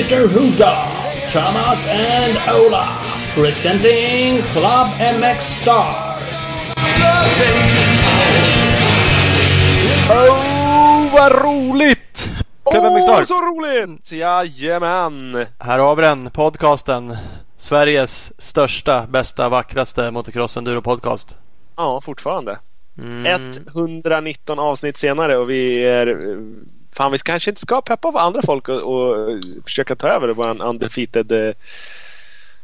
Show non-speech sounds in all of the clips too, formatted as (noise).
Peter Huda, Thomas and Ola, presenting Club MX Star. Oh, vad roligt! Club MX Åh, Star. så roligt! Jajamän! Här har vi den, podcasten. Sveriges största, bästa, vackraste motocross enduro podcast. Ja, fortfarande. Mm. 119 avsnitt senare och vi är... Fan, vi kanske inte ska peppa på andra folk och, och försöka ta över vår undefeated... eh,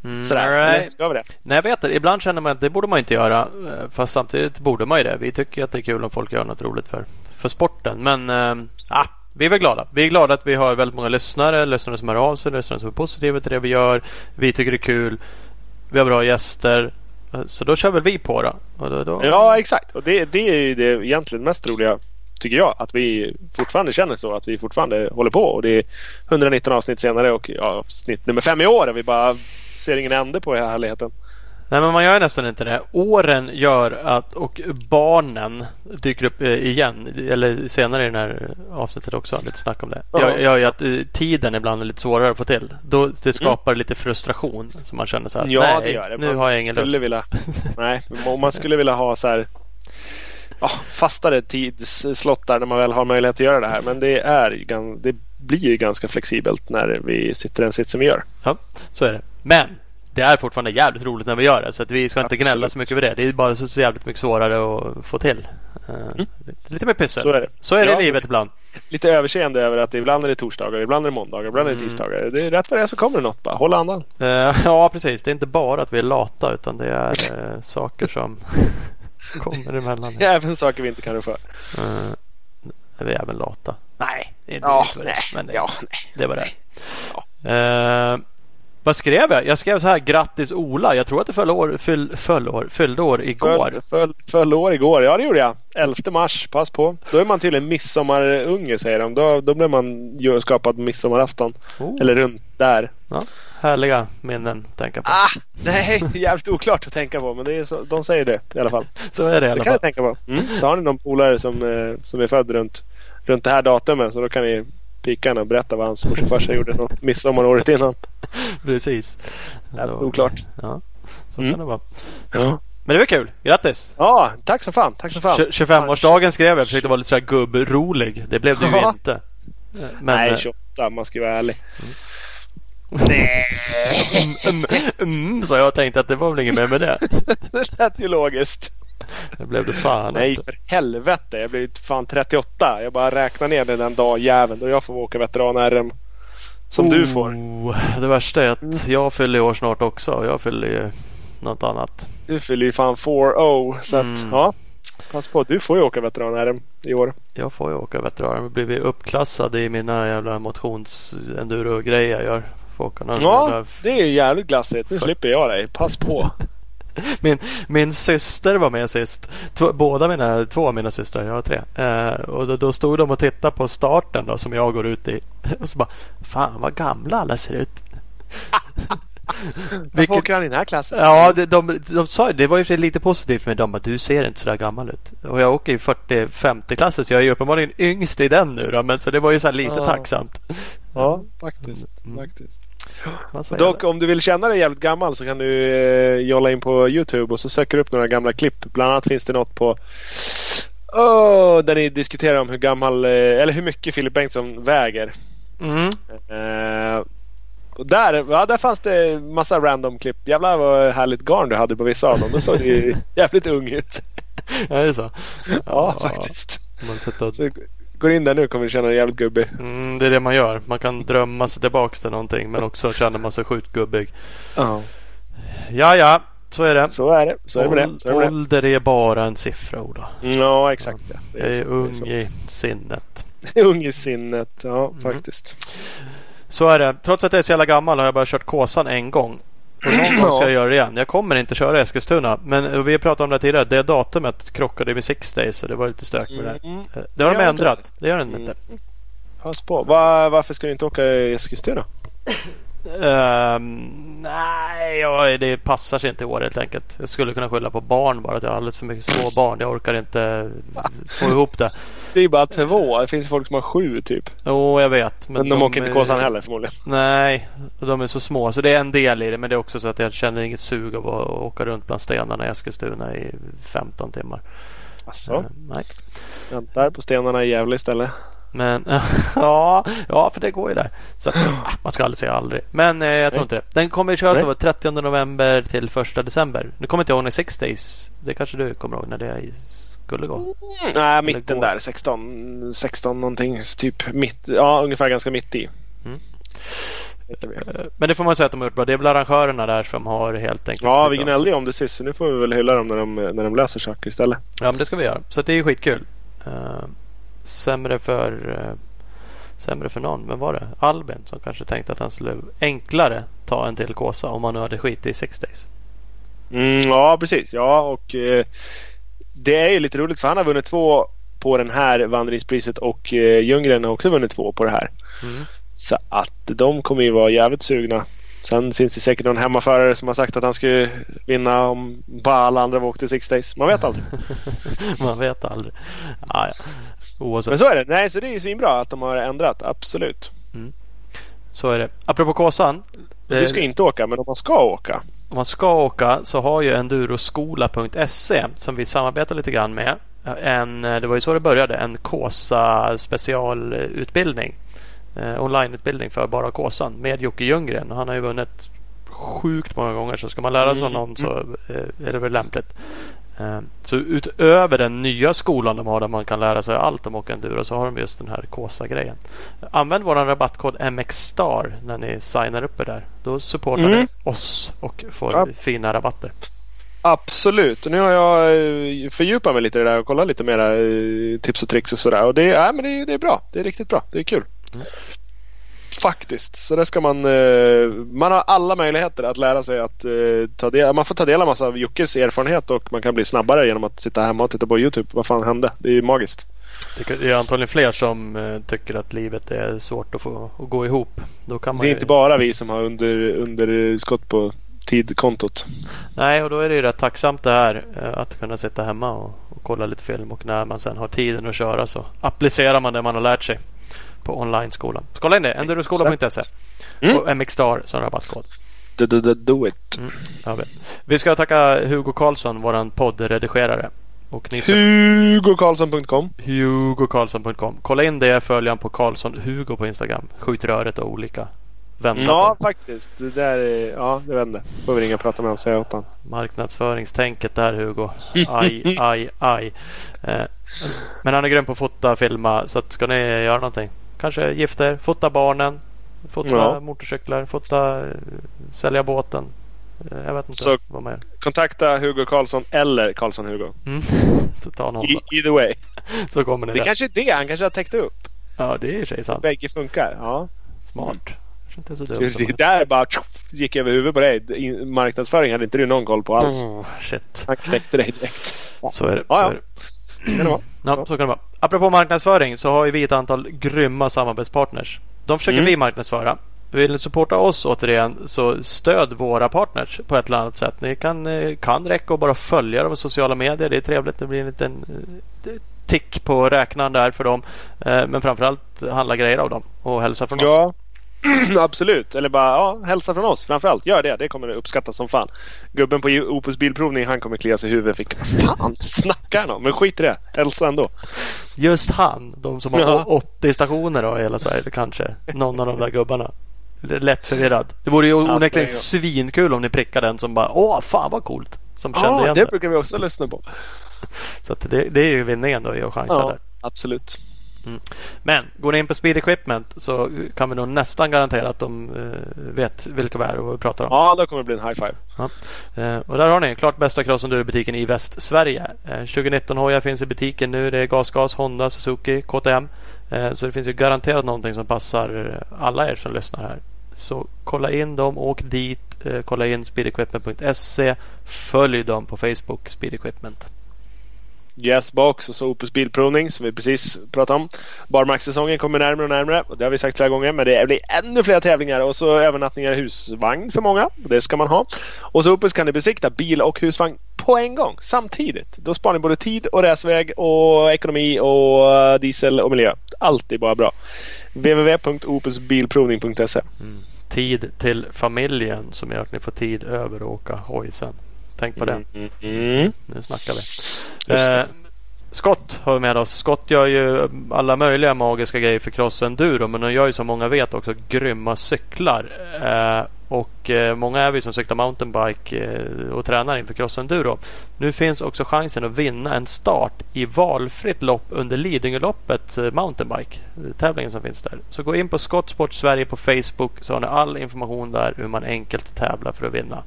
Mm, Sådär. Eller ska vi det? nej, jag vet det. Ibland känner man att det borde man inte göra. eh, Fast samtidigt borde man ju det. Vi tycker att det är kul om folk gör något roligt för, för sporten. Men äh, vi är väl glada. Vi är glada att vi har väldigt många lyssnare. Lyssnare som hör av sig. Lyssnare som är positiva till det vi gör. Vi tycker det är kul. Vi har bra gäster. Eh, Så då kör väl vi på då. Då, då Ja, exakt. Och det, det är ju det egentligen mest roliga tycker jag. Att vi fortfarande känner så. Att vi fortfarande håller på. Och det är 119 avsnitt senare och ja, avsnitt nummer fem i år. Och vi bara ser ingen ände på härligheten. Nej men man gör nästan inte det. Åren gör att och barnen dyker upp eh, igen. Eller senare i det här avsnittet också. Lite snack om det. Ja. Gör, ju att eh, tiden ibland är lite svårare att få till. Då det skapar lite frustration. Så man känner så här. Ja, nej, det gör det. nu Man har jag ingen lust. Vilja, (laughs) nej, om man skulle vilja ha så här ja, fastare tidsslottar när man väl har möjlighet att göra det här. Men det, är, det blir ju ganska flexibelt när vi sitter i den sitsen vi gör. Ja, så är det. Men det är fortfarande jävligt roligt när vi gör det. Så att vi ska inte Absolut. gnälla så mycket över det. Det är bara så, så jävligt mycket svårare att få till. Eh, Lite mer pyssel. Så är det. Så är det Ja. i livet ibland. Lite överseende över att ibland är det torsdagar, ibland är det måndagar, ibland är det tisdagar. Det är rätt vad det är så kommer det något bara. Håll andan. Eh, (laughs) ja, precis. Det är inte bara att vi är lata utan det är eh, saker som (laughs) kommer emellan. (laughs) Det är även saker vi inte kan rå för. Eh, vi är även lata. Nej, det är inte Ja, inte det nej. Men det, Ja, nej. det var det. Eh, vad skrev jag? Jag skrev så här. Grattis Ola. Jag tror att du föll år, fyll, föll år, fyllde år igår. Föll, föll, föll år igår. Ja, det gjorde jag. 11 mars. Pass på. Då är man tydligen midsommarunge säger de. Då, då blir man ju skapad midsommarafton. Oh, Eller runt där. ja, härliga minnen att tänka på. Ah, nej, (laughs) jävligt oklart att tänka på. Men det är så, de säger det i alla fall. (laughs) Så är det i Det alla kan fall. tänka på. Mm. Så har ni någon polare som, eh, som är född runt, runt det här datumet. Så då kan ni pika och berätta vad hans mors och farsa gjorde något midsommar året innan. (laughs) Precis. Jävligt Då- oklart. Ja, så Mm. kan det vara. Ja. Men det var kul. Grattis! ja, tack så fan. Tack så fan. Tju- 25-årsdagen skrev jag. Försökte vara lite så gubbrolig. Det blev du ju inte. Men, Nej, eh, 28. Man ska vara ärlig. Nej, mm, mm, så jag tänkte att det var väl inget mer med det. (laughs) det lät ju logiskt. Det blev det fan Nej, inte. för helvete. Jag blir fan 38. Jag bara räknar ner den dag jäveln då jag får åka veteran-RM. Som du får. Oh, det värsta är att jag fyller år snart också. Jag fyller ju något annat. Du fyller ju fan 4-0. Så att, Mm. ja. Pass på. Du får ju åka veteran-RM i år. Jag får ju åka veteran. Jag blir uppklassad i mina jävla motions-enduro-grejer jag gör. Får åka någon Ja, det är ju jävligt glassigt. Nu slipper jag dig. Pass på. (laughs) Min, min syster var med sist. Två, båda mina, två av mina systrar, jag har tre. Eh, och då, då stod de och tittade på starten då, som jag går ut i. (laughs) Och så bara, fan vad gamla alla ser ut. (laughs) Varför åker han i den här klassen? Ja, de, de, de sa ju- det var ju lite positivt med dem. Att du ser inte så där gammal ut. Och jag åker i 40-50 klassen så jag är ju uppenbarligen yngst i den nu då. Men så det var ju så här lite Ja. tacksamt. Ja, faktiskt. Mm. faktiskt. Dock, om du vill känna dig jävligt gammal så kan du eh, jolla in på Youtube och så söker du upp några gamla klipp. Bland annat finns det något på oh, där ni diskuterar om hur gammal eh, eller hur mycket Filip Bengtsson väger. Mm. Eh, och där, ja, där fanns det massa random klipp. Jävlar vad härligt garn du hade på vissa av dem. Då såg du ju (laughs) jävligt ung ut. Är det så? Ja, faktiskt. Man sätter, Så går in där nu kommer du känna dig jävligt gubbig. mm, det är det man gör. Man kan drömma sig tillbaka till någonting men också känner man sig sjukt gubbig. Ja, Ja, ja, så är det. så är det. Så är det med det. Så är det, med Ålder är bara en siffra, Ola. Ja, exakt. Ja. Det Jag är så, ung så. i sinnet. (laughs) ung i sinnet. Ja, Mm. faktiskt. Så är det. Trots att jag är så jävla gammal har jag bara kört Kåsan en gång. Och någon gång (clears throat) ska jag göra det igen. Jag kommer inte köra Eskilstuna. Men vi pratade om det tidigare. Det datumet krockade med Six Days. Så det var lite stök med det. Mm. Eh, Det har de ändrat. inte Det gör den Mm. inte. Pass på. Va, varför ska du inte åka Eskilstuna? Ehm, nej, ja, det passar sig inte i år helt enkelt. Jag skulle kunna skylla på barn bara. Att jag har alldeles för mycket små barn. Jag orkar inte (laughs) få ihop det. Det är bara två. Det finns folk som har sju typ. Jo, jag vet. Men, de, de åker inte Kåsan heller förmodligen. Nej, de är så små. Så det är en del i det. Men det är också så att jag känner inget sug av att åka runt bland stenarna i Eskilstuna i 15 timmar. Alltså? Uh, nej. Väntar på stenarna i Gävle istället. Men (laughs) ja, ja, för det går ju där. Så att, man ska aldrig säga aldrig. Men eh, jag tror Nej. inte det. Den kommer köras från 30 november till 1 december. Nu kommer inte jag ihåg när Six Days. Det kanske du kommer ihåg när det skulle gå? Mm, nej, mitten där. 16, 16 någonting. Typ mitt. Ja, ungefär ganska mitt i. Mm. Men det får man säga att de har gjort bra. Det är väl arrangörerna där som har helt enkelt... Ja, vi gnällde ju om det sist. Så nu får vi väl hylla dem när de, när de löser saker istället. Ja, men det ska vi göra. Så det är ju skitkul. Uh, sämre för uh, sämre för någon. Men var det? Albin som kanske tänkte att han skulle enklare ta en till Kåsa om han nu hade skit i Six Days. Mm, ja, precis. Ja, och uh, det är ju lite roligt för han har vunnit två på den här vandringspriset och uh, Ljunggren har också vunnit två på det här. Mm. Så att de kommer ju vara jävligt sugna. Sen finns det säkert någon hemmaförare som har sagt att han skulle vinna om bara alla andra var åkte Six Days. Man vet aldrig. (laughs) Man vet aldrig. Ah, ja. Oavsett. Men så är det. Nej, så det är svinbra att de har ändrat. Absolut. Mm. Så är det. Apropå Kåsan. Du ska inte åka, men om man ska åka. Om man ska åka så har ju enduroskola.se som vi samarbetar lite grann med. En, det var ju så det började. En Kåsa specialutbildning. Eh, onlineutbildning för bara Kåsan med Jocke Ljunggren. Han har ju vunnit sjukt många gånger så ska man lära sig mm. honom så eh, är det väl lämpligt. Eh, så utöver den nya skolan de har där man kan lära sig allt om åka enduro så har de just den här Kåsa-grejen. Använd vår rabattkod MXSTAR när ni signar upp er där. Då supportar mm. ni oss och får ja. fina rabatter. Absolut. Nu har jag eh, fördjupat mig lite i det där och kollat lite mera eh, tips och tricks och sådär. Och det, ja, men det, det, är bra. Det är riktigt bra. Det är kul. Mm. Faktiskt. Så det ska man... Eh, man har alla möjligheter att lära sig att eh, ta del... Man får ta del av massa av Jockes erfarenhet och man kan bli snabbare genom att sitta hemma och titta på Youtube. Vad fan hände? Det är ju magiskt. Det är antagligen fler som eh, tycker att livet är svårt att få att gå ihop. Då kan man det är ju... inte bara vi som har under, underskott på tidkontot. Nej, och då är det ju rätt tacksamt det här att kunna sitta hemma och, och kolla lite film och när man sen har tiden att köra så applicerar man det man har lärt sig på online-skolan. Så kolla in det. Enduroskolan.se. Mm. Och MXstar som rabattkod. Do, do, do, do it. Mm, ja, vi ska tacka Hugo Karlsson, våran poddredigerare. Och ni Hugokarlsson.com Hugokarlsson.com Kolla in det. Följ han på Karlsson Hugo på Instagram. Skjut röret och olika. Vänta ja, på. faktiskt. Det där är, ja, det vände. Får vi ringa och prata med honom säga åt honom. Marknadsföringstänket där Hugo. (laughs) Aj, aj, aj. Eh, men han är grym på att fota, filma. Så att ska ni göra någonting Kanske gifter, fota barnen, fota ja. motorcyklar, fota, sälja båten. Jag vet inte Så vad man gör. Kontakta Hugo Karlsson eller Karlsson Hugo. Mm. (laughs) Ta någon e either way. Så kommer ni det. Det kanske är det han kanske har täckt upp. Ja, det är i sig sant. Bägge funkar. Ja. Smart. Mm. Inte så dumt det där bara tjoff, gick över huvudet på dig. Marknadsföring hade inte du någon koll på alls. Oh, shit. Han knäckte dig direkt. Så är det. Ja, ja. Är det. det Ja, så kan det vara. Apropå marknadsföring så har vi ett antal grymma samarbetspartners. De försöker mm. vi marknadsföra. Vill ni supporta oss återigen så stöd våra partners på ett eller annat sätt. Ni kan, eh, kan räcka och bara följa dem i sociala medier. Det är trevligt. Det blir en liten eh, tick på räknaren där för dem. Eh, men framförallt handla grejer av dem och hälsa från ja. oss. (clears throat) Absolut. Eller bara ja, hälsa från oss. Framförallt gör det. Det kommer uppskattas som fan. Gubben på Opus Bilprovning han kommer klia sig i huvudet. Vilka fan snackar han om? Men skit i det. Hälsa ändå. Just han. De som har ja. 80 stationer då, i hela Sverige. Kanske. Någon av de där gubbarna. Lätt förvirrad. Det vore ju onekligen alltså, svinkul om ni prickade den som bara Åh fan vad coolt. Som kände ja, igen det. det brukar vi också lyssna på. Så det, det, är ju vinningen då i att chansa ja, där. Absolut. Mm. Men går ni in på Speed Equipment så kan vi nog nästan garantera att de uh, vet vilka vi är och vad vi pratar om. Ja, då kommer det bli en high five. Ja. Uh, och där har ni klart bästa cross butiken i Västsverige. Uh, 2019 hojar finns i butiken nu. Det är GasGas, Honda, Suzuki, KTM. så det finns ju garanterat någonting som passar alla er som lyssnar här. Så kolla in dem, åk dit, kolla in speedequipment.se. Följ dem på Facebook, Speed Equipment. Yes-box och så Opus Bilprovning som vi precis pratade om. Barmarkssäsongen kommer närmare och närmare. Och det har vi sagt flera gånger. Men det blir ännu fler tävlingar och så övernattningar i husvagn för många. Och det ska man ha. Och så Opus kan ni besikta bil och husvagn på en gång samtidigt. Då sparar ni både tid och resväg och ekonomi och eh, diesel och miljö. Allt är bara bra. www.opusbilprovning.se Mm. Tid till familjen som gör att ni får tid över att åka hoj sen. Tänk på det. Mm, mm. Nu snackar vi. Eh, Scott har vi med oss. Scott gör ju alla möjliga magiska grejer för cross enduro men han gör ju som många vet också grymma cyklar. Eh, och eh, många är vi som cyklar mountainbike eh, och tränar inför cross enduro. Nu finns också chansen att vinna en start i valfritt lopp under Lidingöloppet eh, mountainbike. eh, Tävlingen som finns där. Så gå in på Skottsport Sverige på Facebook så har ni all information där hur man enkelt tävlar för att vinna.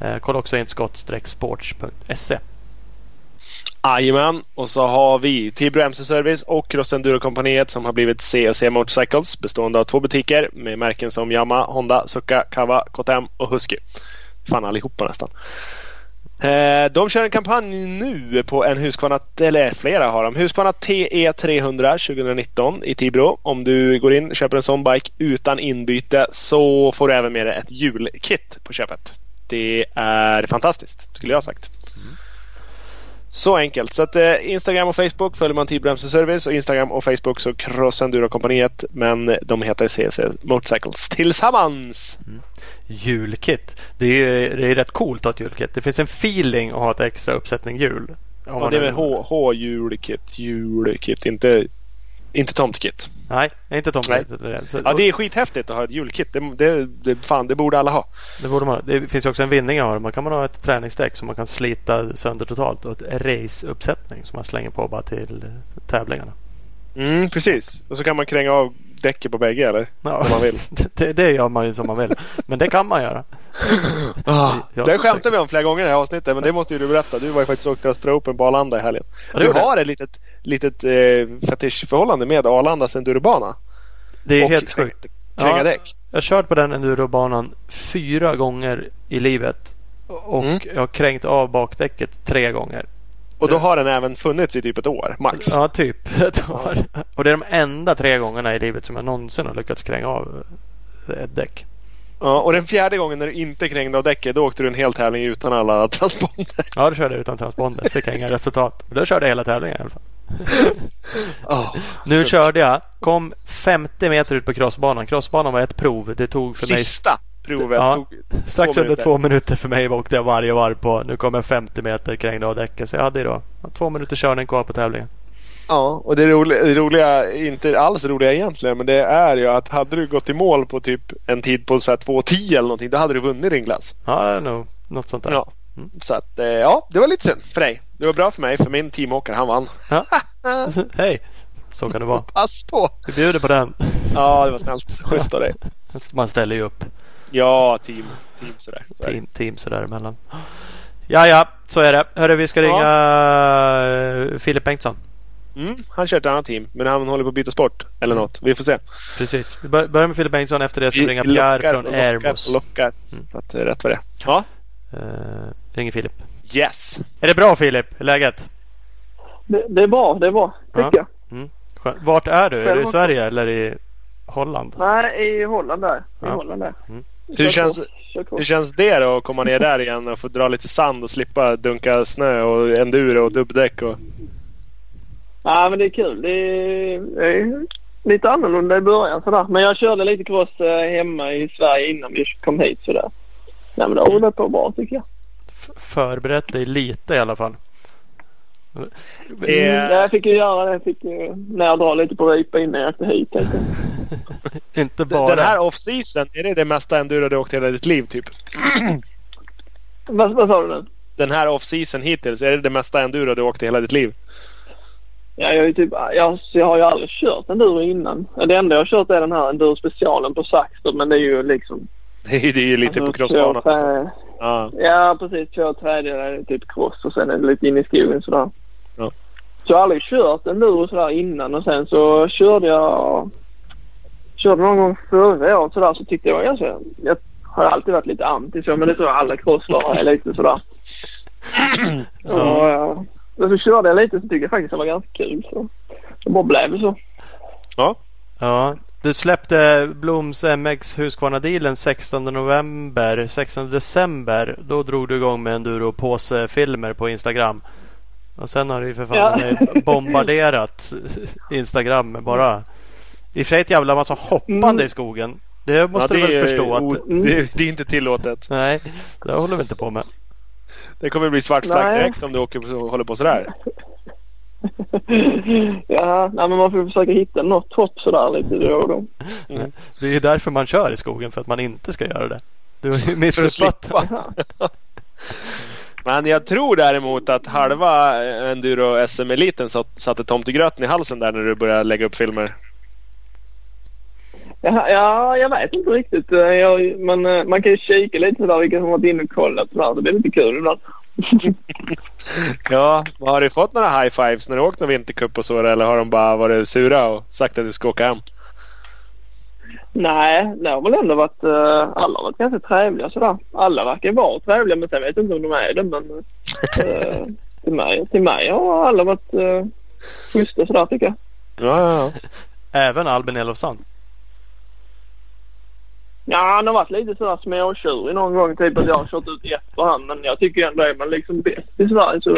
Eh, kolla också in skott-sports.se. Jajamän. Och så har vi Tibro MC Service och Cross Enduro-kompaniet som har blivit CSC Motorcycles bestående av två butiker med märken som Yamaha, Honda, Suka, Kawa, KTM och Husky. Fan allihopa nästan. Eh, de kör en kampanj nu på en Husqvarna, eller flera har de. Husqvarna TE300 2019 i Tibro. Om du går in och köper en sån bike utan inbyte så får du även med dig ett julkit på köpet. Det är fantastiskt skulle jag ha sagt. Så enkelt. Så att eh, Instagram och Facebook följer man Tibro MC Service och Instagram och Facebook så Cross Enduro kompaniet Men de heter CC Motorcycles tillsammans. Julkit. Det är ju det är rätt coolt att ha ett julkit. Det finns en feeling att ha ett extra uppsättning jul. Ja, det är med H, H julkit, julkit, inte, inte tomtkit. Nej, inte Tom. Nej. Det, så, Ja, det är skithäftigt att ha ett julkit. Det, det, det, fan, det borde alla ha. det, borde man, det finns också en vinning att ha. Man kan man ha ett träningsdäck som man kan slita sönder totalt och ett raceuppsättning som man slänger på bara till eh, tävlingarna. Mm, precis. Och så kan man kränga av däcket på bägge eller? Ja, Om man vill. (laughs) det, det gör man ju som man vill. (laughs) Men det kan man göra. Ah, det skämtar vi om flera gånger i det här avsnittet men det måste ju du berätta. Du var ju faktiskt och åkte Östra Open på Arlanda i helgen. Ja, Du har ett litet, litet eh, fetischförhållande med Arlandas endurobana. Det är och helt sjukt. Ja. däck. Jag har kört på den endurobanan fyra gånger i livet. Och Mm. jag har kränkt av bakdäcket tre gånger. Och då har den även funnits i typ ett år, max. Ja, typ (laughs) ett år. Och det är de enda tre gångerna i livet som jag någonsin har lyckats kränga av ett däck. Ja, och den fjärde gången när du inte krängde av däcket, då åkte du en hel tävling utan alla (laughs) transponder. Ja, då körde jag utan transponder. Fick inga resultat. Då körde jag hela tävlingen i alla fall. (laughs) Oh, Nu så- körde jag. Kom 50 meter ut på crossbanan. Crossbanan var ett prov. Det tog för mig Sista provet Ja. tog strax under minuter. två minuter för mig åkte jag varje varv på. Nu kom jag 50 meter krängde av däcket. Så jag hade då två minuter körning kvar på tävlingen. Ja, och det roliga, det roliga, inte alls roliga egentligen, men det är ju att hade du gått i mål på typ en tid på så här 2.10 eller någonting, då hade du vunnit din klass. Ja, nog något sånt där. Ja. Mm. Så att, eh, ja, det var lite synd för dig. Det var bra för mig, för min teamåkare, han vann. (laughs) Hej! Så kan det vara. Pass på! Vi bjuder på den. Ja, det var snällt. Schysst av dig. Man ställer ju upp. Ja, team. Team sådär. Så är det. Team, team sådär emellan. Ja, ja, så är det. Hörru, vi ska Ja. ringa eh, Filip Bengtsson. Mm, han kör ett annat team, men han håller på att byta sport. Eller något. Vi får se. Precis. Vi bör- börjar med Filip Bengtsson. Efter det så ringer Vi Pierre från Airmos. och lockar. Mm. Att det är rätt vad det är. Ja. Uh, ringer Filip. Yes. Är det bra Filip? Läget? Det, det är bra, det är bra tycker Ja. jag. Skönt. Vart är du? Är du i. Sverige eller i Holland? Nej, i Holland där. I Ja. Holland där. Mm. Hur känns-. Hur känns det då att komma ner där igen och få dra lite sand och slippa dunka snö och enduro och dubbdäck? Och... Ja, men det är kul. Det är, det är lite annorlunda i början sådär. Men jag körde lite cross eh, hemma i Sverige innan vi kom hit sådär. Nej, men det har rullat på bra tycker jag. Förberett dig lite i alla fall. Eh, Mm, jag fick ju göra det. Jag fick ju närdra lite på ripa innan jag åkte hit. (laughs) Inte bara. Den här off-season, är det det mesta enduro du åkt hela ditt liv typ? (clears throat) Vad, vad sa du nu? Den här off-season hittills, är det det mesta enduro du åkt i hela ditt liv? Ja, jag, är typ, jag, jag har ju aldrig kört enduro innan. Det enda jag har kört är den här enduro specialen på Saxter. Men det är ju liksom... Det (laughs) är, det är ju lite på alltså, crossbanan. två Alltså. trä- Ja. Ja, precis. Två tredjedelar är typ cross och sen är det lite in i skogen sådär. Ja. Så jag har aldrig kört enduro sådär innan och sen så körde jag... Körde någon gång förra året sådär så tyckte jag ganska... Jag har alltid varit lite anti så men det tror jag alla crossförare är lite sådär. (laughs) Och, ja. Och så körde jag lite så tyckte jag faktiskt det var ganska kul. Så det bara blev så. ja. Ja, Du släppte Bloms MX Husqvarna-dealen 16 november. 16 december då drog du igång med enduro-påse-filmer på Instagram. Och sen har du ju för fan Ja. (laughs) bombarderat Instagram med bara i och för sig ett jävla massa hoppande Mm. i skogen. Det måste Ja, du väl är förstå att o- det, det är inte tillåtet. nej, det håller vi inte på med. Det kommer bli svart flagg direkt om du åker på, håller på sådär. (laughs) ja, nej, men man får försöka hitta något hopp sådär lite då och då. Det är ju därför man kör i skogen för att man inte ska göra det. Du har ju (laughs) missuppfattat. Men jag tror däremot att halva enduro SM-eliten satt, satte tomtegröten i halsen där när du började lägga upp filmer. Ja, ja, jag vet inte riktigt. Eh, Jag, man, eh, man kan ju kika lite sådär vilka som varit inne och kollat sådär. Det blir lite kul ibland. (laughs) Ja, har du fått några high fives när du åkt någon vintercup och så eller har de bara varit sura och sagt att du ska åka hem? Nej, det har väl ändå varit... Uh, alla har varit ganska trevliga sådär. Alla verkar vara trevliga men sen vet jag inte om de är det. Men uh, (laughs) till, mig, till mig har alla varit uh, schyssta sådär tycker jag. Ja, ja, ja. Även Albin Elofsson. Ja, han har varit lite sådär småtjurig någon gång. Typ att jag har kört ut efter han. Men jag tycker ändå är man liksom bäst i Sverige så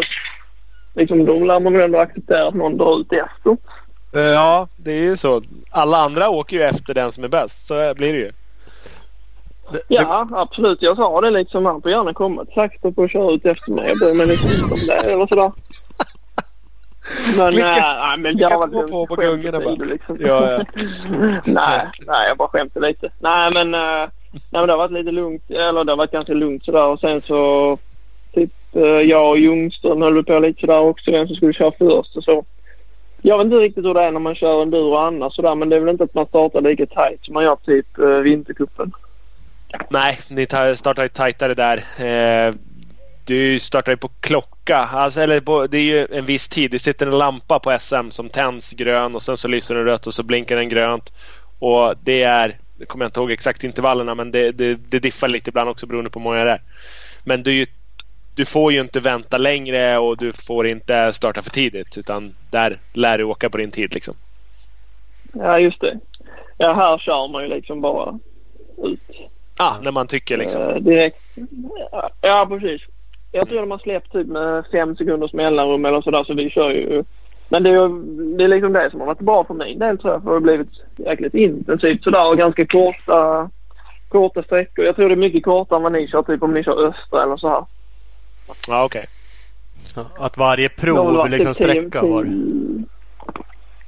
liksom då lär man väl ändå acceptera att någon drar ut efter. Eh, Ja, det är ju så. Alla andra åker ju efter den som är bäst. Så blir det ju. Det, Ja, absolut. Jag sa det liksom. Han får gärna komma till sakta på att köra ut efter mig. Jag bryr mig liksom inte om det eller sådär. Men, Klicka- äh, nej, men det var två väl på- på gungorna bara. liksom. Ja, ja. (laughs) nej, nej, jag bara skämtade lite. Nej, men, äh, nej, men det har varit lite lugnt. Eller det har varit ganska lugnt sådär. Och sen så typ äh, jag och Ljungström höll på lite sådär också. Vem som skulle köra först och så. Jag vet inte riktigt hur det är när man kör enduro annars sådär. Men det är väl inte att man startar lika tight som man gör typ äh, vintercupen. Nej, ni tar, startar ju tajtare där. Eh, du startar ju på klocka. Alltså, eller på, det är ju en viss tid. Det sitter en lampa på SM som tänds grön och sen så lyser den rött och så blinkar den grönt. Och det är, jag kommer inte ihåg exakt intervallerna men det, det, det diffar lite ibland också beroende på hur många det är. Men du, du får ju inte vänta längre och du får inte starta för tidigt utan där lär du åka på din tid liksom. Ja, just det. Ja, här kör man ju liksom bara ut Ah, när man tycker liksom. eh, direkt. Ja, precis. Jag tror de har släppt typ med fem sekunders mellanrum eller sådär så vi kör ju. Men det är, ju- det är liksom det som har varit bra för min del tror jag. För det har blivit jäkligt intensivt sådär och ganska korta, korta sträckor. Jag tror det är mycket kortare än vad ni kör typ om ni kör östra eller så här. Ja, okej. Att varje prov liksom typ sträcka var.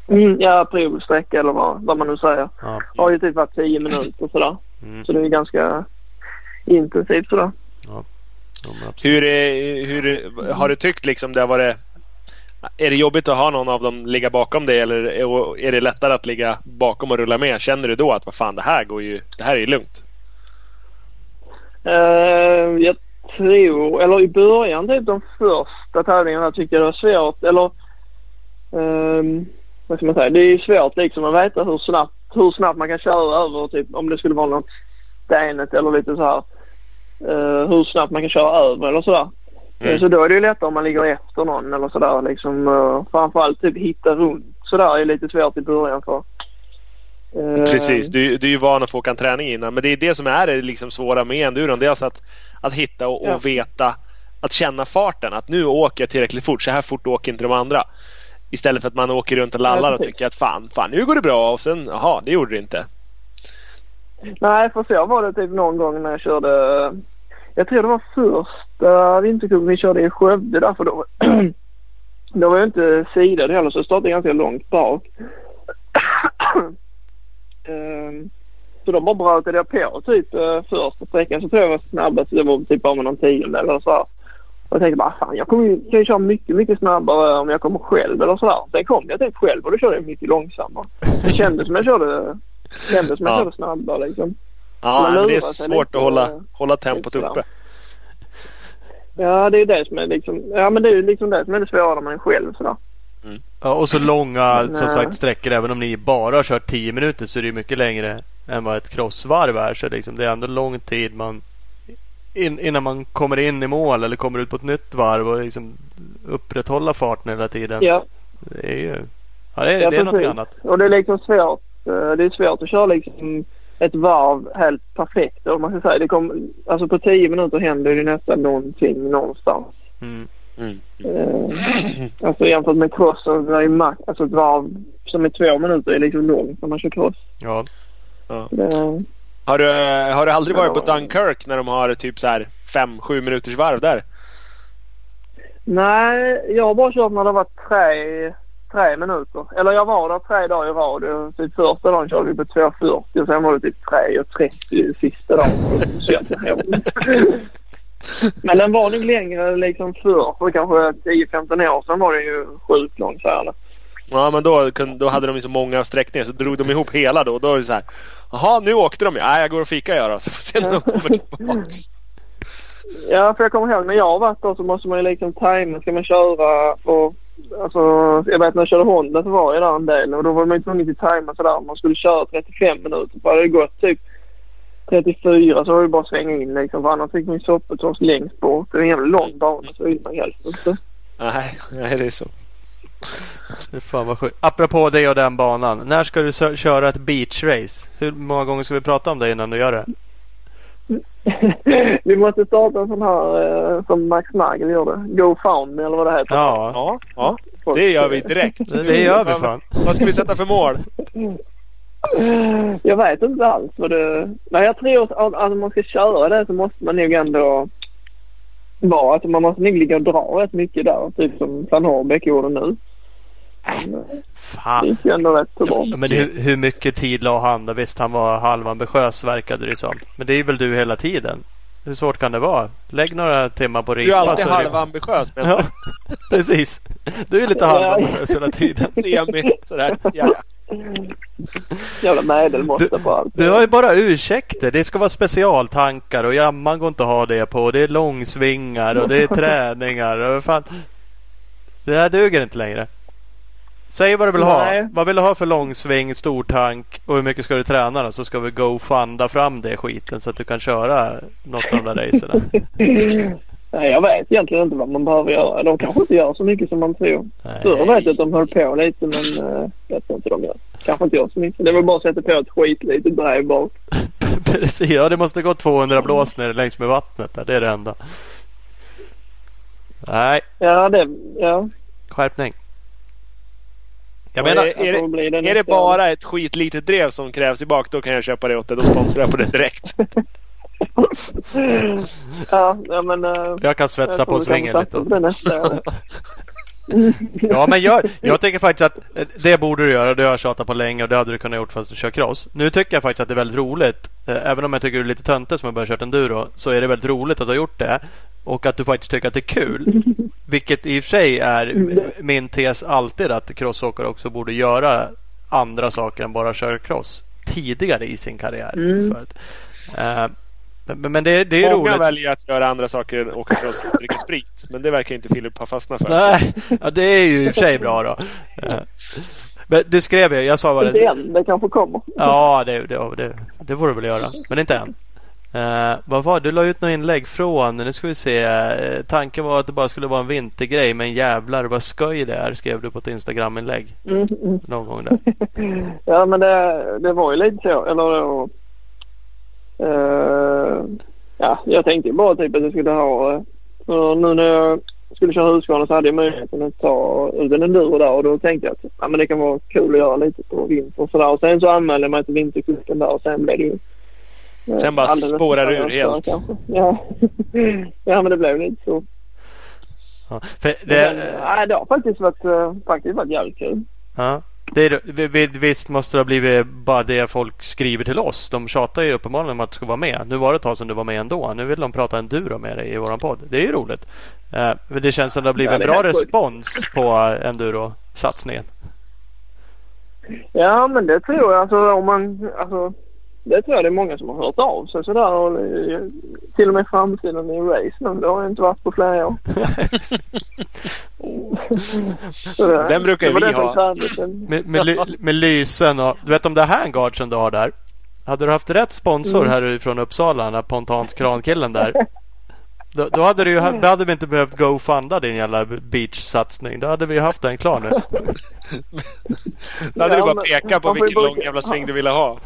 Mm, ja, provsträcka eller vad, vad man nu säger. Ja. Har ju typ varit tio minuter sådär. Mm. Så det är ganska intensivt sådär. Ja. Hur, hur har du tyckt liksom det har varit är det jobbigt att ha någon av dem ligga bakom dig eller är- det lättare att ligga bakom och rulla med? Känner du då att vad fan det här går ju, det här är ju lugnt? Eh, jag tror, eller i början typ de första tävlingarna tyckte jag det var svårt. Eller ehm, vad ska man säga? Det är ju svårt liksom att veta hur snabbt, hur snabbt man kan köra över typ om det skulle vara något stenet eller lite så här. Eh, hur snabbt man kan köra över eller sådär. Mm. Eh, Så då är det ju lättare om man ligger efter någon eller sådär liksom. Uh, framförallt typ hitta runt sådär är lite svårt i början för. Eh, Precis, du, du är ju van att få åka en träning innan. Men det är det som är det liksom svåra med enduron. Det är alltså att, att hitta och, Ja. och veta, att känna farten. Att nu åker jag tillräckligt fort. Så här fort åker inte de andra. Istället för att man åker runt och lallar och tycker att fan, fan nu går det bra och sen jaha, det gjorde det inte. Nej, för så var det typ någon gång när jag körde. Jag tror det var första vintercupen vi körde i Skövde där för då. (clears throat) då var jag inte sidad heller så jag startade ganska långt bak. (clears throat) Ehm, så då bara brötade jag på typ eh, första sträckan så tror jag jag var snabbast. Det var typ bara med någon tiondel eller så. här. Och jag tänkte bara fan jag kommer ju, kan ju köra mycket, mycket snabbare om jag kommer själv eller sådär. Sen kom jag typ själv och då körde jag mycket långsammare. Det kändes som jag körde, kändes som jag Ja. körde snabbare liksom. Ja, men det är svårt att hålla, hålla tempot uppe. Ja, det är det som är liksom, ja men det är liksom det som är det svåra man är själv sådär. Ja, och så långa som Nej. sagt sträckor. Även om ni bara har kört 10 minuter så är det ju mycket längre än vad ett crossvarv är. Så liksom, det är ändå lång tid man in, innan man kommer in i mål eller kommer ut på ett nytt varv och liksom upprätthålla farten hela tiden. Ja, Det är ju ja, det, är- ja det är något annat. Och det är liksom svårt. Eh, det är svårt att köra liksom ett varv helt perfekt. Om man ska säga. Det kom, alltså på tio minuter händer det nästan någonting någonstans. Mm. Mm. Eh, alltså jämfört med cross så är det max, alltså ett varv som är två minuter är liksom långt när man kör cross. Ja. Det, Har du, har du aldrig varit på Ja. Dunkirk när de har typ så här 5-7 minuters varv där? nej, jag har bara kört när det var tre, tre minuter. Eller jag var där tre dagar i rad. Typ första dagen körde vi på 2.40 och sen var det typ 3.30 sista dagen. Så. (laughs) Men den var nog längre liksom förr. För kanske 10-15 år sedan var det ju sjukt lång färd. Ja men då, då hade de ju så många sträckningar så drog de ihop hela då. Då är det så här. Jaha nu åkte de ju. Nej jag går och fikar jag då. Så får se när de kommer tillbaks. Ja, för jag kommer ihåg när jag varit där så måste man ju liksom tajma. Ska man köra och alltså, jag vet när jag körde Honda så var jag där en del och då var man ju tvungen att tajma sådär. Man skulle köra 35 minuter. För hade det gått typ 34 så var det bara att svänga in liksom. För annars fick man ju soppet längst bort. Det är en jävla lång bana så vill man helst inte. Nej, nej det är så. Fy Fan vad sjukt. Apropå det och den banan. När ska du köra ett beachrace? Hur många gånger ska vi prata om det innan du gör det? Vi måste starta en sån här eh, som Max Nagel gjorde. GoFound eller vad det heter. Ja, Ja, ja. Det gör vi direkt. det, det gör vi fan. Vad ska vi sätta för mål? Jag vet inte alls vad det... Nej, jag tror att att om man ska köra det så måste man nog ändå vara... Alltså man måste nog ligga och dra rätt mycket där. Typ som Van Horbeck gjorde nu. Det Fan. gick ju ändå rätt så bra. Men hur, hur mycket tid la han? då? Visst, han var halvambitiös verkade det som. Men det är väl du hela tiden? Hur svårt kan det vara? Lägg några timmar på Du är alltid det- halvambitiös. Men Ja, (laughs) precis. Du är lite halvambitiös hela tiden. (laughs) semi sådär. Ja. Jävla medelmåtta Du- på allt. Du har ju bara ursäkter. Det ska vara specialtankar och jamman går inte att ha det på. Det är långsvingar och det är (laughs) träningar. Och vad fan. Det här duger inte längre. Säg vad du vill Nej. ha. Vad vill du ha för långsving, stortank och hur mycket ska du träna då? Så ska vi go funda fram det skiten så att du kan köra något av de där racerna. (laughs) Nej, jag vet egentligen inte vad man behöver göra. De kanske inte gör så mycket som man tror. Förr vet jag att de höll på lite men uh, jag tror inte de gör. Kanske inte gör så mycket. Det är väl bara att sätta på ett skitlitet drev bak. (laughs) Precis, ja det måste gå 200 blås ner längs med vattnet där. Det är det enda. Nej, Ja, det... Ja. skärpning. Jag menar, är, är, Jag det är det bara ett skitlitet drev som krävs i bak då kan jag köpa det åt dig. Då sponsrar jag på det direkt. (laughs) ja, men... Uh, jag kan svetsa på svingen lite. (laughs) (laughs) Ja men gör, jag tycker faktiskt att eh, det borde du göra. Det har jag tjatat på länge och det hade du kunnat gjort fast du kör cross. Nu tycker jag faktiskt att det är väldigt roligt. eh, Även om jag tycker du är lite töntig som har börjat kört enduro. Så är det väldigt roligt att du har gjort det. Och att du faktiskt tycker att det är kul. (laughs) Vilket i och för sig är min tes alltid att crossåkare också borde göra andra saker än bara köra cross. Tidigare i sin karriär. Mm. För att, eh, men, men det, det är Många roligt. väljer att göra andra saker än åka cross och dricka sprit. Men det verkar inte Filip ha fastnat för. Nej, ja, det är ju i och för sig bra då. Eh, Men du skrev ju, jag sa vad Inte det... än. Det kanske kommer. Ja, det, det, det, det får du väl göra. Men inte än. Uh, vad var? Du la ut något inlägg från, nu ska vi se. eh, tanken var att det bara skulle vara en vintergrej. Men jävlar vad skoj det är. Skrev du på ett Instagram-inlägg. Mm, mm. Någon gång där. (laughs) Ja, men det, det var ju lite så. Eller eh, ja, jag tänkte bara typ att jag skulle ha... eh, nu när jag skulle köra Husqvarna så hade jag möjligheten att ta ut en enduro där och då tänkte jag att ja, men det kan vara kul att göra lite på vinter och sådär. Och sen så anmälde jag mig till vintercupen där och sen blev det ju... eh, Sen bara spårar ur helt. kanske. Ja. (laughs) ja, men det blev lite så. Ja, för Men, det, nej, det har faktiskt varit, eh, faktiskt varit jävligt kul. ja, det visst måste det ha blivit bara det folk skriver till oss. De tjatar ju uppenbarligen om att du ska vara med. Nu var det ett tag sedan du var med ändå. Nu vill de prata enduro med dig i våran podd. Det är ju roligt. Eh, men det känns som det har blivit en bra respons på enduro-satsningen. Ja, men det tror jag. Alltså, om man, alltså, det tror jag det är många som har hört av sig sådär. Och, till och med framsidan i race nu. Det har jag inte varit på flera år. (laughs) Den brukar var vi ha. Med, med, med lysen och... Du vet de där handguardsen du har där. Hade du haft rätt sponsor Mm. här från Uppsala, den där Pontans krankillen där. Då, då, hade, du ju, då hade vi inte behövt go-funda din jävla beach-satsning. Då hade vi haft den klar nu. Då hade Ja, du bara pekat på ju vilken lång jävla sving du ville ha.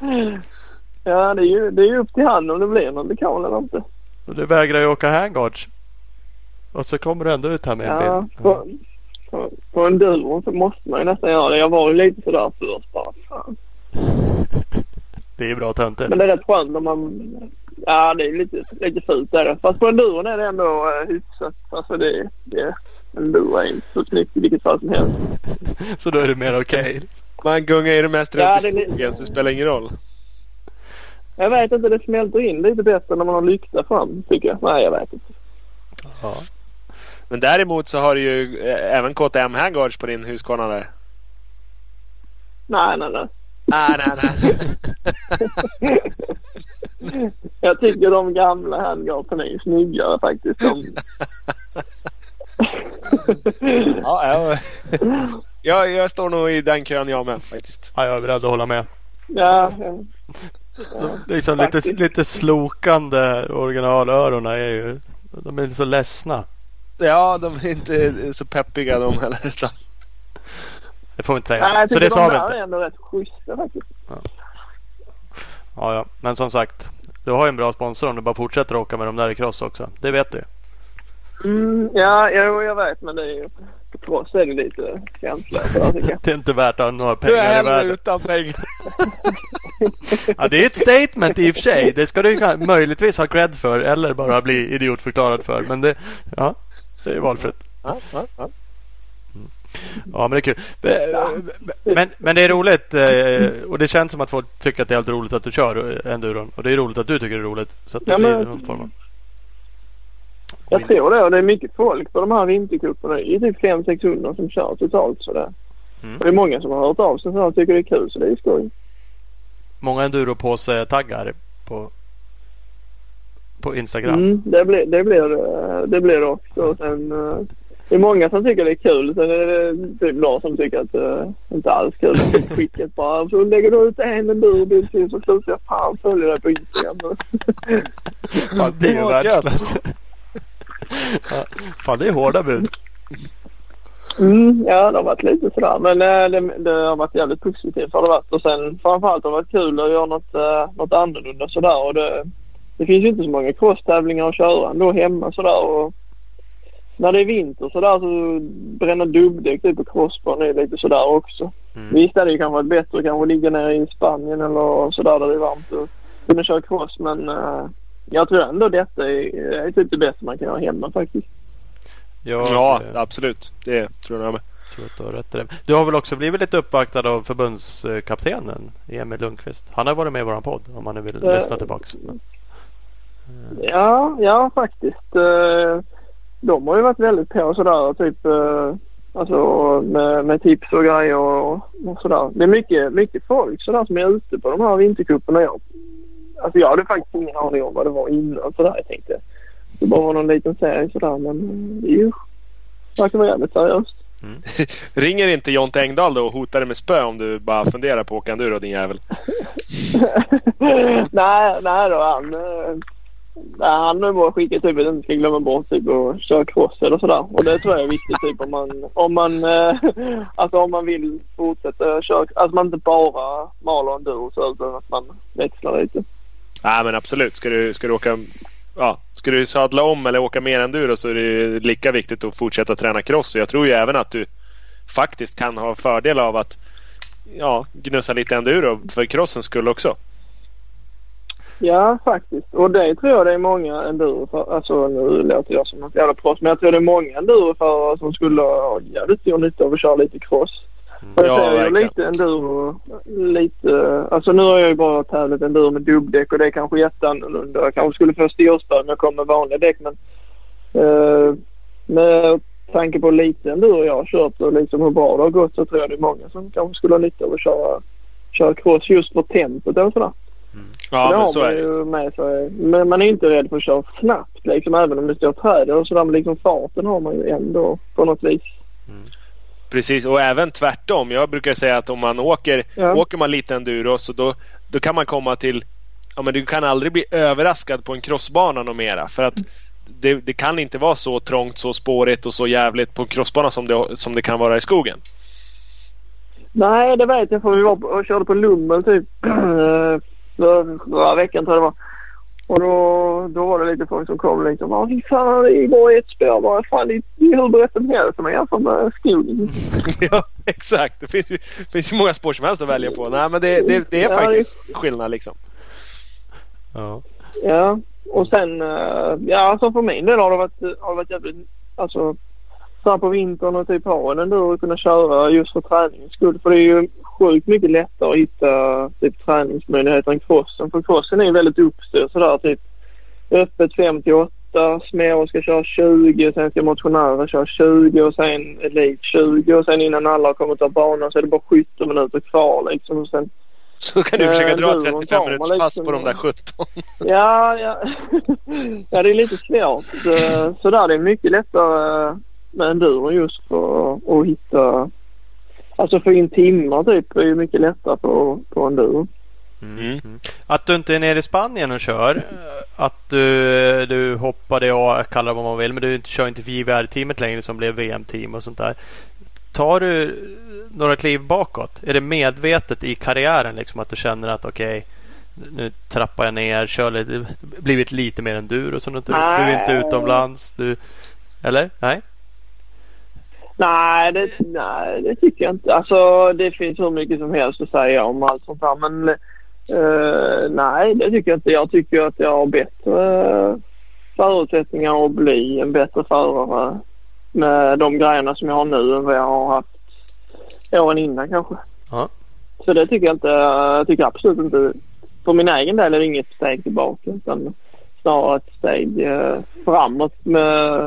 (laughs) Ja, det är ju det är ju upp till han om det blir någon dekal eller inte. Och du vägrar ju åka handguards. Och så kommer du ändå ut här med en Ja, bild. på, på, på en duo så måste man ju nästan göra det. Jag var ju lite sådär först bara. Fan. (laughs) Det är ju bra töntigt. Men det är rätt skönt om man... Ja, det är lite, lite fult där. det. Fast på en duo är det ändå uh, hyfsat. Alltså det, det, en duo är inte så snyggt i vilket fall som helst. (laughs) Så då är det mer okej. Man gungar ju det mest Ja, runt i det skogen så det spelar ingen roll. Jag vet inte, det smälter in lite bättre när man har lykta fram tycker jag. Nej, jag vet inte. Ja. Men däremot så har du ju eh, även KTM handguards på din Husqvarna där. Nej, nej, nej. Nej, nej, nej. (laughs) Jag tycker de gamla handguardsen är snyggare faktiskt. De... (laughs) Ja, ja. (laughs) Jag, jag står nog i den kön jag med faktiskt. ja, jag är beredd att hålla med. ja, ja. Liksom lite, Faktiskt. lite slokande originalörorna är ju... De är så ledsna. Ja, de är inte så peppiga de heller. utan- Det får vi inte säga. Nej, jag så tycker det sa de vi inte. är ändå rätt schyssta faktiskt. Ja, ja. Men som sagt. Du har ju en bra sponsor om du bara fortsätter åka med de där i cross också. Det vet du. Mm, ja, jo, jag vet men det är ju... För oss är det lite jag. Det är inte värt att ha några Du är pengar i världen. utan pengar. (laughs) Ja, det är ett statement i och för sig. Det ska du möjligtvis ha cred för eller bara bli idiotförklarad för. Men det, ja, det är valfritt. Ja, ja, ja. Ja, men det är kul. Men, men det är roligt eh, och det känns som att folk tycker att det är helt roligt att du kör enduron. Och det är roligt att du tycker det är roligt. Så att det Ja, blir men- någon form av... Jag tror det och det är mycket folk på de här vintercuperna. Det är typ 500-600 som kör totalt sådär. Mm. Och det är många som har hört av sig och tycker det är kul så det är skoj. Många enduropåse-taggar på, på Instagram. Mm, det, blir, det, blir, det, det blir det också. Och sen, eh, det är många som tycker det är kul. Sen är det typ några som tycker att det inte alls kul. Typ Skickat bara. Så lägger du ut en enduro-bild till så slutar jag fan följa dig på Instagram. Fan, det är ju världsklass. Ja, (laughs) fan, det är hårda bud. Mm, ja, det har varit lite sådär. Men eh, det, det har varit jävligt positivt har det varit. Och sen framförallt har det varit kul att göra något, eh, något annorlunda sådär. Och det, det finns ju inte så många crosstävlingar att köra ändå hemma sådär. Och när det är vinter sådär så bränna dubbdäck typ på crossbanan är lite sådär också. Mm. Visst är det kanske varit bättre att kanske ligga nere i Spanien eller sådär där det är varmt och kunna köra cross. Men eh, jag tror ändå detta är, är typ det bästa man kan göra hemma faktiskt. Jag, Ja, eh, absolut. Det tror jag med. tror att du har rätt i det. Du har väl också blivit lite uppvaktad av förbundskaptenen Emil Lundqvist. Han har varit med i vår podd om man nu vill Eh, lyssna tillbaks. Ja, ja faktiskt. Eh, De har ju varit väldigt på sådär typ eh, alltså med, med tips och grejer och, och sådär. Det är mycket, mycket folk sådär som är ute på de här vintercuperna. Jag, alltså jag hade faktiskt ingen aning om vad det var innan sådär. Jag tänkte det bara var någon liten serie sådär men eh, det är ju verkar vara jävligt seriöst. (laughs) Ringer inte Jonte Engdahl då och hotar dig med spö om du bara funderar på att åka enduro din jävel? (laughs) nej, nej då han. eh, Nej, han har bara skickat typ att inte ska glömma bort typ att köra cross eller sådär. Och det tror jag är viktigt typ om man, om man, eh, (laughs) alltså om man vill fortsätta köra, alltså man inte bara maler enduro så utan att man växlar lite. Nej men absolut. Ska du, ska du åka Ja, ska du sadla om eller åka mer enduro så är det lika viktigt att fortsätta träna cross. Jag tror ju även att du faktiskt kan ha fördel av att ja, gnussa lite enduro för crossens skull också. Ja, faktiskt. Och det tror jag det är många enduro för, alltså nu låter jag som något jävla proffs, men jag tror det är många enduroförare som skulle ha jävligt stor nytta av att köra lite cross. Och jag Ja, ser ju verkligen. lite enduro, lite, alltså nu har jag ju bara tävlat enduro med dubbdäck och det är kanske jätteannorlunda. Jag kanske skulle få styrspö om jag kommer med vanliga däck men eh, med tanke på lite enduro jag har kört och liksom hur bra det har gått så tror jag det är många som kanske skulle ha nytta av att köra, köra cross just för tempot och sådär. Ja, det men har så är det. ju med sig. Men man är inte rädd för att köra snabbt liksom även om det står träd och sådär. Men liksom farten har man ju ändå på något vis. Precis, och även tvärtom. Jag brukar säga att om man åker, Ja. åker man lite enduro så då, då kan man komma till ja, men du kan aldrig bli överraskad på en crossbana något mera. För att det, det, kan inte vara så trångt, så spårigt och så jävligt på en crossbana som det, som det kan vara i skogen. Nej, det vet jag för vi var och körde på Lummel typ (clears throat) förra veckan tror jag det var. Och då, då var det lite folk som kom liksom. Ja, fy fan, det går ett spår bara. Fan, det är hur brett som helst om man jämför med skogen. ja, exakt. Det finns ju, finns ju många spår som helst att välja på. Nej, men det, det, det är ja, faktiskt det... skillnad liksom. Ja. Ja, och sen, eh, ja alltså för min del har det varit, har det varit jävligt, alltså så här på vintern och typ ha en enduro och kunna köra just för träningens skull. För det är ju sjukt mycket lättare att hitta typ träningsmöjligheter än crossen. För crossen är ju väldigt uppstyrd sådär typ öppet 5 till 8, små ska köra 20, sen ska motionärer köra 20 och sen elit 20 och sen innan alla har kommit av banan så är det bara 17 minuter kvar liksom. Och sen, så kan du försöka dra 35 minuters liksom, pass på de där 17. (laughs) ja, ja. (laughs) ja, det är lite svårt. Så, där det är mycket lättare med enduro just för att hitta Alltså få in timmar typ är ju mycket lättare på, på enduro. Mm. Mm. Att du inte är nere i Spanien och kör. Att du, du hoppade, ja kalla det vad man vill, men du kör inte för JVR-teamet längre som blev VM-team och sånt där. Tar du några kliv bakåt? Är det medvetet i karriären liksom att du känner att okej okay, nu trappar jag ner, kör lite, blivit lite mer enduro så du, du är inte utomlands. Du, eller? Nej? Nej det, nej, det tycker jag inte. Alltså det finns hur mycket som helst att säga om allt sånt här. Men uh, nej, det tycker jag inte. Jag tycker att jag har bättre förutsättningar att bli en bättre förare med de grejerna som jag har nu än vad jag har haft åren innan kanske. Ja. Så det tycker jag inte. Jag tycker absolut inte. För min egen del är det inget steg tillbaka utan snarare ett steg uh, framåt med,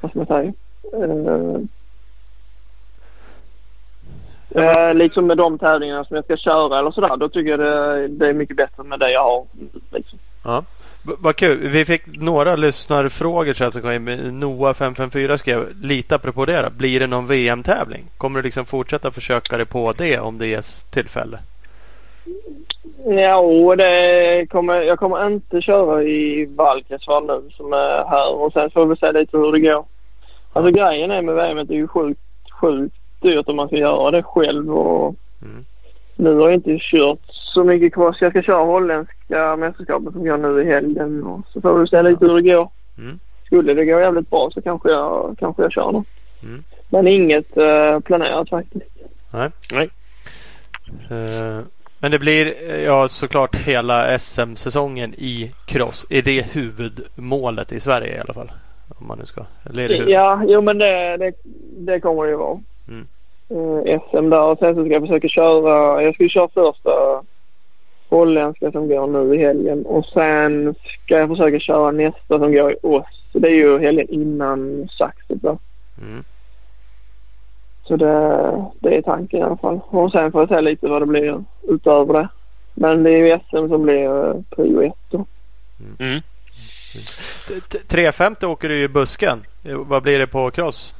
vad ska man säga, Uh, uh, liksom med de tävlingarna som jag ska köra eller sådär. Då tycker jag det, det är mycket bättre med det jag har. Liksom. Ja. Vad kul. Vi fick några lyssnarfrågor så här som kom in. Noah 554 skrev lite apropå det. Då. Blir det någon VM-tävling? Kommer du liksom fortsätta försöka dig på det om det ges tillfälle? Ja, det kommer, jag kommer inte köra i Valkensvall nu som är här och sen får vi se lite hur det går. Alltså grejen är med VM det är ju sjukt, sjukt dyrt om man ska göra det själv. Och mm. Nu har jag inte kört så mycket kvar så jag ska köra holländska mästerskapet som går nu i helgen. Och så får vi se lite hur det går. Mm. Skulle det gå jävligt bra så kanske jag, kanske jag kör något. Mm. Men inget uh, planerat faktiskt. Nej. Nej. Uh, men det blir ja såklart hela SM-säsongen i cross. Är det huvudmålet i Sverige i alla fall? Om man nu ska. Eller är det ja, jo men det, det, det kommer det ju vara. Mm. Uh, eh, SM där och sen så ska jag försöka köra. Jag ska köra första holländska som går nu i helgen och sen ska jag försöka köra nästa som går i oss. Så det är ju helgen innan Saxet där. Mm. Så det, det är tanken i alla fall. Och sen får jag se lite vad det blir utöver det. Men det är ju SM som blir uh, prio ett då. Mm. 350 åker du i busken. Vad blir det på cross?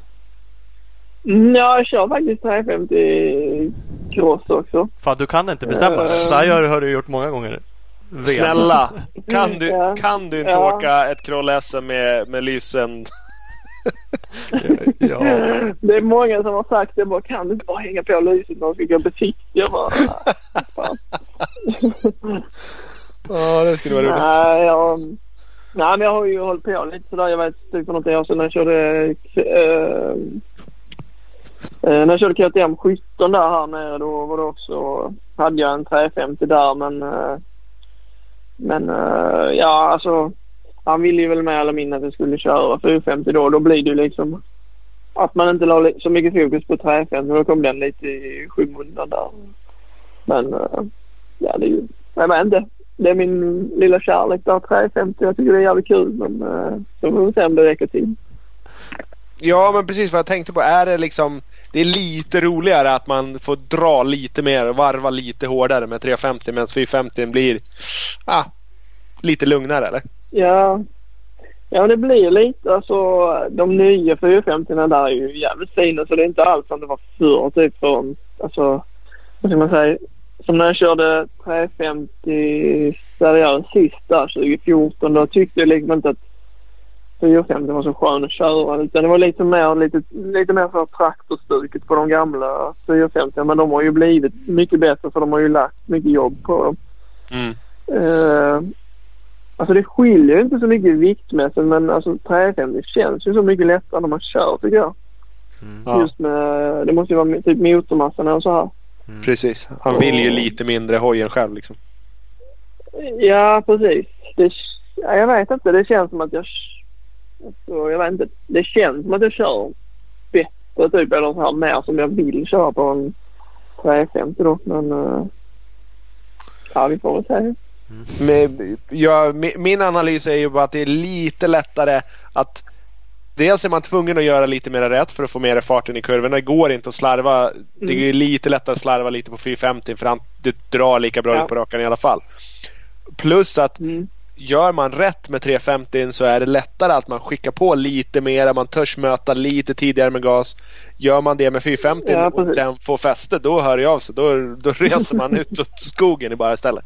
Ja, jag kör faktiskt 350 cross också. Fan, du kan inte bestämma. Uh, Så här har du gjort många gånger. VM. Snälla, kan du, ja. kan du inte ja. åka ett kroll-SM med, med lysen? (laughs) ja. Det är många som har sagt det. Bara, kan du inte bara hänga på lyset när du ska gå besiktiga? Ja, det skulle vara roligt. Nej, jag, Nej, men jag har ju hållit på lite sådär. Jag vet typ för något år sedan när jag körde eh, eh när jag körde KTM 17 där här nere då var det också, hade jag en 350 där men eh, men eh, ja alltså han ville ju väl mer eller mindre att jag skulle köra 450 då. Då blir det ju liksom att man inte la så mycket fokus på 350. Då kom den lite i skymundan där. Men eh, ja, det är ju, jag vet inte det är min lilla kärlek där, 350. Jag tycker det är jävligt kul men uh, så får vi se om det räcker till. Ja men precis vad jag tänkte på. Är det liksom Det är lite roligare att man får dra lite mer och varva lite hårdare med 350 medan 450 blir ah, lite lugnare eller? Ja. Ja det blir lite alltså de nya 450 där är ju jävligt fina så det är inte alls som det var förr typ för alltså vad ska man säga som när jag körde 350 seriöst sist där 2014. Då tyckte jag liksom inte att 450 var så skön att köra. Utan det var lite mer, lite, lite mer så traktorstuket på de gamla 450. Men de har ju blivit mycket bättre för de har ju lagt mycket jobb på dem. Mm. Uh, alltså det skiljer ju inte så mycket viktmässigt men alltså 350 känns ju så mycket lättare när man kör tycker jag. Mm. Just med, det måste ju vara typ motormassan och så här. Mm. Precis. Han vill ju lite mindre hojen själv liksom. Ja precis. Det, ja, jag vet inte. Det känns som att jag... Alltså, jag vet inte. Det känns som att jag kör bättre typ eller så här mer som jag vill köra på en 350 då. Men uh, ja vi får väl se. Men, jag, mi- min analys är ju bara att det är lite lättare att Dels är man tvungen att göra lite mer rätt för att få mer farten i kurvorna. Det går inte att slarva. Det är lite lättare att slarva lite på 450 för han, du drar lika bra Ja. ut på rakan i alla fall. Plus att Mm. gör man rätt med 350 så är det lättare att man skickar på lite mer. Man törs möta lite tidigare med gas. Gör man det med 450 Ja, och den får fäste då hör det av sig. Då, då (laughs) reser man ut åt skogen i bara istället.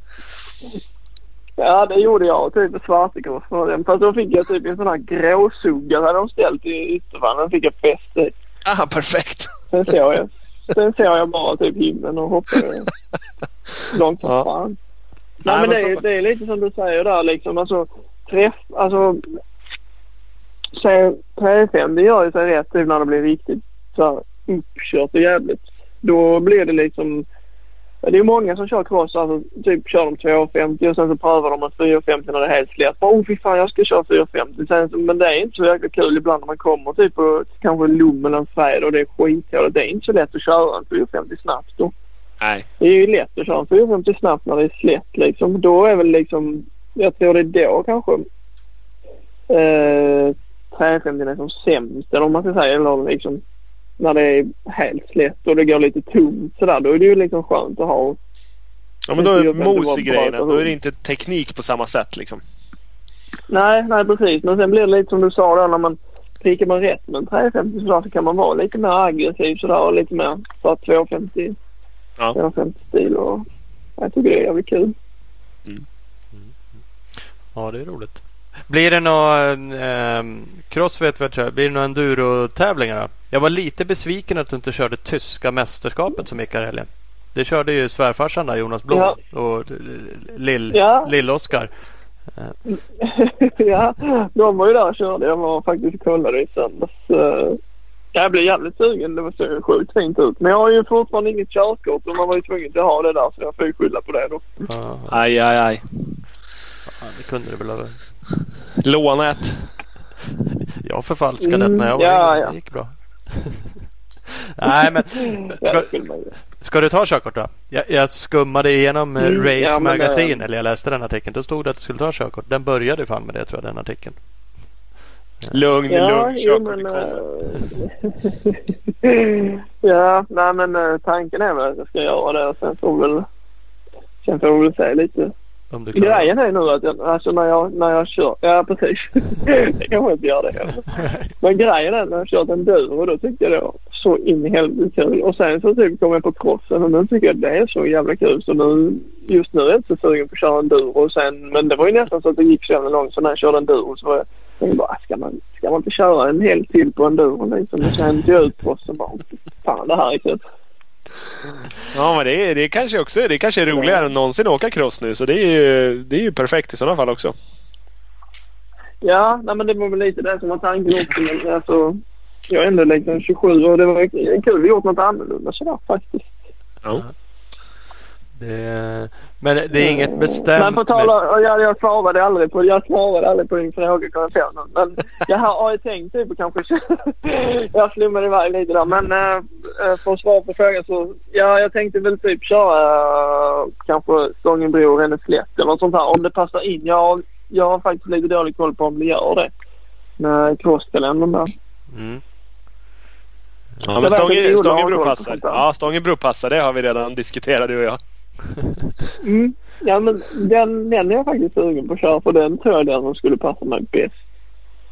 Ja det gjorde jag typ i Svartekross för den. Fast då fick jag typ en sån här gråsugga hade de ställt i yttervagnen. Den fick jag fäste i. Ah, perfekt! Sen såg jag, sen såg jag bara typ himlen och hoppade långt som Ja. fan. Nej, Nej, men men det, är, så- det är lite som du säger där liksom. Alltså träff, alltså. Säg 3-5 det gör ju sig rätt typ när det blir riktigt så här uppkört och jävligt. Då blir det liksom. Det är många som kör cross alltså typ kör de 2,50 och sen så prövar de en 4,50 när det är helt slätt. Bara, Oh fy fan jag ska köra 4,50. Sen, men det är inte så jäkla kul ibland när man kommer typ på kanske Lom eller en färd och det är skithåligt. Det är inte så lätt att köra en 4,50 snabbt då. Nej. Det är ju lätt att köra en 450 snabbt när det är slätt liksom. Då är väl liksom, jag tror det är då kanske eh, 350 är som sämst eller om man ska säga. Eller liksom när det är helt slätt och det går lite tomt sådär. Då är det ju liksom skönt att ha. Ja, men då är det mos i grejerna. Då är det inte teknik på samma sätt liksom. Nej, nej precis. Men sen blir det lite som du sa då när man prickar man rätt med en 350 sådär så kan man vara lite mer aggressiv sådär och lite mer för 250 Ja. 250 stil och jag tycker det är jävligt kul. Ja, det är roligt. Blir det några eh, cross vet vi att jag- Blir det några enduro-tävlingar då? Jag var lite besviken att du inte körde tyska mästerskapet som gick här helgen. Det körde ju svärfarsan där, Jonas Blom Ja. och lill, Ja. lill-Oskar. (laughs) ja, de var ju där och körde. Jag var faktiskt och kollade i söndags. Eh, Jag blev jävligt sugen. Det var så sjukt fint ut. Men jag har ju fortfarande inget körkort och man var ju tvungen att ha det där så jag får ju skylla på det då. Ja, Aj, aj, aj. fan, det kunde du väl ha... Låna ett. Jag förfalskade Mm, det när jag var ja, ja. Det gick bra. (laughs) Nej men (laughs) ska, ska du ta körkort då? Jag, jag skummade igenom mm, Mm, Race ja, eh, Eller jag läste den artikeln. Då stod det att du skulle ta körkort. Den började ju fan med det tror jag den artikeln. Lugn, Ja, lugn. Körkort men... eh, (laughs) ja, nej men eh, tanken är väl att jag ska göra det och sen får vi väl... Sen får vi väl se lite. Om du klarar Grejen är nu att jag, alltså när jag, när jag kör... Ja, precis. (laughs) det kanske inte gör det heller. Men grejen är när jag kört enduro då tyckte jag det var så in i helvete kul. Och sen så typ kom jag på crossen och nu tycker jag det är så jävla kul. Så nu, just nu är jag inte så sugen på att köra enduro. Och sen, men det var ju nästan så att det gick så jävla långt. Så när jag körde enduro så var jag, jag bara, ska man, ska man inte köra en hel till på enduro liksom? Och sen jag ut crossen och bara, fan det här är kul. Ja, men det, är, det kanske också det kanske är roligare än någonsin att åka cross nu. Så det är ju, det är ju perfekt i sådana fall också. Ja, nej, men det var väl lite det som var tanken också. Men alltså, jag är ändå liksom 27 och det var kul att gjort något annorlunda sådär faktiskt. Ja. Det, men det är inget bestämt. Men på tal om, jag, jag svarade aldrig på, jag svarade aldrig på din fråga kom jag på. Men jag har, ju tänkt typ att kanske (laughs) Jag flummade iväg lite där men äh, för att svara på frågan så ja jag tänkte väl typ köra äh, kanske Stångenbro och Ränneslätt eller något sånt här om det passar in. Jag, jag har faktiskt lite dålig koll på om det gör det. Med crosskalendern där. Mm. Ja, Jag men Stånge, Stångebro har passar. där. Ja, Stångebro passar. Det har vi redan diskuterat du och jag. Mm. Ja men den, den är jag faktiskt sugen på att köra för den tror jag är den som skulle passa mig bäst.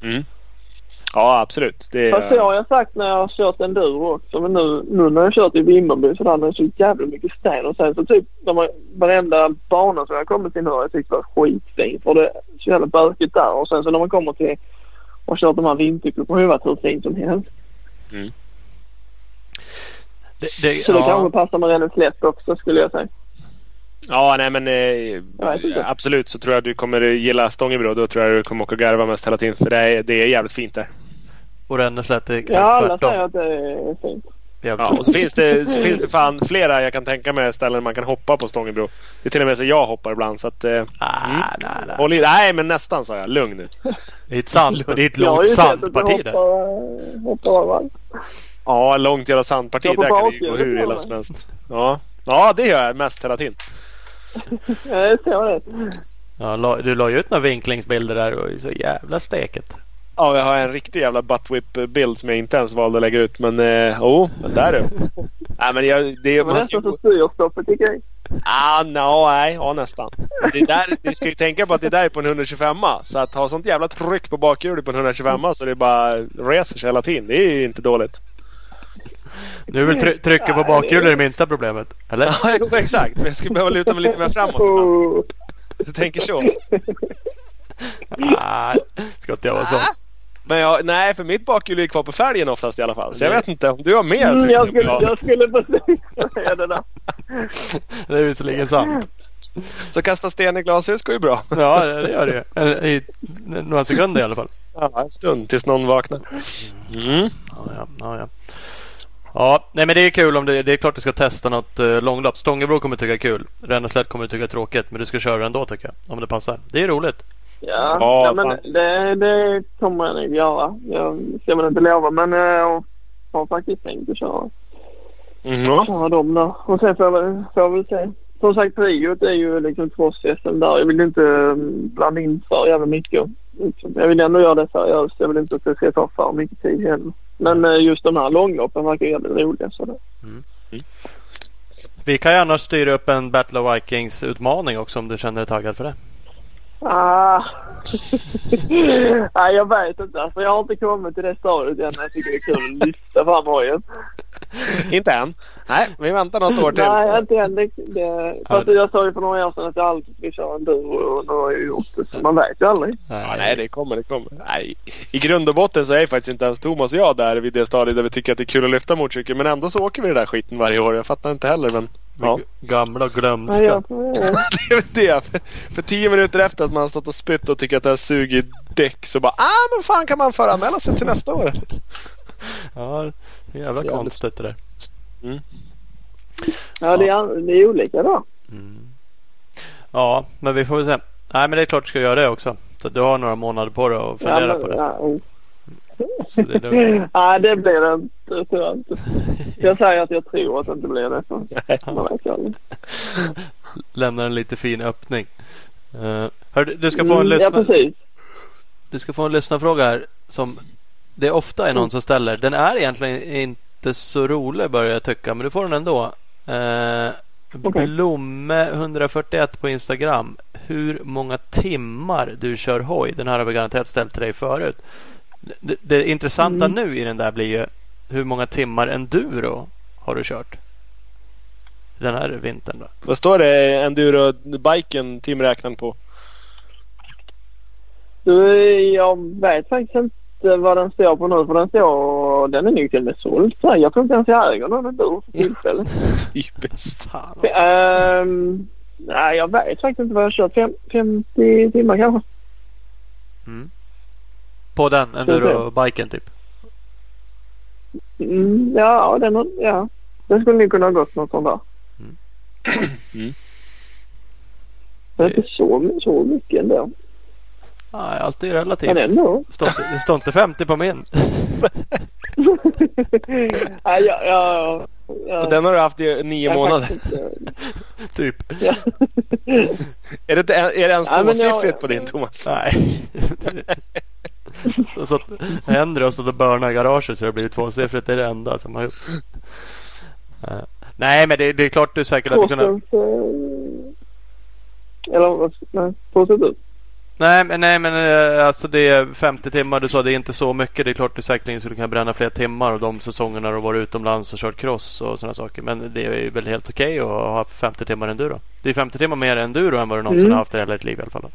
Mm. Ja, absolut. Det Fast det har jag sagt när jag har kört enduro också. Men nu, nu när jag har kört i Vimmerby så där det är så jävla mycket sten. Och sen så typ de har, varenda bana som jag kommit till nu har jag tyckt var skitfin. För det är så jävla bökigt där. Och sen så när man kommer till och kört de här vindcyklarna på huvudet hur fint som helst. Det, det, Så det ja. kanske passar med René Slätt också skulle jag säga. Ja, nej men eh, absolut så tror jag du kommer gilla Stångebro. Då tror jag du kommer åka och garva mest hela tiden. För det är, det är jävligt fint där. Och Ränneslätt är exakt Ja, alla tvärtom. säger att det är fint. Jävligt Ja, och så finns, det, så finns det fan flera jag kan tänka mig ställen man kan hoppa på Stångebro. Det är till och med så jag hoppar ibland. Så att, eh, Ah, nej, nej. i, nej men nästan sa jag. Lugn nu. Det är ett, sand, (laughs) det är ett långt sandparti där. hoppar. Ja, långt jävla sandparti. Där kan det ju gå hur illa som helst. Ja. ja, det gör jag mest hela tiden. (laughs) Ja, jag det. Ja, du la ju ut några vinklingsbilder där och det är så jävla steket. Ja, jag har en riktig jävla buttwhip-bild som jag inte ens valde att lägga ut. Men eh, jo, men där du. Nej, men jag, det, man ska nästan ju, så styrstoppet tycker jag. ah, no, nej, ja nästan. Det där, du ska ju tänka på att det där är på en 125 Så att ha sånt jävla tryck på bakhjulet på en 125 så det bara reser sig hela tiden. Det är ju inte dåligt. Nu är väl try- trycket på bakhjulet det- minsta problemet? Eller? Ja, jo, exakt. Men jag skulle behöva luta mig lite mer framåt. Jag tänker så. Nej, ska inte jag vara så. Men jag, nej, för mitt bakhjul är kvar på fälgen oftast i alla fall. Så jag vet inte om du har mer Mm, jag, skulle, jag. skulle precis säga det där. Det är visserligen sant. Så kasta sten i glashus går ju bra. Ja, det gör det ju. I några sekunder i alla fall. Ja, en stund tills någon vaknar. Mm. Ja, ja, ja, ja. Ja, nej men det är kul om det, det är klart du ska testa något uh, långlopp. Stångebro kommer tycka kul. Ränneslätt kommer tycka tråkigt. Men du ska köra ändå tycker jag. Om det passar. Det är roligt. Ja, Ja, ja men det, det kommer jag nog göra. Jag ska väl inte lova men jag har faktiskt tänkt att köra, Mm. köra dem där. Och sen får jag väl, får jag väl se. Som sagt priot är ju liksom cross-SM där. Jag vill inte mm, blanda in för jävla mycket. Liksom. Jag vill ändå göra det seriöst. Jag vill inte att det ska ta för mycket tid heller. Men eh, just de här långloppen verkar jävligt roliga. Så det. Mm. Vi kan gärna styra upp en Battle of Vikings utmaning också om du känner dig taggad för det. Ah. (laughs) Nej, jag vet inte. Alltså, jag har inte kommit till det stadiet än. Jag tycker det är kul att lyfta fram hojen. (laughs) Inte än. Nej, vi väntar något år till. Nej, inte än. Det, det, fast jag sa ju för några år sedan att jag alltid skulle köra en duo och nu har jag gjort det. Så man vet ju aldrig. Ja, nej, det kommer, det kommer. Nej, I grund och botten så är faktiskt inte ens Thomas och jag där vid det stadiet där vi tycker att det är kul att lyfta motorcykel. Men ändå så åker vi den där skiten varje år. Jag fattar inte heller men ja. Gamla och Ja, glömska. jag, (laughs) Det är det. För, för tio minuter efter att man har stått och spytt och tycker att det har sugit däck så bara ah men fan kan man föranmäla sig till nästa år? (laughs) Ja, det är jävla konstigt det där. ja det, är, det är olika då. Mm. Ja, men vi får väl se. Nej, men det är klart du ska göra det också. Så du har några månader på dig att fundera ja, men, på det. Ja. Så det. (laughs) Nej, det blir det inte. Tyvärr inte. Jag säger att jag tror att det inte blir det. Så. (laughs) Man. Lämnar en lite fin öppning. Uh, hör, du, ska få en Mm, Ja, lyssna, precis. du ska få en lyssnarfråga här som det ofta är någon som ställer. Den är egentligen inte så rolig börjar jag tycka, men du får den ändå. Uh, Okej. Blomme 141 på Instagram. Hur många timmar du kör hoj? Den här har vi garanterat ställt till dig förut. Det, det intressanta Mm. nu i den där blir ju hur många timmar enduro har du kört? Den här vintern då? Vad står det enduro-biken timräknaren på? Du, jag vet faktiskt inte vad den står på nu. För den står... Den är nog till och med såld. Så Jag tror inte ens jag äger någon enduro för tillfället. (laughs) Typiskt. Också. Ehm, nej, jag vet faktiskt inte vad jag har kört. Fem, 50 timmar kanske. Mm. På den enduro-biken typ? Mm, ja, den, ja, den skulle nog kunna ha gått något sånt där. Mm. Mm. Det är inte så, så mycket ändå. Nej, allt är relativt. Men ändå. Det står inte 50 på min. (laughs) nej, ja, ja, ja, Och den har du haft i nio jag månader. (laughs) Typ. Ja. Är det, är det ens Ja, men jag- tvåsiffrigt på din Thomas? Nej. (laughs) Så, så att Henry har stått och börnat i garaget så det blir tvåsiffrigt. Det är det enda som har gjort. Eh, Nej men det, det är klart du säkert hade kunnat. Eh, Eller nej, du. Nej, men, nej, men eh, alltså det är 50 timmar. Du sa det är inte så mycket. Det är klart du säkerligen skulle kunna bränna fler timmar av de säsongerna du varit utomlands och kört cross och sådana saker. Men det är väl helt okej okay att ha 50 timmar enduro. Det är 50 timmar mer enduro än vad du någonsin mm. har haft i hela ditt liv i alla fall.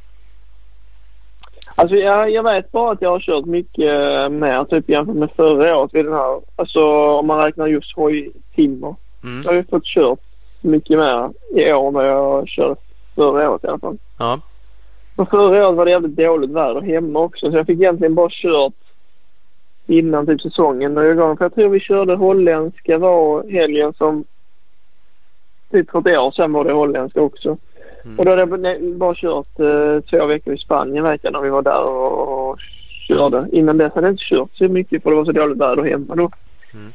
Alltså jag, jag vet bara att jag har kört mycket mer typ jämfört med förra året vid den här. Alltså om man räknar just hojtimmar. Mm. Jag har ju fått kört mycket mer i år än vad jag körde förra året i alla fall. Ja. Och förra året var det jävligt dåligt väder hemma också så jag fick egentligen bara kört innan typ säsongen några gånger. För jag tror vi körde holländska var helgen som typ för ett år sedan var det holländska också. Mm. Och då hade jag bara kört uh, två veckor i Spanien vet jag när vi var där och, och körde. Innan dess hade jag inte kört så mycket för det var så dåligt väder hemma då. Mm.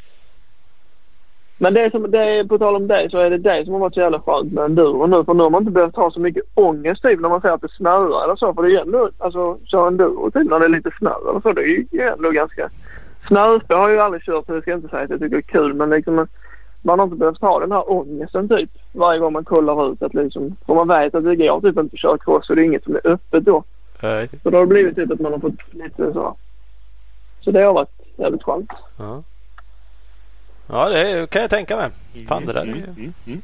Men det som, det, på tal om det så är det det som har varit så jävla skönt med enduro nu. För nu har man inte behövt ha så mycket ångest typ när man säger att det snöar eller så. För det är ju ändå, alltså köra enduro typ när det är lite snö eller så. Det är ju ändå ganska... Snöspår har jag ju aldrig kört så jag ska inte säga att jag tycker det är kul. Men liksom man har inte behövt ha den här ångesten typ varje gång man kollar ut att liksom. För man vet att det går typ inte att köra cross och det är inget som är öppet då. Nej. Så då har det blivit typ att man har fått lite så. Så det har varit jävligt skönt. Ja. Ja, det kan jag tänka mig. Fan, det där är ju... Mm, mm, mm.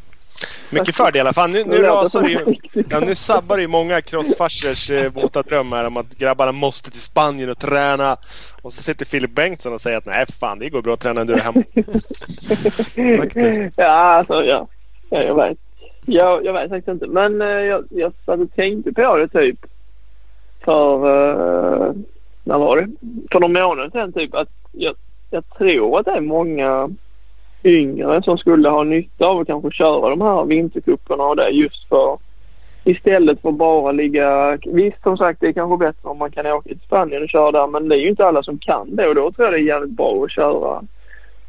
Mycket fördelar. Fan, nu, nu rasar ju. Ja, nu sabbar ju många crossfarsers eh, våta drömmar om att grabbarna måste till Spanien och träna. Och så sitter Filip Bengtsson och säger att nej fan det går bra att träna är hemma. (laughs) ja, alltså ja. ja. Jag vet. Jag, jag vet faktiskt inte. Men eh, jag, jag satt och tänkte på det typ. För, eh, när var det? För några månader sedan typ. Att jag, jag tror att det är många yngre som skulle ha nytta av att kanske köra de här vintercuperna och det just för istället för bara ligga... Visst som sagt det är kanske bättre om man kan åka till Spanien och köra där men det är ju inte alla som kan det och då tror jag det är jävligt bra att köra.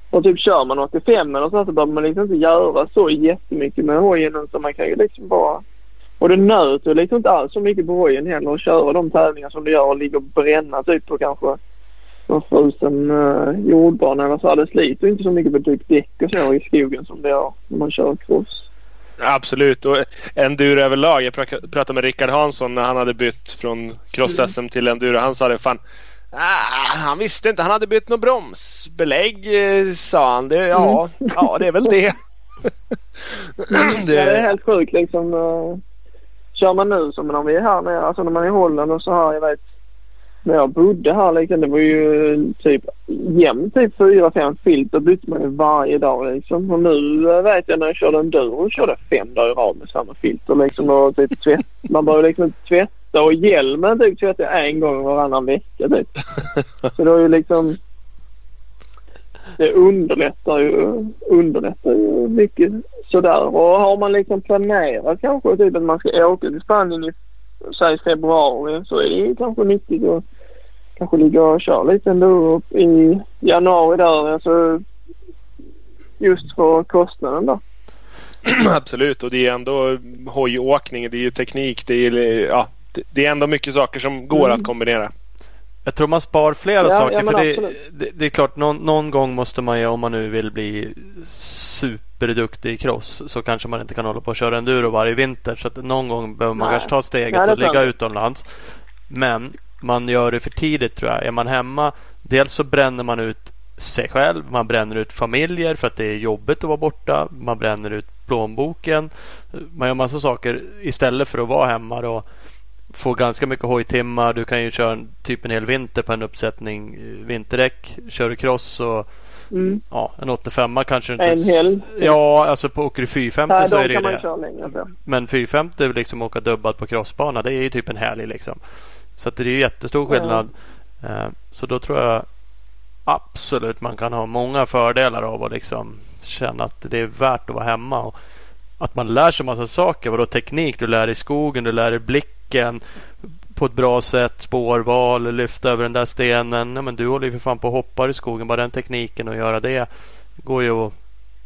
Och typ kör man 85 eller så, så behöver man liksom inte göra så jättemycket med hojen utan man kan ju liksom bara... Och det nöter liksom inte alls så mycket på hojen heller att köra de tävlingar som du gör och ligga och bränna typ på kanske någon frusen uh, jordbana eller så. Det sliter inte så mycket på typ däck och så i skogen som det gör när man kör cross. Absolut och enduro överlag. Jag pratade med Rickard Hansson när han hade bytt från cross-SM till enduro. Han sa det fan Ah, han visste inte. Han hade bytt något bromsbelägg sa han. Det, ja, mm. ja, det är väl det. (laughs) (laughs) det... Ja, det är helt sjukt liksom. Uh, kör man nu som när vi är här nere, alltså när man är i Holland och så här, jag vet när jag bodde här liksom, det var ju typ jämnt typ fyra, fem filter bytte man ju varje dag liksom. Och nu vet jag när jag körde enduro körde fem dagar i rad med samma filter liksom och typ tvätt. (laughs) Man började liksom tvätta och hjälmen typ tvättade jag en gång varannan vecka typ. (laughs) Så det var ju liksom det underlättar ju, underlättar ju mycket sådär. Och har man liksom planerat kanske typ att man ska åka till Spanien i säg februari så är det kanske nyttigt att kanske ligga och köra lite ändå i januari där. Alltså just för kostnaden då. (clears throat) Absolut och det är ändå hojåkning, det är ju teknik, det är, ja, det är ändå mycket saker som går mm. att kombinera. Jag tror man spar flera ja, saker. Ja, för det, det, det, är klart någon, någon, gång måste man ju om man nu vill bli superduktig i cross så kanske man inte kan hålla på och köra enduro varje vinter. Så att någon gång behöver man Nej. kanske ta steget Nej, och ligga utomlands. Men man gör det för tidigt tror jag. Är man hemma, dels så bränner man ut sig själv. Man bränner ut familjer för att det är jobbigt att vara borta. Man bränner ut plånboken. Man gör massa saker istället för att vara hemma. Då får ganska mycket hojtimmar. Du kan ju köra en, typ en hel vinter på en uppsättning eh, vinterdäck. Kör du cross och mm. ja, en 85 kanske inte... En hel? Ja, alltså på åker du 450 Nej, så är det man det. Men 450 liksom åka dubbad på crossbana det är ju typ en helg liksom. Så det är ju jättestor skillnad. Mm. Så då tror jag absolut man kan ha många fördelar av att liksom känna att det är värt att vara hemma. Och att man lär sig massa saker. Vadå teknik? Du lär dig skogen, du lär dig blicken på ett bra sätt. Spårval, lyfta över den där stenen. Ja, men du håller ju för fan på och hoppar i skogen. Bara den tekniken och göra det går ju att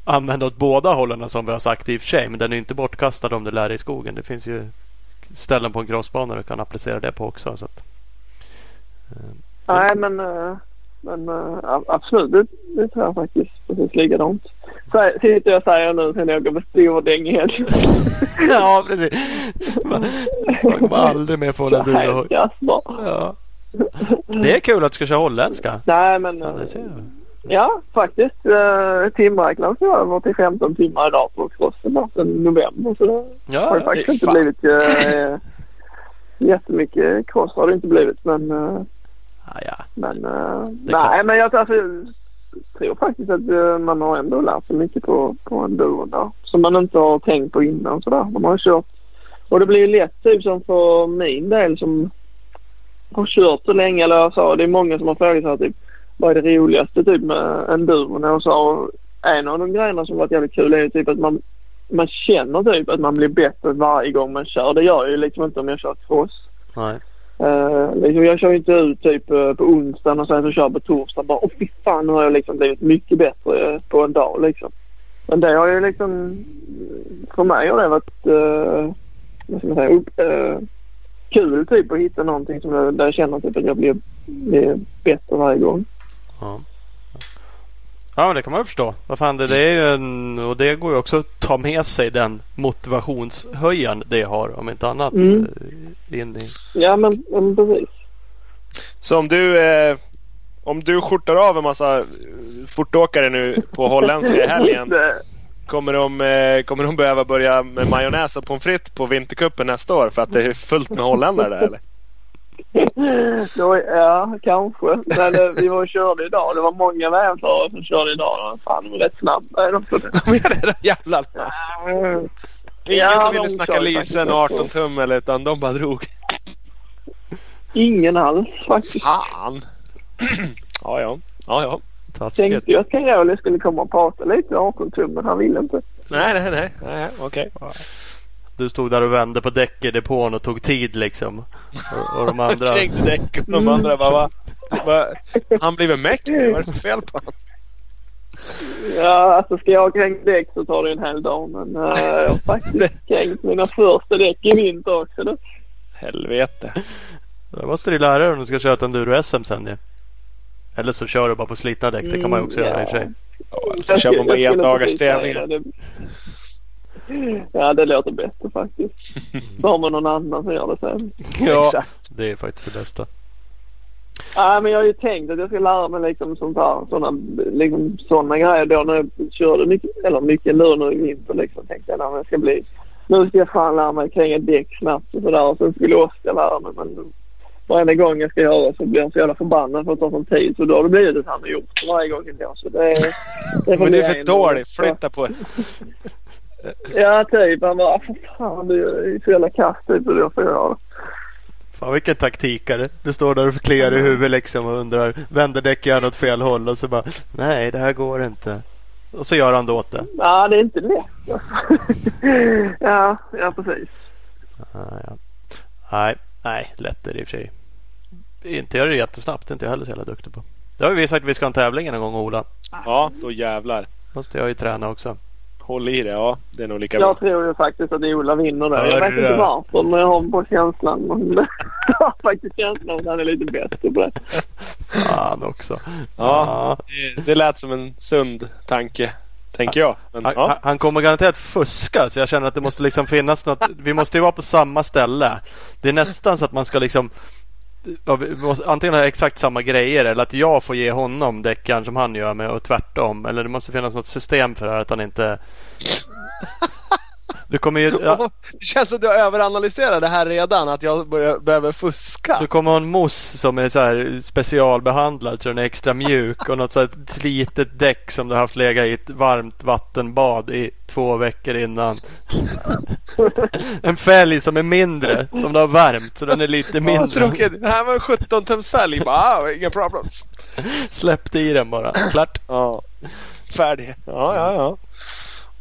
använda åt båda hållen som vi har sagt i och för sig. Men den är inte bortkastad om du lär dig i skogen. Det finns ju ställen på en crossbana du kan applicera det på också. Så att, eh. Nej men eh, men uh, absolut, det, det tror jag faktiskt precis likadant. Så, sitter jag och säger nu sen jag går med stor dänghed. (laughs) ja, precis. Man kommer aldrig mer få den du Ja. Det är kul att du ska köra holländska. Nej, men... Ja, det ser jag. Ja, faktiskt. Uh, timräknaren ska över till 15 timmar idag på crossen sedan november. Så det ja, har det faktiskt inte fan. blivit uh, jättemycket cross har det inte blivit. Men, uh, ah, ja. men uh, nej, kan... men jag alltså, tror faktiskt att uh, man har ändå lärt sig mycket på, på en duo. Som man inte har tänkt på innan sådär. De har kört. Och det blir ju lätt typ som för min del som har kört så länge. Eller jag sa, det är många som har frågat här typ vad är det roligaste typ med en duo? Och så en av de grejerna som varit jävligt kul är ju typ att man, man känner typ att man blir bättre varje gång man kör. Det gör jag ju liksom inte om jag kör cross. Nej. Uh, liksom jag kör ju inte ut typ uh, på onsdagen och sen så kör jag på torsdagen. Bara åh fy fan nu har jag liksom blivit mycket bättre på en dag liksom. Men det har ju liksom för mig har det varit uh, vad ska man säga, upp, kul typ att hitta någonting som jag, där jag känner typ att jag blir, blir bättre varje gång. Ja. Ja det kan man ju förstå. Vad fan det, det är ju en, och det går ju också att ta med sig den motivationshöjaren det har om inte annat. Mm. Eh, in i... Ja men, men precis. Så om du eh, om du skjortar av en massa fortåkare nu på holländska i helgen. (laughs) kommer, de, eh, kommer de behöva börja med majonnäs och pommes frites på vintercupen nästa år för att det är fullt med holländare där eller? (laughs) Då, ja, kanske. Men eh, vi var och körde idag. Det var många VM-förare som körde idag. Fan, de var rätt snabba. De, de är det, jävlarna. Ingen ja, som ville snacka Lysen och 18 tum eller utan de bara drog. Ingen alls faktiskt. Fan. ja, ja. ja, ja. Taskigt. Tänkte ju att Caroli skulle komma och prata lite 18 tum men han ville inte. Nej, nej, nej. nej Okej. Okay. Du stod där och vände på däck i depån och tog tid liksom. Och, och de andra... (laughs) Krängde däck och de andra bara va? Han blivit meck Vad är det för fel på honom? Ja, alltså ska jag kränga däck så tar det en hel dag. Men uh, jag har faktiskt (laughs) kränkt mina första däck i vinter också. Då. Helvete. Det måste du lära dig om du ska köra ett enduro-SM sen ja. Eller så kör du bara på slitna däck. Det kan man ju också mm, göra i och för sig. Ja, eller så kör man bara en dagars tävlingar. Ja, det låter bättre faktiskt. Så har man någon annan som gör det sen. Ja, Exakt. det är faktiskt det bästa. Ja, men jag har ju tänkt att jag ska lära mig liksom sånt här, såna, liksom, såna grejer då när jag körde mycket, eller mycket nu nu i vinter liksom. Tänkte jag när jag ska bli, nu ska jag fan lära mig kränga däck snabbt och sådär och sen skulle Oskar lära mig men varenda gång jag ska göra så blir jag så jävla förbannad för att det tar sån tid. Så då har det blivit att han har gjort varje gång ändå. Så det, det (laughs) Men det är för dåligt. Flytta på. Ja, typ. Han bara, för fan du är så jävla kass typ. Och då får jag Fan vilken taktikare. Du står där och kliar i huvudet liksom och undrar. Vänder däcket åt fel håll och så bara. Nej, det här går inte. Och så gör han det åt det. Ja, det är inte lätt. (laughs) ja, ja precis. Ah, ja. Nej, nej, lätt är det i och för sig. Inte gör det jättesnabbt. Det är inte jag heller så jävla duktig på. Det har vi sagt att vi ska ha en tävling en gång Ola. Ja, då jävlar. Måste jag ju träna också. Håll i det, ja. Det är nog lika jag bra. Jag tror ju faktiskt att Ola vinner där. Jag vet inte varför, men jag har på känslan. (laughs) Jag har faktiskt känslan att han är lite bättre på det. Han också. Ja, det, det lät som en sund tanke. Tänker jag. Men, han, ja. han, kommer garanterat fuska så jag känner att det måste liksom finnas något. Vi måste ju vara på samma ställe. Det är nästan så att man ska liksom ja, vi måste antingen ha exakt samma grejer eller att jag får ge honom däckaren som han gör med och tvärtom. Eller det måste finnas något system för det här att han inte du kommer ju, (laughs) ja. Det känns som att du har överanalyserat det här redan. Att jag börjar, behöver fuska. Du kommer ha en mousse som är så här specialbehandlad så den är extra mjuk. Och något så här slitet däck som du har haft lägga i ett varmt vattenbad i två veckor innan. (laughs) en fälg som är mindre. Som du har värmt så den är lite mindre. tråkigt. Det här var en 17 tums fälg. Bara, inga problem. Släppte i den bara. Klart. Ja. Färdig. Ja, ja, ja.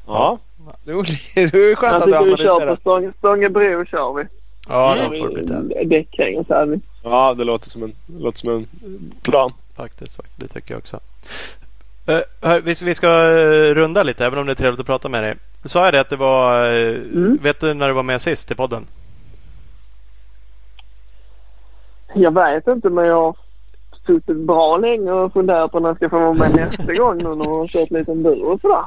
Ja. (laughs) Det är skönt att du analyserar. På Stångebro kör vi. Ja, mm. då får det bli Däckhäng så. Ja, det låter som en, låter som en plan. Faktiskt, det tycker jag också. Uh, hör, vi, vi ska uh, runda lite, även om det är trevligt att prata med dig. Sa jag det att det var... Uh, mm. Vet du när du var med sist i podden? Jag vet inte, men jag suttit bra länge och funderat på när jag ska få vara med nästa gång nu när man har kört lite enduro och sådär.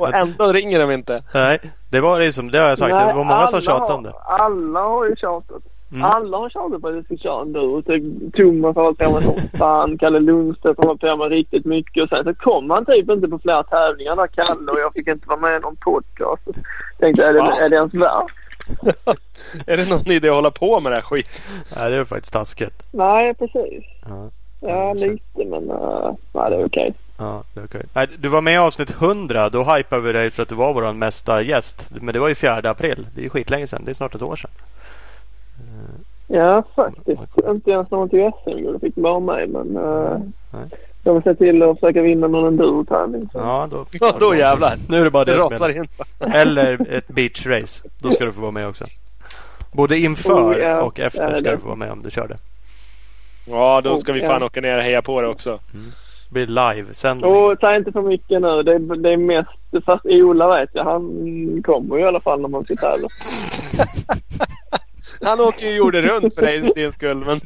Och ändå ringer de inte. Nej, det var det som det har jag sagt. Nej, det var många som alla tjatade har- om det. Alla har ju tjatat. Mm. Alla har tjatat på att jag ska köra enduro. Typ Thomas har hållit på med som fan. Kalle Lundstedt har hållit på med riktigt mycket. Och sen så kom han typ inte på flera tävlingar där Kalle och jag fick inte vara med i någon podcast. Och tänkte är det, är det ens värt? Är det någon idé att hålla på med det här skit? Nej, det är faktiskt taskigt. Nej, precis. Ja, Ja, lite men uh, nej, det är okej. ja, det är okej. Nej, du var med i avsnitt 100. Då hypade vi dig för att du var vår mesta gäst. Men det var ju 4 april. Det är ju skitlänge sedan. Det är snart ett år sedan. Ja, faktiskt. Inte ens när man tog SM-guld fick vara med men uh, Nej. Jag vill se till att försöka vinna någon enduro-tävling. Ja, då, (laughs) Ja, då jävlar. Nu är det bara Det det som in. (laughs) Eller ett beach race. Då ska du få vara med också. Både inför Oh, ja. och efter ska du få vara med om du kör det. Ja, då ska vi Ja. fan åka ner och heja på det också. Det blir live-sändning. Och ta inte för mycket nu. Det är, det är mest, fast Ola vet jag, han kommer ju i alla fall när man ska tävla. (laughs) Han åker ju jorden runt för dig, din skull. Men...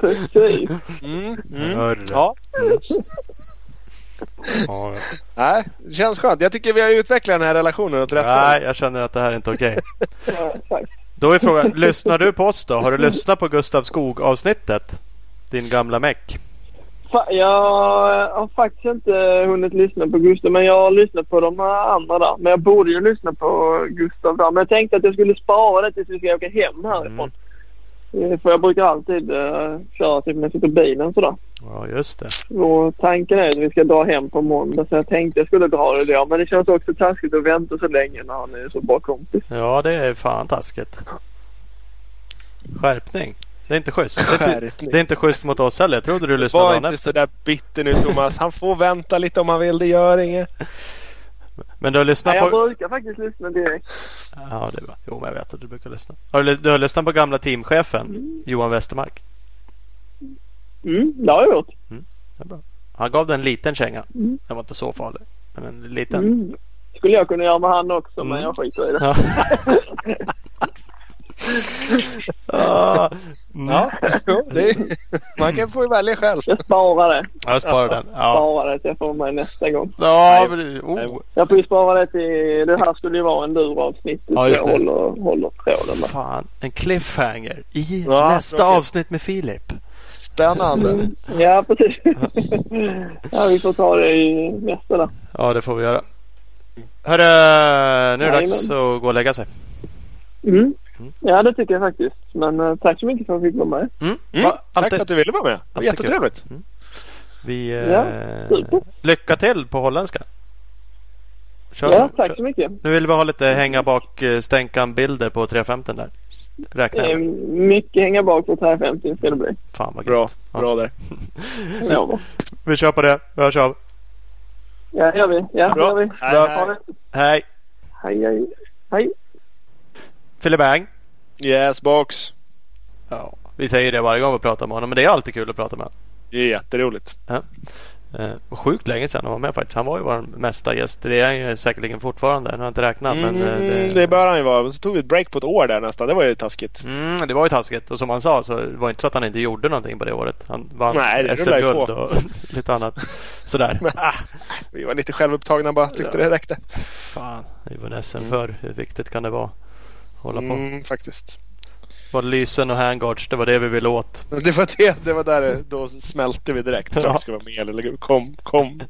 Precis. Mm, mm. Ja, Ja, nej, det känns skönt. Jag tycker vi har utvecklat den här relationen åt rätt Nej, håll. jag känner att det här är inte okej. Ja, exakt. Då är frågan, lyssnar du på oss då? Har du lyssnat på Gustav Skog avsnittet? Din gamla meck. Jag har faktiskt inte hunnit lyssna på Gustav, men jag har lyssnat på de andra där. Men jag borde ju lyssna på Gustav där. Men jag tänkte att jag skulle spara det tills vi ska åka hem härifrån. Eh, För jag brukar alltid uh, köra typ när jag sitter i bilen sådär. Ja, just det. Och tanken är att vi ska dra hem på måndag så jag tänkte jag skulle dra det då. Men det känns också taskigt att vänta så länge när han är så bra kompis. Ja, det är fan taskigt. Skärpning. Det är inte schysst. Det är inte, Skärpning. det är inte schysst mot oss heller. Jag trodde du lyssnade Var inte efter. så där bitter nu Thomas. Han får vänta lite om han vill. Det gör inget. Men du har lyssnat Nej, jag på... brukar faktiskt lyssna direkt. Ja, det var... Jo, men jag vet att du brukar lyssna. Har du, du har lyssnat på gamla teamchefen Johan Westermark? Mm, det har jag gjort. Det är bra. Han gav den en liten känga. Den var inte så farlig. Men en liten. Mm. Skulle jag kunna göra med han också, men Mm. jag skiter i det. Ja. (laughs) Ah. Ja, det är, (laughs) man kan få välja själv. Jag sparar det. Jag sparar den. Ja, Sparar det till jag får med nästa gång. ja men oh. Jag får ju spara det till... Det här skulle ju vara en duravsnitt. Ja, just jag det. håller, håller tråden där. Fan, en cliffhanger i Ja, nästa tråkigt. avsnitt med Filip. Spännande. Mm. Ja, precis. (laughs) ja, vi får ta det i nästa där. Ja, det får vi göra. Hörru, nu är det dags att gå och lägga sig. Mm. Mm. Ja, det tycker jag faktiskt. Men eh, tack så mycket för att jag fick vara med. Mm. Mm, Va, tack för att du ville vara med. Det var jättetrevligt. Vi, Ja, eh, super. lycka till på holländska. Kör, Ja, tack kör. så mycket. Nu vill vi ha lite hänga bak eh, stänkan bilder på 350 där. Räkna Eh, mycket hänga bak på 350 ska det bli. Fan vad Bra. Ja. bra där. (laughs) Lovar. Vi kör på det. Vi hörs av. Ja, det gör vi. Ja, Bra. gör vi. Bra. hej. Hej! Hej, hej. Hej. Filip Bang. Yes box. Ja, vi säger det varje gång vi pratar med honom. Men det är alltid kul att prata med honom. Det är jätteroligt. Eh, sjukt länge sedan han var med faktiskt. Han var ju vår mesta gäst. Det är han ju säkerligen fortfarande. Nu har jag inte räknat. Mm, men, eh, det, det bör han ju vara. Så tog vi ett break på ett år där nästan. Det var ju taskigt. Mm, det var ju taskigt. Och som han sa så var det inte så att han inte gjorde någonting på det året. Han vann Nej, SM-guld och (laughs) lite annat. Sådär. (laughs) ah, Vi var lite självupptagna bara. Tyckte det räckte. fan, det var en SM Mm. för Hur viktigt kan det vara? Hålla på. Mm, faktiskt. Var lysen och handguards, det var det vi ville åt. (laughs) Det var det. Det var där då smälte vi direkt. Ja. ska vara med. Eller kom, kom,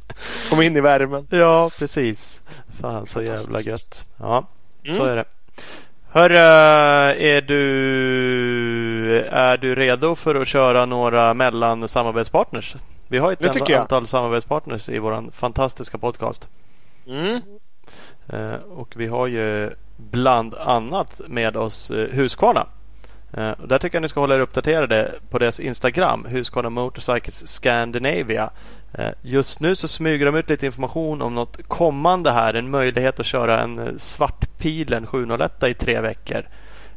kom in i värmen. (laughs) Ja, precis. Fan så jävla gött. Ja, så Mm. är det. Hörru, är du, är du redo för att köra några mellan samarbetspartners? Vi har ett jag. antal samarbetspartners i vår fantastiska podcast. Mm. Eh, och vi har ju bland annat med oss eh, Husqvarna. Eh, där tycker jag ni ska hålla er uppdaterade på deras Instagram, Husqvarna Motorcycles Scandinavia. Just nu så smyger de ut lite information om något kommande här. En möjlighet att köra en Svartpilen 701 i tre veckor.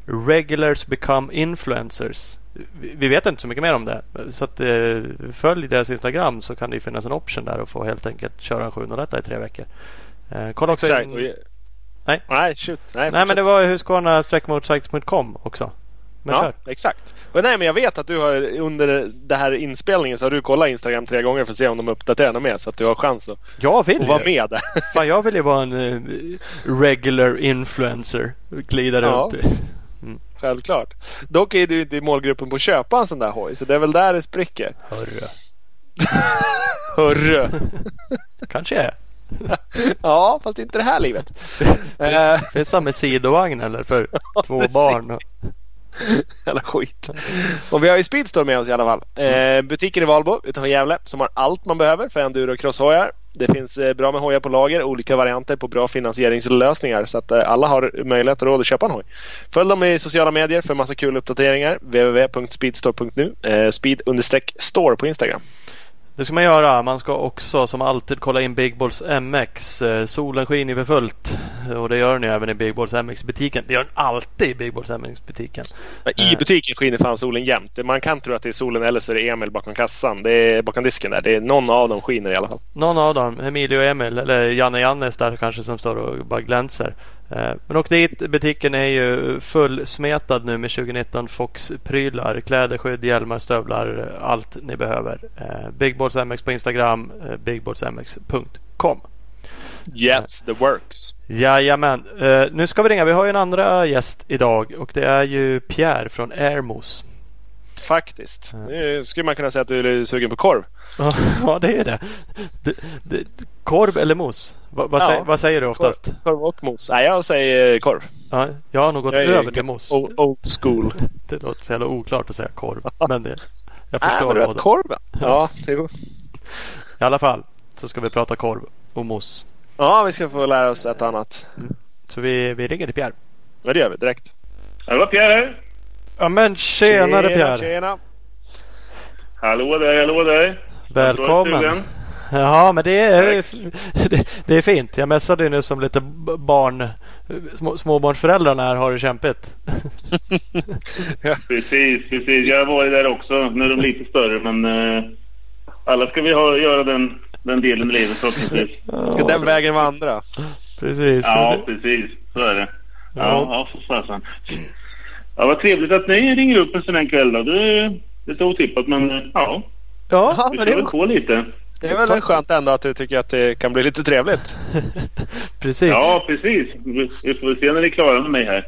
Regulars become influencers. Vi vet inte så mycket mer om det. Så att, följ deras Instagram så kan det finnas en option där och få helt enkelt köra en 701 i tre veckor. Eh, kolla också Exakt. in- Nej. Nej, shoot. Nej, Nej men det var Husqvarna-motorcycles.com också. Men ja, kör. exakt. Och nej, men jag vet att du har under den här inspelningen så har du kollat Instagram tre gånger för att se om de uppdaterar något mer. Så att du har chans att, Jag vill att vara med där. (laughs) Fan, jag vill ju vara en eh, regular influencer. Glida Ja. runt. Självklart. Dock är du inte i målgruppen på att köpa en sån där hoj. Så det är väl där det spricker. Hörru. (laughs) Hörru! Kanske jag är. (laughs) Ja, fast inte det här livet. Eh, Det är samma sidovagn eller för två barn. Och, Jävla skit. Och vi har ju Speedstore med oss i alla fall. Eh, butiken i Valbo utanför Gävle som har allt man behöver för enduro och crosshojar. Det finns eh, bra med hojar på lager, olika varianter på bra finansieringslösningar så att eh, alla har möjlighet och råd att köpa en hoj. Följ dem i sociala medier för massa kul uppdateringar. www.speedstore.nu eh, speed-store på Instagram. Det ska man göra. Man ska också som alltid kolla in Big Balls MX. Eh, Solen skiner för fullt. Och det gör den ju även i Big Balls MX-butiken. Det gör den alltid i Big Balls MX-butiken. I butiken skiner fan solen jämt. Man kan tro att det är solen eller så är det Emil bakom kassan. Det är bakom disken där. Det är någon av dem skiner i alla fall. Någon av dem, Emilio och Emil eller Janne Jannes där kanske som står och bara glänser. Eh, Men åk dit. Butiken är ju fullsmetad nu med 2019 Fox-prylar. Kläder, skydd, hjälmar, stövlar. Allt ni behöver. Eh, Big Balls MX på Instagram. eh, bigballsmx.com Yes, the works. Jajamän. Nu ska vi ringa. Vi har ju en andra gäst idag och det är ju Pierre från Airmos. Faktiskt. Nu skulle man kunna säga att du är sugen på korv. ja, (laughs) det är det. det, det korv eller mos? Va, vad, Ja. säger, vad säger du oftast? Korv och mos. Nej, jag säger korv. Ja, jag har nog gått över till mos. Old, school. (laughs) Det låter så jävla oklart att säga korv. Men det, jag Nej, förstår men du vet det korven. Ja, jo. I alla fall så ska vi prata korv och mos. ja, vi ska få lära oss ett annat. Så vi, vi ringer till Pierre. Ja, det gör vi direkt. Hallå Pierre. Ja men tjenare Pierre! Tjena. Hallå där, hallå där. Välkommen! Ja men det är, (laughs) det, det är fint. Jag messade ju nu som lite barn små, småbarnsföräldrarna här har det kämpigt. (laughs) Precis, precis. Jag har varit där också. Nu är de lite större men eh, alla ska vi ha, göra den, den delen i livet förhoppningsvis. (laughs) Ska den vägen vandra? Precis. Ja, precis. Så är det. Ja. Ja, ja för fasen. Ja, vad trevligt att ni ringer upp en sån här kväll då. Det är lite otippat men eh, ja, Ja, vi det kör är, väl på lite. det är väl skönt ändå att du tycker att det kan bli lite trevligt. (laughs) precis. Ja, precis. Vi får se när ni är klara med mig här.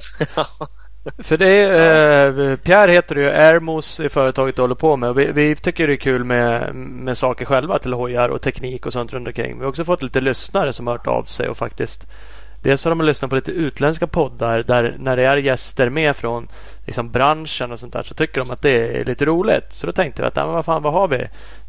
(laughs) För det är, eh, Pierre heter ju Airmos i företaget du håller på med. Vi, vi tycker det är kul med, med saker själva till hojar och teknik och sånt runt omkring. Vi har också fått lite lyssnare som har hört av sig och faktiskt Dels har de lyssnat på lite utländska poddar där när det är gäster med från liksom branschen och sånt där så tycker de att det är lite roligt. Så då tänkte vi att men vad fan vad har vi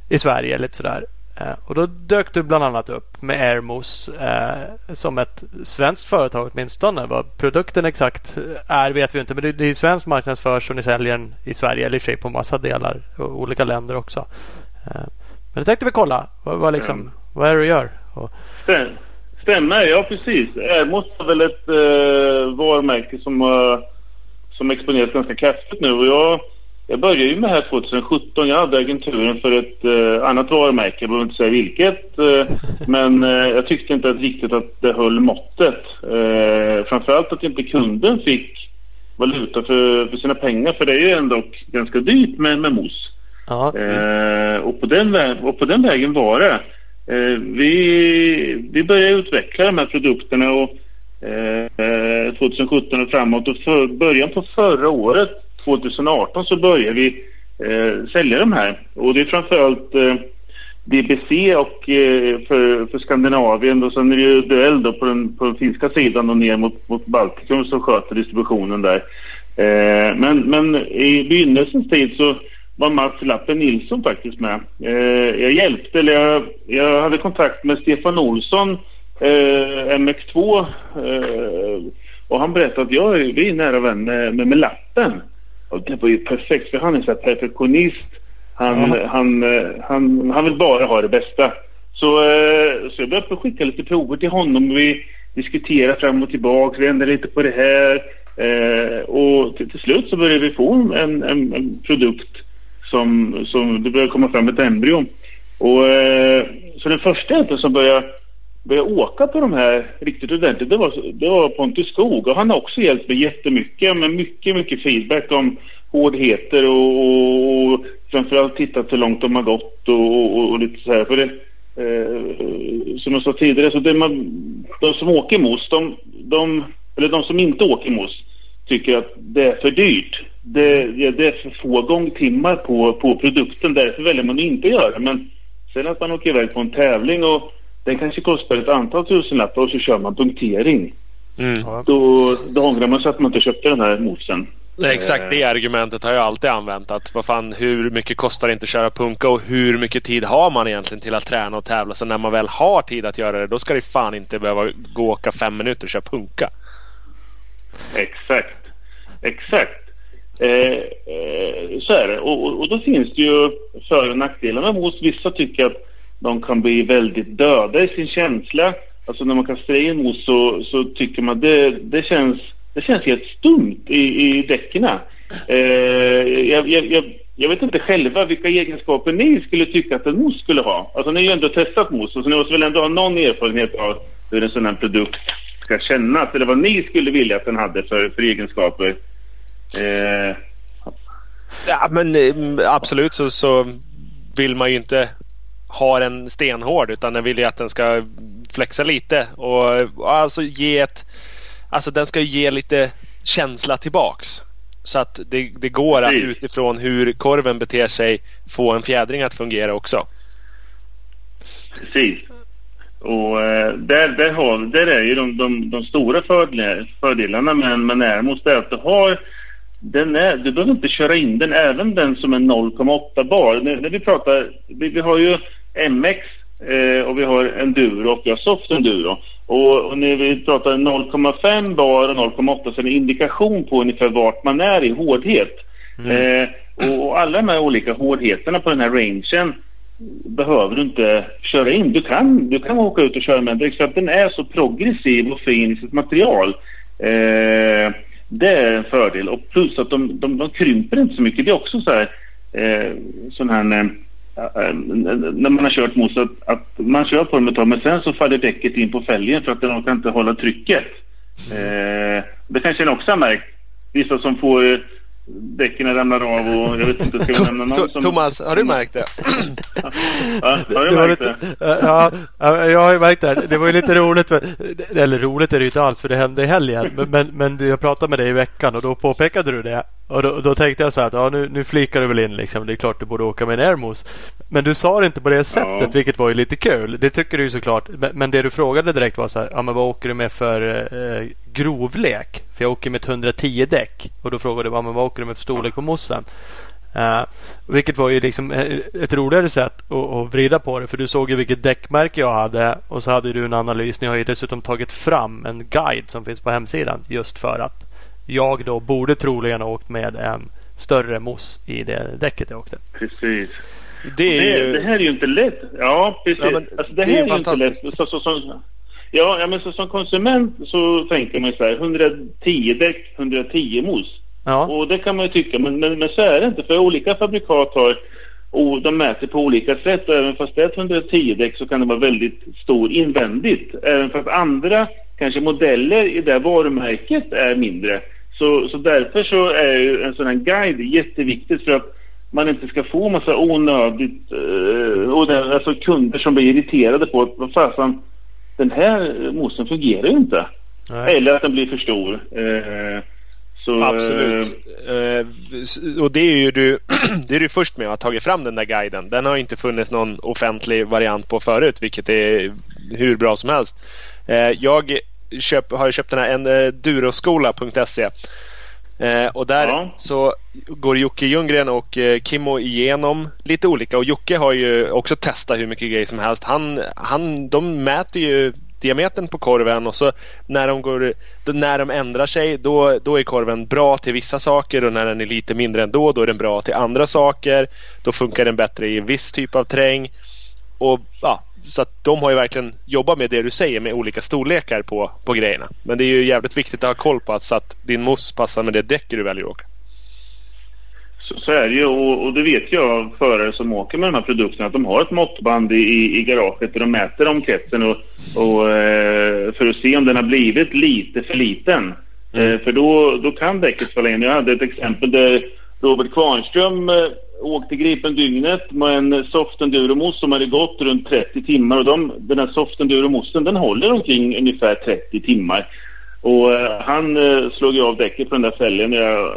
i Sverige lite sådär. Eh, och då dök du bland annat upp med Airmos eh, som ett svenskt företag åtminstone. Vad produkten exakt är vet vi inte men det, det är svensk marknadsförs och ni säljer den i Sverige eller i och för sig på massa delar och olika länder också. Eh, men då tänkte vi kolla vad, vad, liksom, vad är det du gör? Och, Stämmer, ja precis. Airmos är väl ett eh, varumärke som, uh, som exponeras ganska kraftigt nu. Och jag, jag började ju med det här 2017. Jag hade agenturen för ett eh, annat varumärke. Jag behöver inte säga vilket. eh, men eh, jag tyckte inte att riktigt att det höll måttet. Uh, framförallt att inte kunden fick valuta för, för sina pengar. För det är ju ändå ganska dyrt med, med mos. ja, Eh, och, på den och på den vägen var det. Eh, vi, vi började utveckla de här produkterna och, eh, eh 2017 och framåt. Och för, början på förra året, 2018, så började vi eh, sälja de här. Och det är framförallt eh, DBC och eh, för, för Skandinavien och sen är det ju Duell då på den, på den finska sidan och ner mot, mot Baltikum som sköter distributionen där. Eh, men, men i begynnelsens tid så var Mats Lappen Nilsson faktiskt med. Eh, jag hjälpte, eller jag, jag hade kontakt med Stefan Olsson, eh, MX2 eh, och han berättade att jag vi är nära vän med, med, med Lappen. Och det var ju perfekt för han är så här perfektionist. Han, Ja. han, eh, han, han vill bara ha det bästa. Så, eh, så jag började skicka lite prover till honom. Vi diskuterade fram och tillbaka, vi ändrade lite på det här. Eh, och till, till slut så började vi få en, en, en produkt som, som det började komma fram ett embryo. Och, eh, så den första egentligen som började, började åka på de här riktigt ordentligt det var, det var Pontus Skog och han har också hjälpt mig jättemycket med mycket, mycket feedback om, hårdheter och, och, och framförallt tittat hur långt de har gått och, och, och lite så här. För det, eh, som jag sa tidigare, så det man, de som åker mos, de, de, eller de som inte åker mos tycker att det är för dyrt. Det, det är för få gångtimmar på, på produkten, därför väljer man att inte göra det. Men sen att man åker iväg på en tävling och den kanske kostar ett antal tusenlappar och så kör man punktering. Mm. Då, då ångrar man sig att man inte köpte den här mosen. exakt det argumentet har jag alltid använt. Att vad fan, hur mycket kostar det inte att köra punka och hur mycket tid har man egentligen till att träna och tävla? Så när man väl har tid att göra det, då ska det fan inte behöva gå och åka fem minuter och köra punka. Exakt. Exakt. Eh, eh, så är det. Och, och, då finns det ju för och nackdelar med mos. Vissa tycker att de kan bli väldigt döda i sin känsla. Alltså när man kastar in mos så, så tycker man det, det, känns, det känns helt stumt i, i däcken. Eh, jag, jag, jag, jag, vet inte själva vilka egenskaper ni skulle tycka att en mos skulle ha. Alltså ni har ju ändå testat mos så ni måste väl ändå ha någon erfarenhet av hur en sån här produkt ska kännas. Eller vad ni skulle vilja att den hade för, för egenskaper. Eh. Ja men eh, absolut så, så vill man ju inte ha den stenhård utan den vill ju att den ska flexa lite och alltså ge ett Alltså den ska ge lite känsla tillbaks. Så att det, det går att utifrån hur korven beter sig få en fjädring att fungera också. Precis. Och eh, där, där, har, där är ju de, de, de stora fördelarna med Närmos det är att du har den är, du behöver inte köra in den, även den som är 0,8 bar. När, när, vi pratar, vi, vi har ju MX eh, och vi har enduro och vi har soft enduro. Och, och när vi pratar 0,5 bar och 0,8 så är det en indikation på ungefär vart man är i hårdhet. Mm. Eh, och, och, alla de här olika hårdheterna på den här rangen behöver du inte köra in. Du kan, du kan åka ut och köra med den den är så progressiv och fin i sitt material. Eh, det är en fördel. Och plus att de, de, de krymper inte så mycket. Det är också så här, eh, sån här eh, eh när man har kört mos att, att, man kör på dem ett tag men sen så faller däcket in på fälgen för att den kan inte hålla trycket. Eh, det kanske ni också har märkt. Vissa som får däcken ramlar av och jag vet inte, ska jag (laughs) nämna någon som... Thomas, har du märkt det? (laughs) ja, har du märkt det? Ja, jag har ju märkt det. Det var ju lite roligt. Eller roligt är det ju inte alls för det hände i helgen. Men, men, men jag pratade med dig i veckan och då påpekade du det. Och då, då, tänkte jag så här att ja, nu, nu flikar du väl in liksom. Det är klart du borde åka med en Airmos. Men du sa det inte på det sättet ja. vilket var ju lite kul. Det tycker du ju såklart. Men, men det du frågade direkt var så här. Ja, men vad åker du med för eh, grovlek? För jag åker med ett 110 däck. Och då frågade du ja, men vad åker du med för storlek på mossen? Uh, vilket var ju liksom ett roligare sätt att, att vrida på det. För du såg ju vilket däckmärke jag hade och så hade du en analys. Ni har ju dessutom tagit fram en guide som finns på hemsidan just för att jag då borde troligen ha åkt med en större moss i det däcket jag åkte. Precis. Det, det, ju... det här är ju inte lätt. Ja, precis. Ja, men, alltså, det, det här är, ju inte lätt. Så, så, så, ja, ja, men så, som konsument så tänker man så här 110 däck, 110 mos. Ja. Och det kan man ju tycka, men, men, men så är det inte. För olika fabrikat har och de mäter på olika sätt och även fast det är ett 110 däck så kan det vara väldigt stor invändigt. Även fast andra kanske modeller i det varumärket är mindre så, så därför så är ju en sån här guide jätteviktigt för att man inte ska få massa onödigt, eh, och det, alltså kunder som blir irriterade på att vad fasen, den här mosen fungerar ju inte. Nej. Eller att den blir för stor. Eh, så, Absolut. Eh, och det är ju du, (clears throat) det är du först med att ha tagit fram den där guiden. Den har inte funnits någon offentlig variant på förut, vilket är hur bra som helst. Eh, jag köp, har köpt den här enduroskola.se. Eh, och där ja. så går Jocke Ljunggren och eh, Kimmo igenom lite olika. Och Jocke har ju också testat hur mycket grejer som helst. Han, han, de mäter ju diametern på korven och så när de, går, när de ändrar sig då, då är korven bra till vissa saker och när den är lite mindre ändå då är den bra till andra saker. Då funkar den bättre i en viss typ av terräng. Och ja, så att de har ju verkligen jobbat med det du säger med olika storlekar på, på grejerna. Men det är ju jävligt viktigt att ha koll på att, så att din moss passar med det däck du väljer att åka. Så, så är det ju och, och det vet jag förare som åker med de här produkterna att de har ett måttband i, i garaget där de mäter omkretsen och, och, eh, för att se om den har blivit lite för liten. Mm. Eh, för då, då kan däcket falla in. Jag hade ett exempel där Robert Kvarnström eh, åkte Gripen-dygnet med en soft enduro-mousse som hade gått runt 30 timmar. Och de, den här soft enduro-moussen den håller omkring ungefär 30 timmar. Och eh, han eh, slog ju av däcket på den där fälgen. Jag,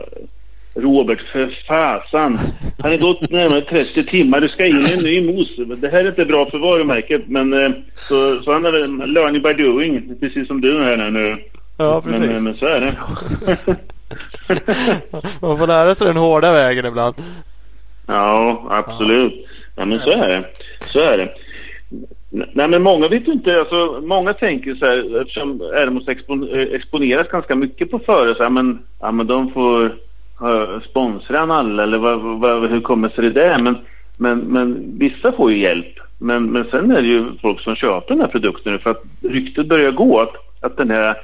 Robert, för fasan. Han har gått närmare 30 timmar. Du ska in i en ny mousse. Det här är inte bra för varumärket. Men eh, så, så han har learning by doing. Precis som du är nu. Ja, precis. Men, men så är det. (laughs) Man får lära sig den hårda vägen ibland. Ja, absolut. Ja, men så är det. Så är det. Nej, men många vet inte. Alltså, många tänker så här, eftersom Ärmos expon exponeras ganska mycket på före, så här, men, ja, men de får uh, sponsra alla eller vad, vad, hur kommer sig det? Men, men, men vissa får ju hjälp. Men, men sen är det ju folk som köper den här produkten för att ryktet börjar gå att, att den här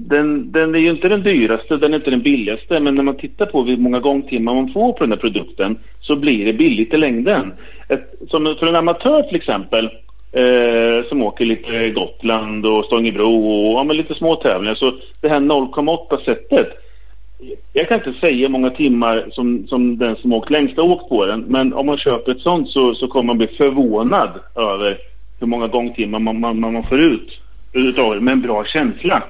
den, den är ju inte den dyraste, den är inte den billigaste men när man tittar på hur många gångtimmar man får på den här produkten så blir det billigt i längden. Ett, som för en amatör till exempel eh, som åker lite Gotland och Stångebro och ja, lite små tävlingar så det här 0,8 sättet jag kan inte säga hur många timmar som, som den som åkt längst har åkt på den men om man köper ett sånt så, så kommer man bli förvånad över hur många gångtimmar man, man, man får ut utav det med en bra känsla.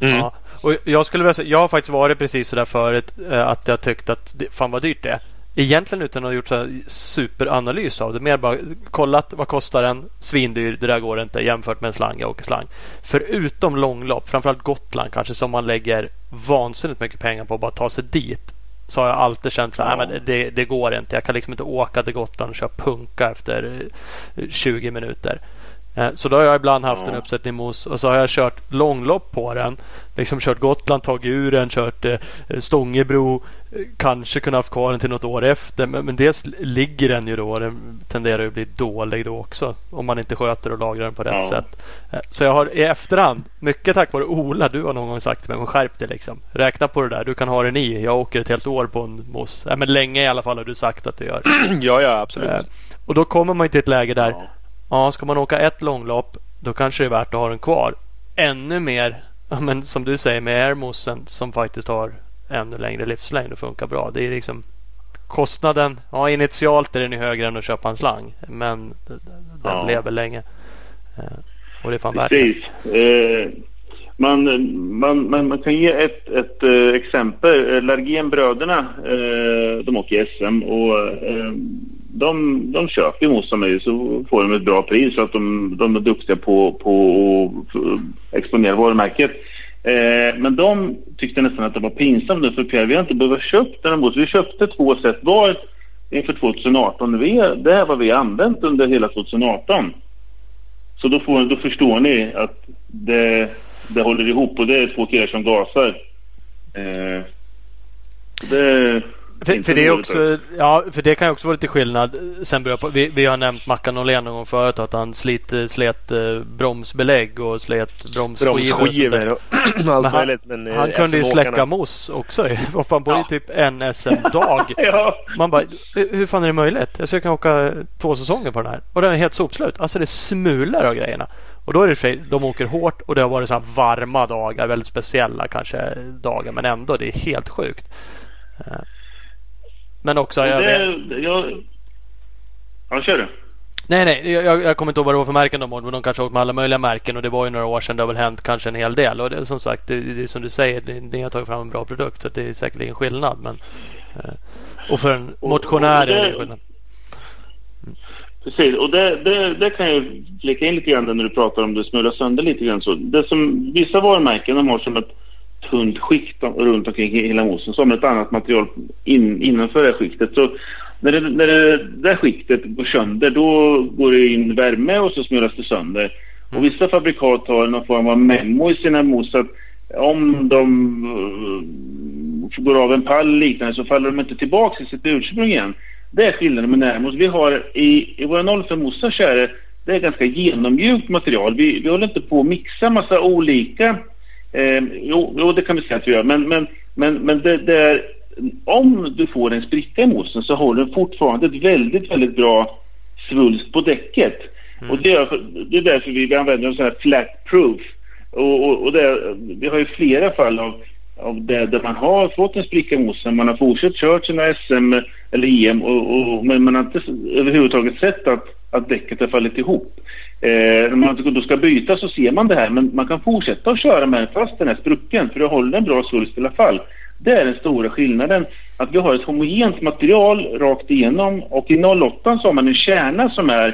Mm. Ja. Och jag skulle vilja säga, jag har faktiskt varit precis sådär förut eh, att jag tyckt att det, fan vad dyrt det är. Egentligen utan att ha gjort så superanalys av det. Mer bara kollat vad kostar den? Svindyr, det där går inte jämfört med en slang. Jag åker slang. Förutom långlopp, framförallt Gotland kanske som man lägger vansinnigt mycket pengar på att bara ta sig dit. Så har jag alltid känt så här, ja. men det, det går inte. Jag kan liksom inte åka till Gotland och köra punka efter 20 minuter. Eh, så då har jag ibland haft ja. en uppsättning mos och så har jag kört långlopp på den. Liksom kört Gotland, tagit ur den, kört eh, Stångebro. Eh, kanske kunnat haft kvar den till något år efter. Men, men dels ligger den ju då och den tenderar att bli dålig då också. Om man inte sköter och lagrar den på rätt ja. sätt. Så jag har i efterhand, mycket tack vare Ola, du har någon gång sagt till mig, men skärp dig liksom. Räkna på det där, du kan ha den i. Jag åker ett helt år på en mos. Äh, men länge i alla fall har du sagt att du gör. (clears throat) ja, ja absolut. Och då kommer man till ett läge där ja Ja, ska man åka ett långlopp då kanske det är värt att ha den kvar. Ännu mer, men som du säger med airmossen som faktiskt har ännu längre livslängd och funkar bra. Det är liksom kostnaden. Ja, initialt är den högre än att köpa en slang, men den ja. lever länge. Eh, och det är fan värt det. Eh, man, man, man, man, kan ge ett, ett uh, exempel. Largenbröderna, uh, de åker i SM och uh, de, de köper ju av mig så får de ett bra pris för att de, de är duktiga på, på att exponera varumärket. Eh, men de tyckte nästan att det var pinsamt nu för Pierre, vi har inte behövt köpa den Vi köpte två set var inför 2018. Vi, det här var vi använt under hela 2018. Så då, får, då förstår ni att det, det håller ihop och det är två killar som gasar. Eh, det, för, för, det också, ja, för det kan ju också vara lite skillnad. Sen på, vi, vi har nämnt Mackan Åhlén någon gång förut att han slit, slet eh, bromsbelägg och slet bromsskivor. Bromsskivor och, (clears throat) allt möjligt. Men, eh, han kunde ju släcka mos också. (laughs) Vad fan, både ja. typ en SM-dag. (laughs) ja. Man bara, hur fan är det möjligt? Jag ska kunna åka två säsonger på den här. Och den är helt sopslut. Alltså det smular av grejerna. Och då är det för de åker hårt och det har varit så varma dagar. Väldigt speciella kanske dagar. Men ändå, det är helt sjukt. Men också... Jag, det, jag... Ja, kör du. Nej, nej, jag, jag kommer inte ihåg vad det var för märken de åkte. Men de kanske åkt med alla möjliga märken och det var ju några år sedan. Det har väl hänt kanske en hel del. Och det, som sagt, det, det är som du säger, det, ni har tagit fram en bra produkt. Så det är säkert ingen skillnad. Men, eh, och för en motionär och, och det, är det skillnad. Mm. Precis, och det, det, det kan jag flika in lite grann när du pratar om det smular sönder lite grann. Så det som vissa varumärken de har som ett tunt skikt runt omkring hela mosen som ett annat material in, innanför det skiktet. Så när det, när det där skiktet går sönder då går det in värme och så smulas det sönder. Och vissa fabrikat har någon form av memo i sina mos att om de uh, går av en pall liknande så faller de inte tillbaka i sitt ursprung igen. Det är skillnaden med närmos. Vi har i, i våra 05 mosar så är det, det är ganska genommjukt material. Vi, vi håller inte på att mixa massa olika Eh, jo, jo, det kan vi säga att vi gör. Men, men, men, men det, det är, om du får en spricka i mosen så har den fortfarande ett väldigt, väldigt bra svulst på däcket. Mm. Och det är, det är därför vi använder en sån här flat proof. Och, och, och det, vi har ju flera fall av av det där man har fått en spricka i mossen. Man har fortsatt kört sina SM eller EM och, och, men man har inte överhuvudtaget sett att, att däcket har fallit ihop. Eh, när man då ska byta så ser man det här men man kan fortsätta att köra med den fast den är sprucken för det håller en bra svulst i alla fall. Det är den stora skillnaden. Att vi har ett homogent material rakt igenom och i 08 så har man en kärna som är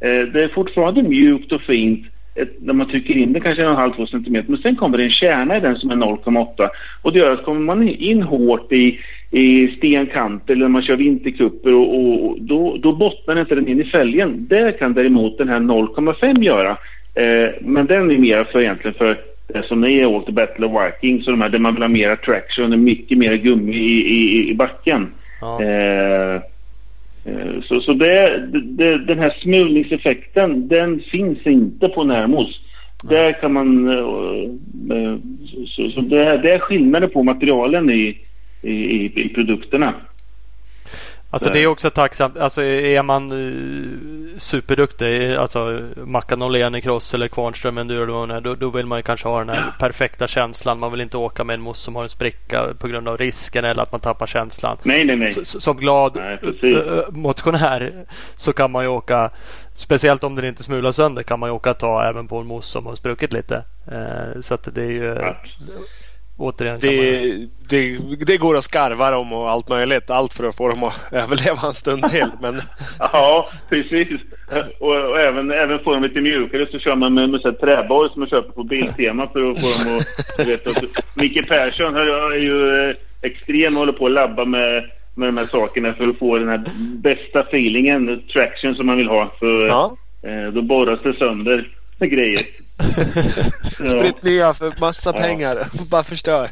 eh, det är fortfarande mjukt och fint ett, när man trycker in den kanske en halv, två centimeter. Men sen kommer det en kärna i den som är 0,8. Och det gör att kommer man in hårt i, i stenkant eller när man kör vinterkupper och, och, då, då bottnar inte den in i fälgen. Det kan däremot den här 0,5 göra. Eh, men den är mer för egentligen för det som ni har åkt Battle of Vikings och de här där man vill ha mera traction och mycket mer gummi i, i, i backen. Ja. Eh, Eh, så, så det, det, den här smulningseffekten den finns inte på Närmos. Där kan man... Eh, eh, så, så det, det, är skillnader på materialen i, i, i produkterna. Alltså det är också tacksamt. Alltså är man uh, superduktig, alltså Mackan Åhlén i cross eller Kvarnström enduro, då, då vill man kanske ha den här perfekta känslan. Man vill inte åka med en moss som har en spricka på grund av risken eller att man tappar känslan. Nej, nej, nej. Som glad nej, motionär så kan man ju åka, speciellt om den inte smular sönder, kan man ju åka ta även på en moss som har spruckit lite. Så att det är ju... Ja. Återigen det, det, det, går att skarva dem och allt möjligt. Allt för att få dem att (laughs) överleva en stund till. Men... (laughs) ja, precis. Och, och, även, även få dem lite mjukare så kör man med, med träborr som man köper på Biltema för att få dem att... (laughs) Vet, och, Micke Persson är ju eh, extrem och håller på att labba med, med de här sakerna för att få den här bästa feelingen, traction som man vill ha. För, ja. eh, då borras det sönder grejer. (laughs) Spritt nya för massa ja. pengar. (laughs) bara förstör.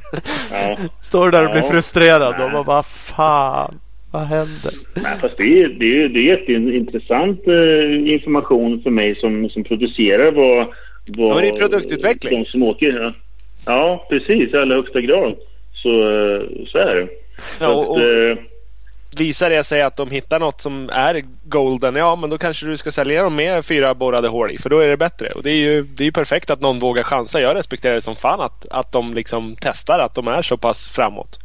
Ja. Står där och blir frustrerad Nej. och bara vad fan. Vad händer? Nej, fast det är, det är, det är jätteintressant eh, information för mig som, som producerar vad, vad ja, det är produktutveckling. De som åker. Ja, ja precis. I allra högsta grad. Så, eh, så är det. Ja, och, och, att, eh, visar det sig att de hittar något som är golden, ja men då kanske du ska sälja dem med fyra borrade hål i för då är det bättre. Och det är ju, det är ju perfekt att någon vågar chansa. Jag respekterar det som fan att, att de liksom testar att de är så pass framåt.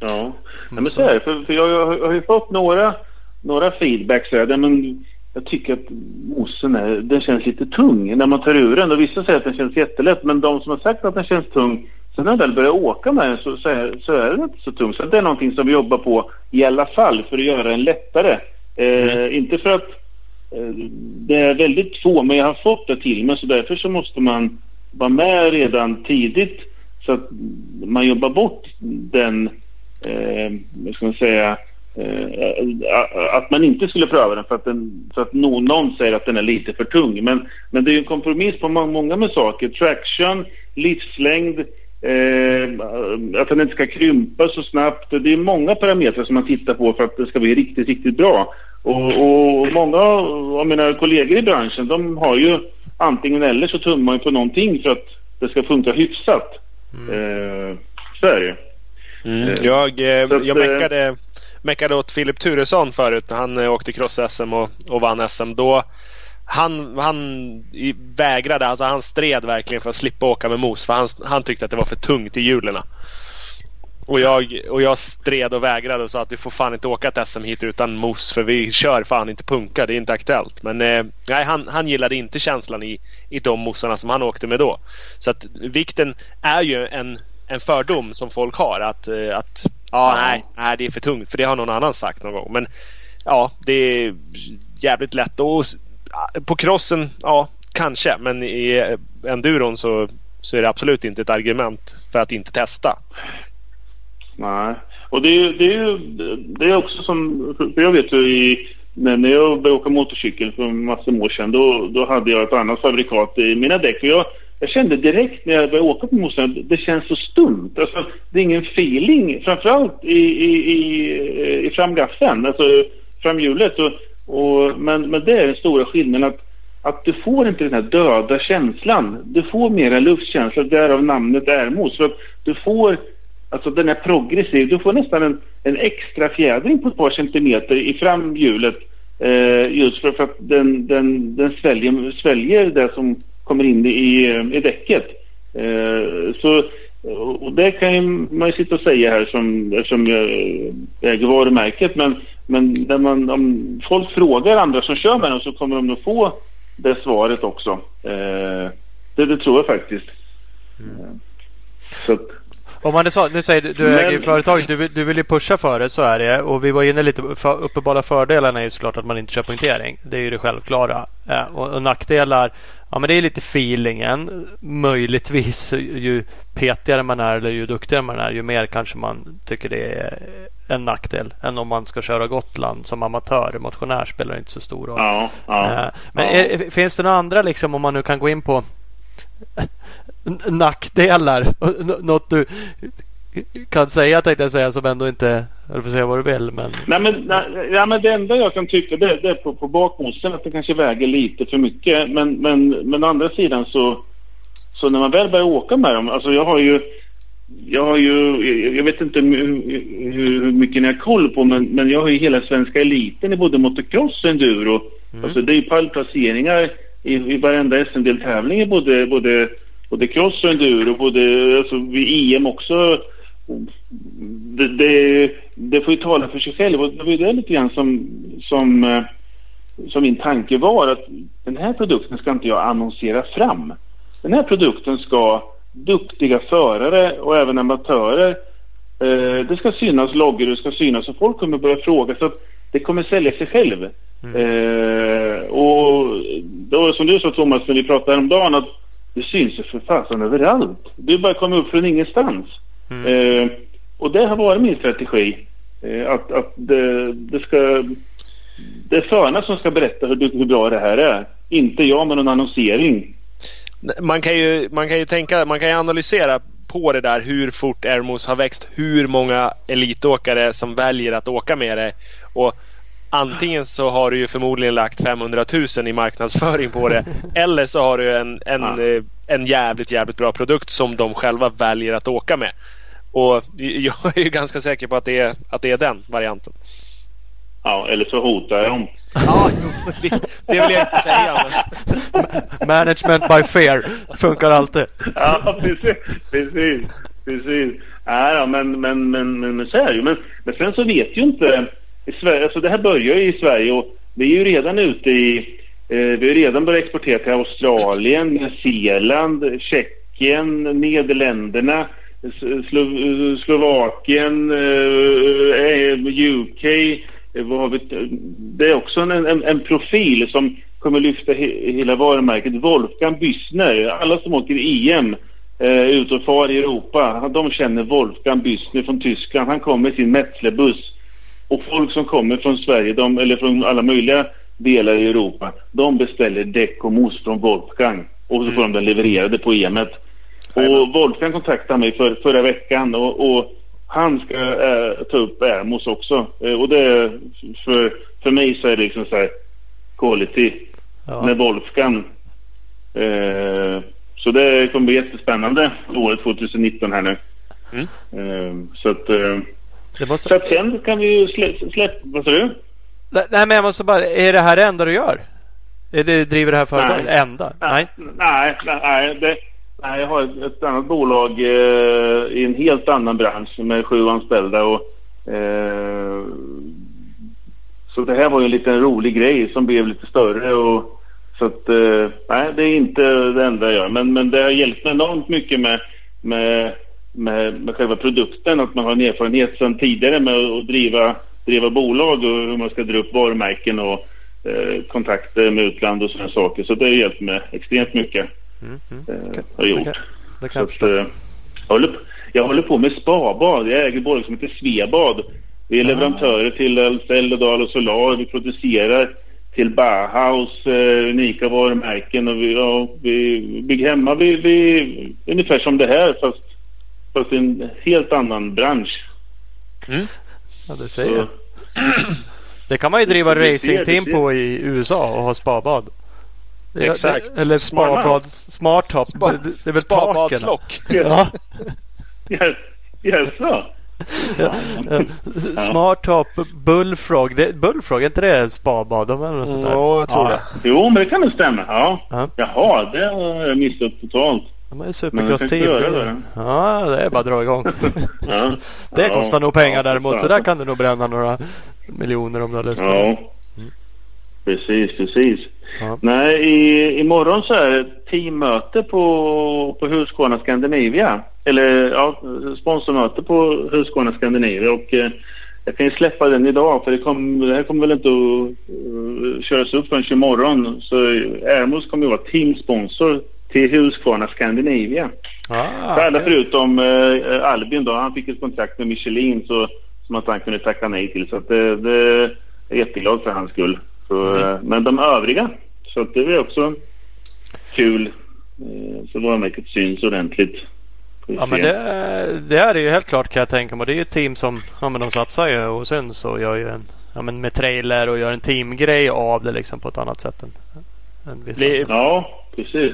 Ja, ja men så är det. För, för jag, jag, har ju fått några, några feedbacks där, men jag tycker att mossen är, den känns lite tung när man tar ur den. Och vissa säger att den känns jättelätt men de som har sagt att den känns tung Sen när jag väl börjar åka med den så, så, är, så är den inte så tung. Så det är någonting som vi jobbar på i alla fall för att göra den lättare. Eh, mm. Inte för att eh, det är väldigt få, men jag har fått det till mig så därför så måste man vara med redan tidigt så att man jobbar bort den, eh, vad ska man säga, eh, att man inte skulle pröva den för att, den, för att någon, någon säger att den är lite för tung. Men, men det är en kompromiss på många med saker. Traction, livslängd, Eh, att den inte ska krympa så snabbt. Det är många parametrar som man tittar på för att det ska bli riktigt, riktigt bra. Och, och många av mina kollegor i branschen de har ju antingen eller så tummar man på någonting för att det ska funka hyfsat. Mm. Eh, så är det mm. Eh, jag, eh, jag eh, meckade, meckade åt Filip Turesson förut när han åkte cross-SM och, och vann SM. Då han, han vägrade, alltså han stred verkligen för att slippa åka med mos för han, han tyckte att det var för tungt i hjulen. Och jag, och jag stred och vägrade och sa att du får fan inte åka ett SM hit utan mos för vi kör fan inte punka, det är inte aktuellt. Men eh, nej, han, han gillade inte känslan i, i de mossarna som han åkte med då. Så att vikten är ju en, en fördom som folk har att, eh, att ja, nej, nej, det är för tungt för det har någon annan sagt någon gång. Men ja, det är jävligt lätt. Och på crossen, ja kanske. Men i enduron så, så är det absolut inte ett argument för att inte testa. Nej, och det är, det är, det är också som... För jag vet ju i, när jag började åka motorcykel för massor av år sedan då, då hade jag ett annat fabrikat i mina däck. Och jag, jag kände direkt när jag började åka på motorcykel det känns så stumt. Alltså, det är ingen feeling, framförallt i, i, i, i framgaffeln, alltså framhjulet. Och, och, men, men det är den stora skillnaden att, att du får inte den här döda känslan. Du får mer en luftkänsla, därav namnet Ärmos. Så att du får, alltså den är progressiv, du får nästan en, en extra fjädring på ett par centimeter i framhjulet. Eh, just för, för, att den, den, den sväljer, sväljer det som kommer in i, i däcket. Eh, så och det kan ju man ju sitta och säga här som, eftersom jag eh, äger varumärket. Men, men när man, om folk frågar andra som kör med dem så kommer de att få det svaret också. Eh, det, det tror jag faktiskt. Mm. Så att, om man så, nu säger du, du äger ju företaget, du, du vill ju pusha för det, så är det. Och vi var inne lite på för, uppenbara fördelarna är ju såklart att man inte kör punktering. Det är ju det självklara. Ja, och, och, nackdelar, ja men det är lite feelingen. Möjligtvis ju petigare man är eller ju duktigare man är, ju mer kanske man tycker det är en nackdel än om man ska köra Gotland som amatör. Motionär spelar inte så stor roll. Ja, ja, men är, finns det några andra, liksom, om man nu kan gå in på (laughs) nackdelar? Något du kan säga tänkte jag säga som ändå inte, eller får säga vad du vill. Men... Nej, men, nej, ja, men det enda jag kan tycka det, det är på, på bakmosten att det kanske väger lite för mycket. Men, men, men å andra sidan så, så när man väl börjar åka med dem, alltså jag har ju jag har ju, jag vet inte hur mycket ni har koll på men, men jag har ju hela svenska eliten i både motocross och enduro. Mm. Alltså det är ju pallplaceringar i, i varenda SM-deltävling i både, både, både cross och enduro, både alltså, vid EM också. Det, det, det, får ju tala för sig själv och det var ju det lite grann som, som, eh, som min tanke var att den här produkten ska inte jag annonsera fram. Den här produkten ska duktiga förare och även amatörer eh, det ska synas loggor, det ska synas och folk kommer börja fråga så att det kommer sälja sig själv. Mm. Eh, och då, som du sa Thomas när vi pratade häromdagen att det syns ju för fasen överallt. Det är bara komma upp från ingenstans. Mm. Eh, och det har varit min strategi. Eh, att att det, det, ska... Det är förarna som ska berätta hur, hur bra det här är. Inte jag med någon annonsering. Man kan ju, man kan ju tänka, man kan ju analysera på det där hur fort Airmos har växt. Hur många elitåkare som väljer att åka med det. Och antingen så har du ju förmodligen lagt 500 000 i marknadsföring på det. (laughs) eller så har du en, en, ja. Eh, en jävligt, jävligt bra produkt som de själva väljer att åka med. Och jag är ju ganska säker på att det är, att det är den varianten. Ja, eller så hotar jag dem. Ja, det, det vill jag inte säga. Men... Management by fear funkar alltid. Ja, precis. Precis. precis. Ja, men, men, men, men, men så är det ju. Men, men sen så vet ju inte i Sverige, alltså det här börjar ju i Sverige och vi är ju redan ute i... Eh, vi har redan börjat exportera till Australien, Nya Zeeland, Tjeckien, Nederländerna, Slo Slovakien, eh, UK. Eh? Det är också en, en, en profil som kommer lyfta he, hela varumärket. Wolfgang Büssner, alla som åker EM eh, ut och far i Europa, de känner Wolfgang Büssner från Tyskland. Han kommer med sin Metzlerbuss och folk som kommer från Sverige, de, eller från alla möjliga delar i Europa, de beställer däck och mos från Wolfgang och så får mm. de den levererade på EMet. Och Wolfgang kontaktade mig för, förra veckan och, och han ska äh, ta upp Ärmos också. Äh, och det för, för mig så är det liksom så här quality ja. med Wolfgang. Äh, så det kommer bli jättespännande året 2019 här nu. Mm. så att Måste... Så att sen kan vi ju släppa... Släpp, vad sa du? Nej, men jag måste bara... Är det här det enda du gör? Är det driver det här företaget? Nej. Enda? Nej. Nej, nej, det, nej, jag har ett, ett annat bolag eh, i en helt annan bransch med sju anställda. Och, eh, så det här var ju en liten rolig grej som blev lite större. Och, så att, eh, nej, det är inte det enda jag gör. Men, men det har hjälpt mig enormt mycket med, med med, med själva produkten, att man har en erfarenhet sedan tidigare med att driva, driva bolag och hur man ska dra upp varumärken och eh, kontakter med utland och sådana saker. Så det har hjälpt mig extremt mycket. Mm, mm. Eh, har gjort. Det kan, det kan jag, att, eh, jag, håller, jag håller på med spabad. Jag äger bolag som heter Svebad. Vi är ah. leverantörer till Eldadal och Solar. Vi producerar till Bauhaus, eh, unika varumärken och vi, ja, vi bygger hemma. Vi, vi, ungefär som det här fast fast i en helt annan bransch. Mm. Ja, det säger jag. Det kan man ju driva racingteam på i USA och ha spabad. Exakt. Eller spabad, smart top. Spa, det, det är väl taken. (laughs) Ja. yes. Yes, ja. Ja. Smart top, bullfrog. Det, bullfrog, är inte det spabad? De eller något sånt där? Jo, jag tror ja. det. Jo, men det kan nog stämma. Ja. ja. Jaha, det har jag missat totalt. De är supercross-team. det. Ja, det är bara att dra igång. (laughs) Ja. Det Ja. kostar nog pengar Ja, däremot. Så där kan du nog bränna några miljoner om du har lust. Ja. Precis, precis. Ja. Nej, i, imorgon så är det teammöte på, på Husqvarna Scandinavia. Eller ja, sponsormöte på Husqvarna Scandinavia. Och eh, jag kan ju släppa den idag för det, kom, det här kommer väl inte att uh, köras upp förrän imorgon. Så Airmos kommer ju vara teamsponsor till Husqvarna Scandinavia. Ah, För alla förutom eh, Albin då. Han fick ett kontrakt med Michelin så, som att han kunde tacka nej till. Så att det, det är jätteglad för hans skull. Så, Mm. eh, Men de övriga. Så att det är också kul. Eh, så varumärket syns ordentligt. Ja men det, det är det ju helt klart kan jag tänka mig. Det är ju ett team som ja, men de satsar ju och syns och gör ju en ja, men med trailer och gör en teamgrej av det liksom på ett annat sätt än, än vissa. Blir- Ja, precis.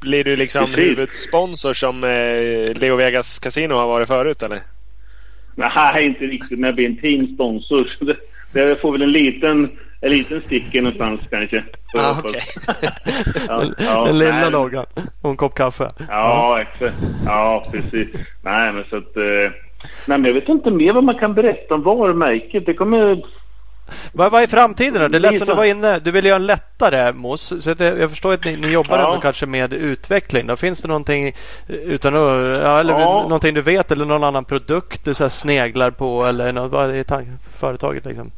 Blir du liksom Precis. huvudsponsor som eh, Leo Vegas Casino har varit förut eller? Nej, inte riktigt. Men jag blir en teamsponsor. (laughs) Det, det får väl en liten, en liten sticker någonstans kanske. Ah, okej. (laughs) Ja, ja, den lilla nej. loggan och en kopp kaffe. Ja, exakt. Ja, precis. Nej, men så att... Eh, nej, men jag vet inte mer vad man kan berätta om varumärket. Det kommer... Vad, vad är framtiden då? Det lät som du var inne. Du vill göra en lättare mos. Så att jag, förstår att ni, ni jobbar Ja. kanske med utveckling. Då finns det någonting utan ja, eller Ja. någonting du vet eller någon annan produkt du så sneglar på eller något, vad är företaget liksom?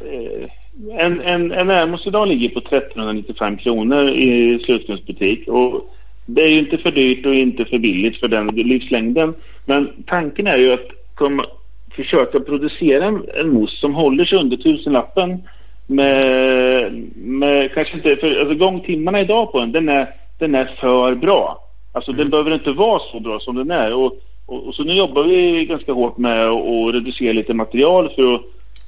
Eh, en, en, en Airmos idag ligger på 1395 kronor i slutkundsbutik. Och det är ju inte för dyrt och inte för billigt för den livslängden. Men tanken är ju att komma, försöka producera en, en mousse som håller sig under tusenlappen. Med, med kanske inte, för alltså gångtimmarna idag på den, den är, den är för bra. Alltså den behöver inte vara så bra som den är. Och, och, och så nu jobbar vi ganska hårt med att reducera lite material för att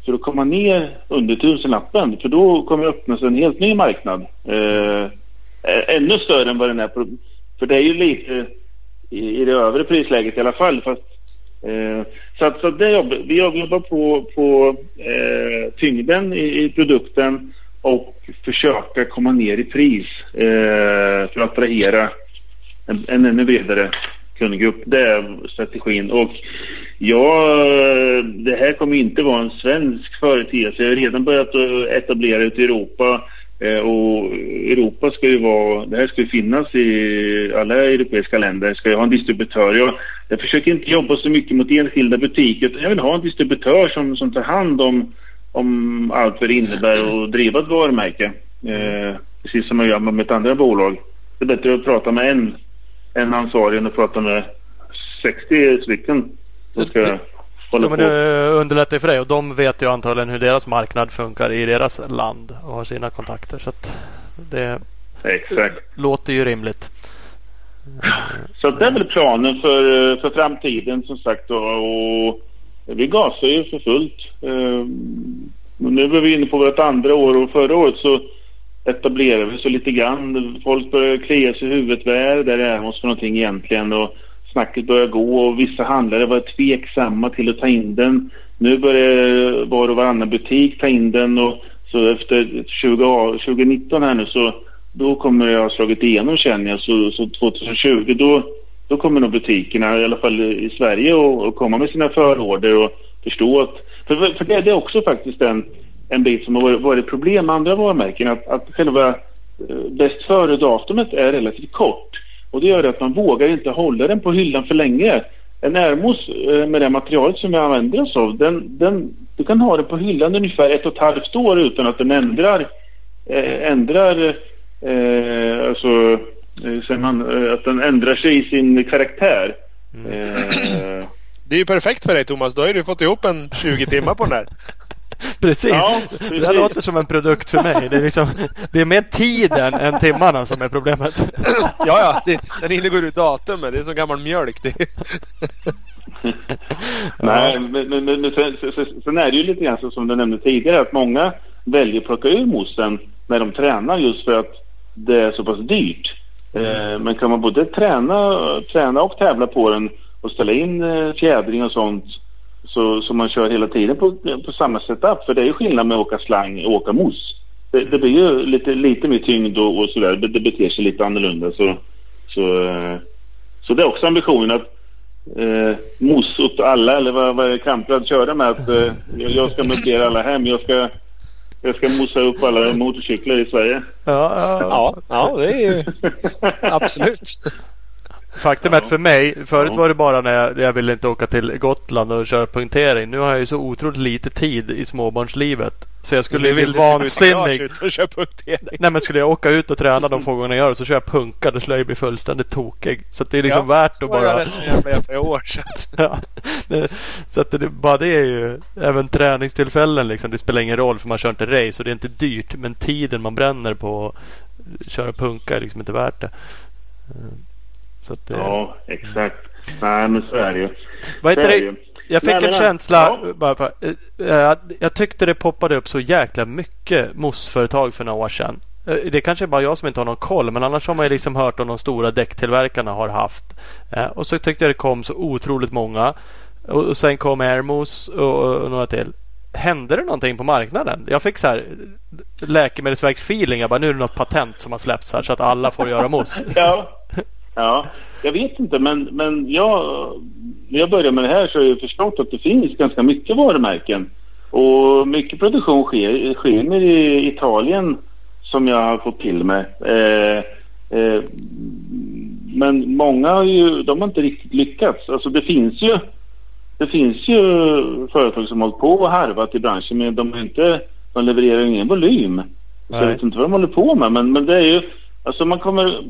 för att komma ner under tusenlappen. För då kommer det öppnas en helt ny marknad. Eh, ännu större än vad den är. På, för det är ju lite i, i det övre prisläget i alla fall. Fast, eh, så att, så att det jobb, vi jobbar på, på eh, tyngden i, i produkten och försöka komma ner i pris eh, för att attrahera en, en ännu bredare kundgrupp. Det är strategin. Och ja, det här kommer inte vara en svensk företeelse. Jag har redan börjat etablera ut i Europa. Eh, och Europa ska ju vara, det här ska ju finnas i alla europeiska länder. Ska ju ha en distributör. Jag, jag försöker inte jobba så mycket mot enskilda butiker. utan Jag vill ha en distributör som, som tar hand om, om allt vad det innebär att driva ett varumärke. Eh, precis som man gör med ett andra bolag. Det är bättre att prata med en, en ansvarig än att prata med 60 stycken ska hålla Ja, på. det underlättar för dig och de vet ju antagligen hur deras marknad funkar i deras land och har sina kontakter. Så att det Exakt. låter ju rimligt. Så det är väl planen för, för framtiden som sagt då, och vi gasar ju för fullt. Eh, Nu är vi inne på vårt andra år och förra året så etablerade vi så lite grann. Folk började klia sig i huvudet. Vad är det där Airmos för någonting egentligen? Och snacket började gå och vissa handlare var tveksamma till att ta in den. Nu börjar var och varannan butik ta in den och så efter 20, 2019 här nu så då kommer det ha slagit igenom känner jag. Så, så 2020 då, då kommer nog butikerna i alla fall i Sverige och, och komma med sina förorder och förstå att för, för det, det är också faktiskt en, en bit som har varit, varit problem med andra varumärken att, att själva eh, bäst före-datumet är relativt kort. Och det gör att man vågar inte hålla den på hyllan för länge. En Airmos eh, med det materialet som vi använder oss av, den, den, du kan ha den på hyllan ungefär ett och ett halvt år utan att den ändrar, eh, ändrar eh, alltså, eh, man, eh, att den ändrar sig i sin karaktär. Eh, (clears throat) Det är ju perfekt för dig Thomas. Då har du fått ihop en 20 timmar på den där. (laughs) Precis. Ja, Det här precis. låter som en produkt för mig. Det är, liksom, det är mer tiden än timmarna som är problemet. (laughs) Ja, ja. Det, den hinner gå ut datumet. Det är som gammal mjölk. Det. (laughs) Nej, men, men, men sen, sen, sen är det ju lite grann som du nämnde tidigare att många väljer att plocka ur mossen när de tränar just för att det är så pass dyrt. Eh, men kan man både träna, träna och tävla på den och ställa in eh, fjädring och sånt så, så man kör hela tiden på, på samma setup. För det är ju skillnad med att åka slang och åka mos. Det, det blir ju lite, lite mer tyngd och, och sådär. Det, det beter sig lite annorlunda. Så, så, eh, så det är också ambitionen att eh, mos upp alla, eller vad, vad Kamprad körde med att eh, jag ska möblera alla hem. Jag ska, jag ska mosa upp alla motorcyklar i Sverige. Ja, ja. Ja, ja det är ju (laughs) absolut. Faktum är att för mig, förut Ja. var det bara när jag, jag ville inte åka till Gotland och köra punktering. Nu har jag ju så otroligt lite tid i småbarnslivet. Så jag skulle bli vansinnig. Nej men skulle jag åka ut och träna de få gånger jag gör det så kör jag punka. Då skulle jag bli fullständigt tokig. Så det är liksom värt att var jag bara... resonerat med för år. Att, (laughs) Ja, så att det, bara det är ju även träningstillfällen liksom. Det spelar ingen roll för man kör inte race och det är inte dyrt. Men tiden man bränner på att köra punka är liksom inte värt det. Eh, att det, Ja, exakt. Nej, men så är det ju. Vad heter det? Jag fick Nej, en men, känsla. ja. Bara för, eh, eh, jag tyckte det poppade upp så jäkla mycket mossföretag för några år sedan. Eh, Det kanske är bara jag som inte har någon koll men annars har man ju liksom hört om de stora däcktillverkarna har haft. Eh, Och så tyckte jag det kom så otroligt många. Och och sen kom Airmos och, och några till. Hände det någonting på marknaden? Jag fick så här läkemedelsverk-feeling. Jag bara nu är det något patent som har släppts här så att alla får göra mousse. Ja. (laughs) ja, jag vet inte men, men jag, när jag började med det här så har jag förstått att det finns ganska mycket varumärken. Och mycket produktion sker, sker i Italien som jag har fått till med. Eh, eh, men många har ju, de har inte riktigt lyckats. Alltså det finns ju det finns ju företag som har hållit på och harvat i branschen men de, har inte, de levererar ingen volym. Så jag vet inte vad de håller på med men, men det är ju Alltså man kommer,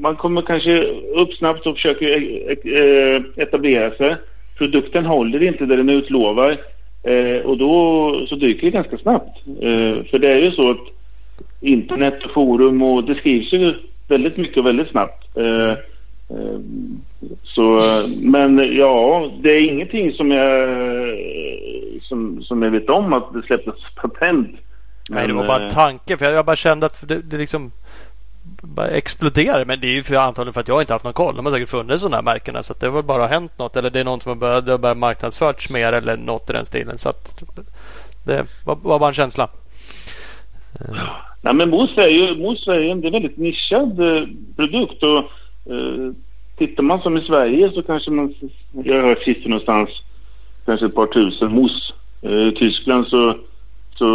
man kommer kanske upp snabbt och försöker eh, eh, etablera sig. Produkten håller inte där den utlovar. Eh, och då så dyker det ganska snabbt. För det är ju så att internet och forum och det skrivs ju väldigt mycket och väldigt snabbt. Så, men ja, det är ingenting som jag, som, som jag vet om att det släpptes patent. Nej, det var bara en tanke. För jag, jag bara kände att det, det liksom bara exploderar. Men det är ju för, antagligen för att jag inte haft någon koll. De har säkert funnits sådana här märken. Så att det har väl bara hänt något. Eller det är någon som har börjat, har börjat marknadsförts mer eller något i den stilen. Så att det var, var bara en känsla. Eh. Nej, men mousse är ju, mousse är en det är väldigt nischad eh, produkt. Och, eh, tittar man som i Sverige så kanske man, jag har hört siffror någonstans, kanske ett par tusen mousse. Eh, I Tyskland så, så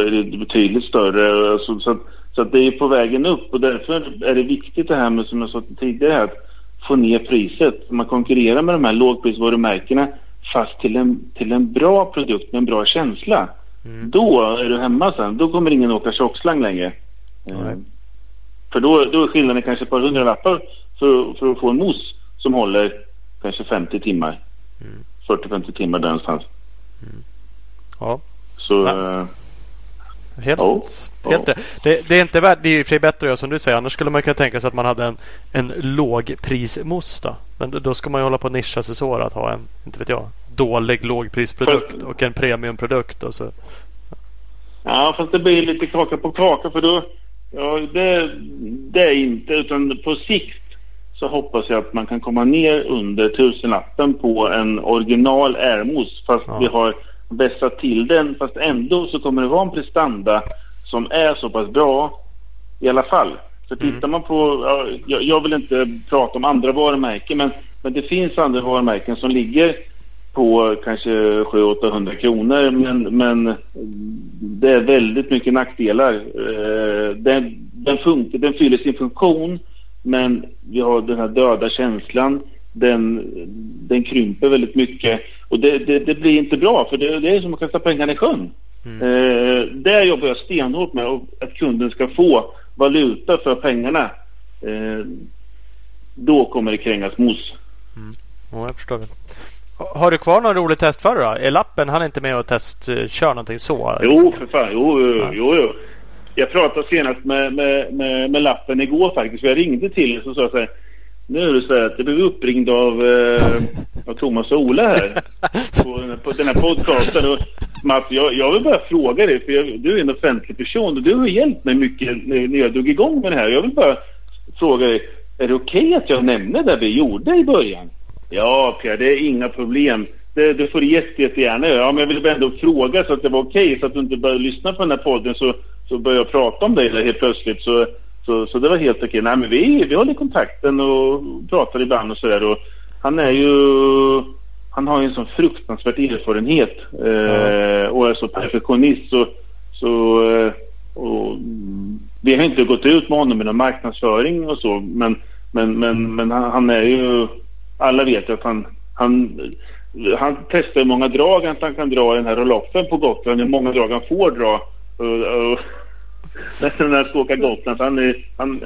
är det betydligt större. Alltså, så, att, så det är på vägen upp och därför är det viktigt det här med, som jag sa tidigare, att få ner priset. Man konkurrerar med de här lågprisvarumärkena fast till en, till en bra produkt med en bra känsla. Då är du hemma sen. Då kommer ingen åka tjockslang längre. Eh, För då, då är skillnaden kanske ett par hundralappar för, för att få en mousse som håller kanske 50 timmar. 40-50 timmar där någonstans. Ja, Så Ja. Helt, Ja. helt rätt. Det, det är inte värt, det är och sig bättre att göra som du säger. Annars skulle man kunna tänka sig att man hade en, en lågprismousse då. Men då, ska man ju hålla på att nischa sig så att ha en, inte vet jag, dålig lågprisprodukt och en premiumprodukt. Och så. Ja, fast det blir lite kaka på kaka för då... Ja, det, det är inte, utan på sikt så hoppas jag att man kan komma ner under tusenlappen på en original Airmos fast Ja. vi har vässat till den. Fast ändå så kommer det vara en prestanda som är så pass bra i alla fall. För tittar man på, ja, jag, jag vill inte prata om andra varumärken men, men det finns andra varumärken som ligger på kanske 700-800 kronor men, men det är väldigt mycket nackdelar. Eh, den, den, funkar, den fyller sin funktion men vi har den här döda känslan. Den, den krymper väldigt mycket och det, det, det blir inte bra för det, det är som att kasta pengarna i sjön. Eh, där jobbar jag stenhårt med att kunden ska få valuta för pengarna. Eh, då kommer det krängas mos. Ja, jag förstår det. Har du kvar någon rolig testförare då? Är lappen han är inte med och testkör någonting så? Jo, för fan. Jo, jo, jo. jo. Jag pratade senast med, med, med, med lappen igår faktiskt. Jag ringde till och så sa jag så här. Nu är det så här att jag blev uppringd av, eh, av Thomas och Ola här. (laughs) På, den här- på den här podcasten. Och, Mats, jag, jag vill bara fråga dig. För jag, du är en offentlig person och du har hjälpt mig mycket när, jag drog igång med det här. Jag vill bara fråga dig. Är det okej att jag nämner det vi gjorde i början? Ja, Pierre, det är inga problem. Det, det får du jätte, jättegärna göra. Ja, men jag ville bara ändå fråga så att det var okej. så att du inte börjar lyssna på den här podden så, så börjar jag prata om dig helt plötsligt. Så, så, så det var helt okej. Nej men vi, vi håller kontakten och pratar ibland och sådär. Han är ju... Han har ju en sån fruktansvärd erfarenhet eh, och är så perfektionist så... så eh, och, vi har inte gått ut med honom med någon marknadsföring och så men, men, men, men han, han är ju... Alla vet ju att han, han han testar hur många drag han kan dra i den här roloffen på Gotland, hur många drag han får dra. Och, och, när han ska åka Gotland, han är, han,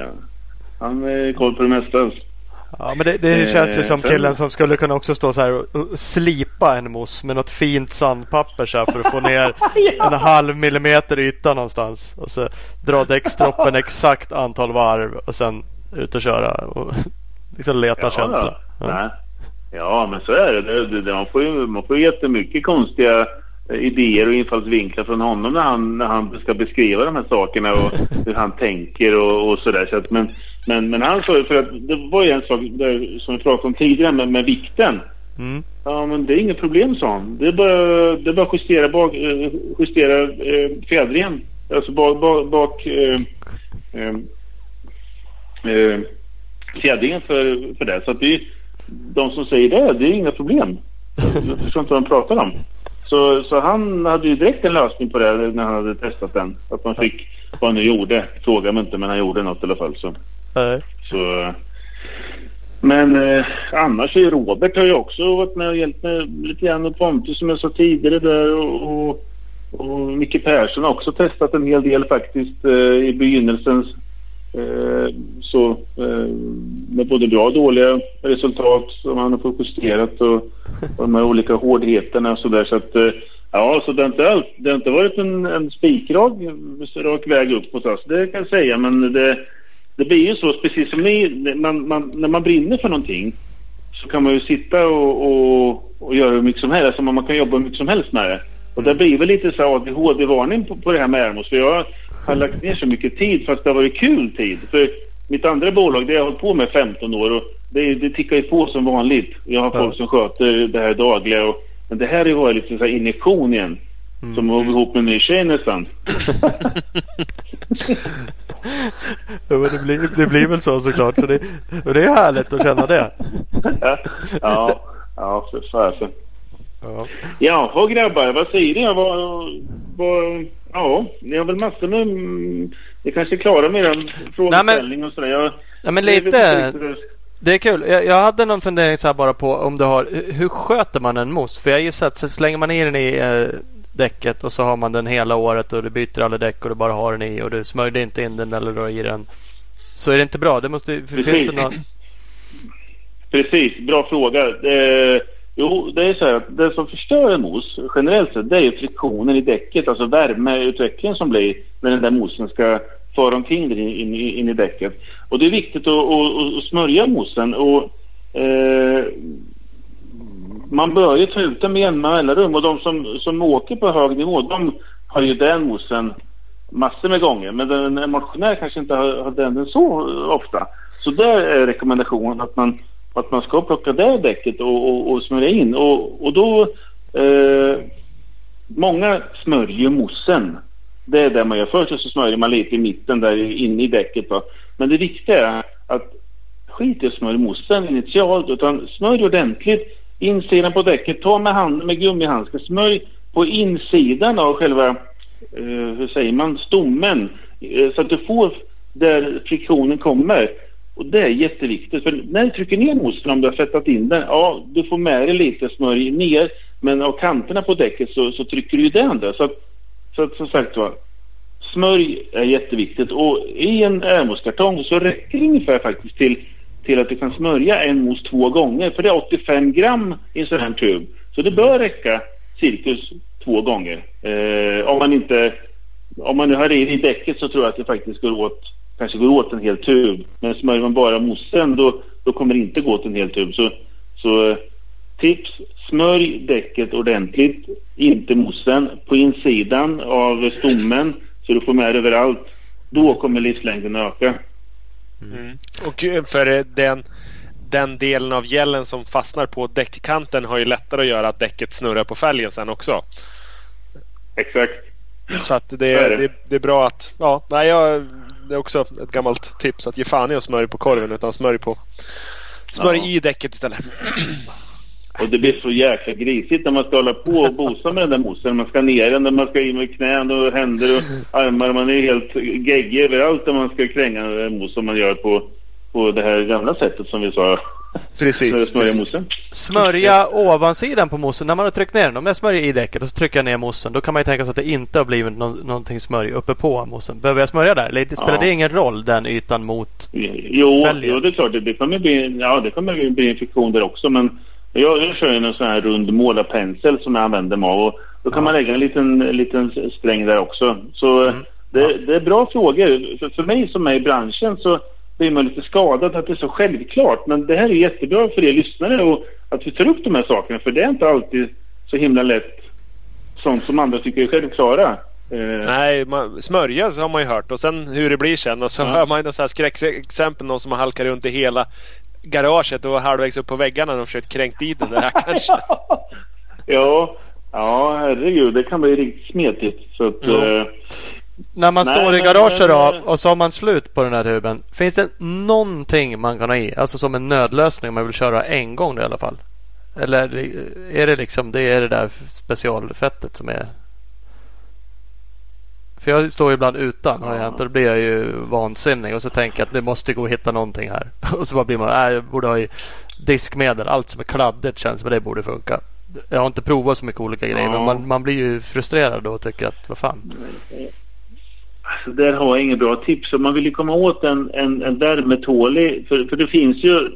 han är koll på det mesta. Ja men det, det känns ju som killen som skulle kunna också stå så här och, slipa en mousse med något fint sandpapper så för att få ner (laughs) ja. en halv millimeter yta någonstans. Och så dra däckstroppen (laughs) exakt antal varv och sen ut och köra och (laughs) liksom leta ja, känsla. Ja. Ja, men så är det. det, det man, får ju, man får jättemycket konstiga eh, idéer och infallsvinklar från honom när han, när han ska beskriva de här sakerna och (laughs) hur han tänker och, och sådär. Så men, men, men han sa för att det var ju en sak där, som vi pratade om tidigare med, med vikten. Mm. Ja, men det är inget problem, sa han. Det är bara, det är bara att justera, bak, eh, justera eh, fjädringen. Alltså bak, bak, bak eh, eh, eh, fjädringen för, för det. Så att vi de som säger det, det är inga problem. (laughs) Jag förstår inte vad de pratar om. Så, så han hade ju direkt en lösning på det när han hade testat den. Att man fick vad han nu gjorde. Fråga mig inte men han gjorde något i alla fall. Så, äh. så, men eh, annars är Robert har ju också varit med och hjälpt mig lite grann och Pontus som jag sa tidigare där och, och, och Micke Persson har också testat en hel del faktiskt eh, i begynnelsens Eh, så eh, med både bra och dåliga resultat som han har fått justerat och, och de här olika hårdheterna och sådär. Så att eh, ja, så det har inte, det har inte varit en, en spikrak rak väg uppåt oss, det kan jag säga. Men det, det blir ju så, precis som ni, man, man, när man brinner för någonting så kan man ju sitta och, och, och göra hur mycket som helst. Alltså man kan jobba hur mycket som helst med det. Och det blir väl lite så ADHD-varning på, på det här med Ermos. För jag har lagt ner så mycket tid fast det har varit kul tid. För mitt andra bolag det har jag hållit på med 15 år och det, det tickar ju på som vanligt. Jag har folk som sköter det här dagliga och, men det här har ju varit lite så injektion igen. Mm. Som att ihop med en ny tjej nästan. ja, men det, blir, det blir väl så såklart. Och det, och det är härligt att känna det. (laughs) ja, ja, för fasen. Ja. Jaha grabbar, vad säger ni? Vad, vad, ja, ni har väl massor med... Ni kanske är klara med er frågeställning och sådär. Jag, ja, men lite... Det är kul. Jag, jag, hade någon fundering så här bara på om du har... Hur sköter man en mos? För jag gissar att så slänger man i den i eh, däcket och så har man den hela året och du byter alla däck och du bara har den i och du smörjde inte in den eller drar i den. Så är det inte bra. Det måste... Precis. Finns det någon... Precis. Bra fråga. Eh, Jo, det är så här att det som förstör en mos generellt sett det är friktionen i däcket, alltså värmeutvecklingen som blir när den där mosen ska fara omkring in, in, in i däcket. Och det är viktigt att, att, att smörja mosen och eh, man bör ju ta ut den med jämna mellanrum och de som, som åker på hög nivå de har ju den mosen massor med gånger men en motionär kanske inte har, har den så ofta. Så där är rekommendationen att man att man ska plocka det däcket och, och, och smörja in. Och, och då... Eh, många smörjer mossen. Det är det man gör. Först så smörjer man lite i mitten där inne i däcket. Va? Men det viktiga är att skit i att smörja mossen initialt utan smörj ordentligt insidan på däcket. Ta med, hand, med gummihandskar. Smörj på insidan av själva, eh, hur säger man, stommen. Eh, så att du får där friktionen kommer. Och det är jätteviktigt för när du trycker ner mosten om du har fettat in den, ja du får med dig lite smörj ner men av kanterna på däcket så, så trycker du ju den där. Så att, så att som sagt var, smörj är jätteviktigt och i en ärmoskartong så räcker det ungefär faktiskt till, till att du kan smörja en mos två gånger för det är 85 gram i en sån här tub. Så det bör räcka cirkus två gånger. Eh, om man inte om man nu har i däcket så tror jag att det faktiskt går åt kanske går åt en hel tub. Men smörjer man bara mossen då, då kommer det inte gå åt en hel tub. Så, så tips, smörj däcket ordentligt, inte mossen, på insidan av stommen så du får med överallt. Då kommer livslängden öka. Mm. Och för den, den delen av gällen som fastnar på däckkanten har ju lättare att göra att däcket snurrar på fälgen sen också. Exakt. Så att det, det. det, det är bra att... Ja, nej, jag det är också ett gammalt tips att ge fan i att smörja på korven utan smörj på Smörj Ja. i däcket istället. Och det blir så jäkla grisigt när man ska hålla på och bosa med den där mossen. Man ska ner den, man ska in med knän och händer och armar. Man är helt geggig överallt när man ska kränga en mos som man gör på, på det här gamla sättet som vi sa. (laughs) Precis. Smörja mossen. Smörja ovansidan på mossen. När man har tryckt ner den. Om jag smörjer i däcket och så trycker jag ner mossen. Då kan man ju tänka sig att det inte har blivit nå- någonting smörj uppe på mossen. Behöver jag smörja där? Eller spelar Ja. det ingen roll den ytan mot? Jo, Fälgen. jo det är klart. Det, det kommer bli, ja, det kommer bli- bli infektion där också. Men jag, jag kör ju en sån här rund målarpensel som jag använder mig av. Och då kan man lägga en liten, liten sträng där också. Så Mm. det, det är bra frågor. För, för mig som är i branschen så blir man lite skadad att det är så självklart. Men det här är jättebra för er lyssnare och att vi tar upp de här sakerna. För det är inte alltid så himla lätt sånt som andra tycker är självklara. Eh, Nej, man, smörja så har man ju hört och sen hur det blir sen och så hör man ju skräckexempel någon som har halkat runt i hela garaget och halvvägs upp på väggarna och försökt kränkt dit den där (laughs) kanske. ja, ja, herregud. Det kan bli riktigt smetigt. Så att, Ja. eh, När man Nej, står i garaget då eh, och så har man slut på den här tuben. Finns det någonting man kan ha i? Alltså som en nödlösning om man vill köra en gång då i alla fall? Eller är det liksom det är det där specialfettet som är? För jag står ju ibland utan och då blir jag ju vansinnig och så tänker jag att det måste gå att hitta någonting här. (laughs) Och så bara blir man, nej jag borde ha i diskmedel. Allt som är kladdigt känns som det borde funka. Jag har inte provat så mycket olika grejer Ja. men man, man blir ju frustrerad då och tycker att vad fan. Alltså där har jag inget bra tips. Om man vill ju komma åt en, en, en värmetålig... För, för det finns ju...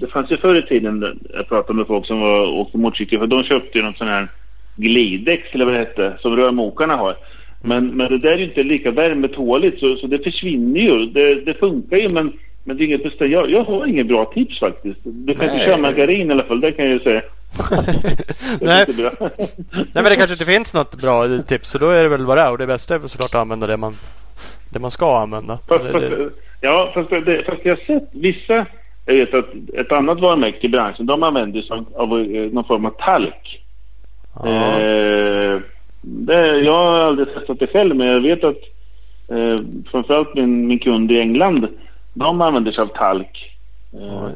Det fanns ju förr i tiden, jag pratade med folk som var, åkte motorcykel, för de köpte ju någon sån här glidäx eller vad det hette, som rörmokarna har. Men, men det där är ju inte lika värmetåligt så, så det försvinner ju. Det, det funkar ju men, men det är inget bestämt. Jag, jag har inget bra tips faktiskt. Du kan inte köra margarin i alla fall, det kan jag ju säga. Nej. Nej men det kanske inte finns något bra tips så då är det väl vad det är och det bästa är väl såklart att använda det man, det man ska använda. Fast, Det- ja, fast, det, fast jag har sett vissa... Jag vet att ett annat varumärke i branschen de använder sig av eh, någon form av talk. ja. Eh, det, jag har aldrig testat det själv men jag vet att eh, framförallt min, min kund i England de använder sig av talk. Eh, Ja.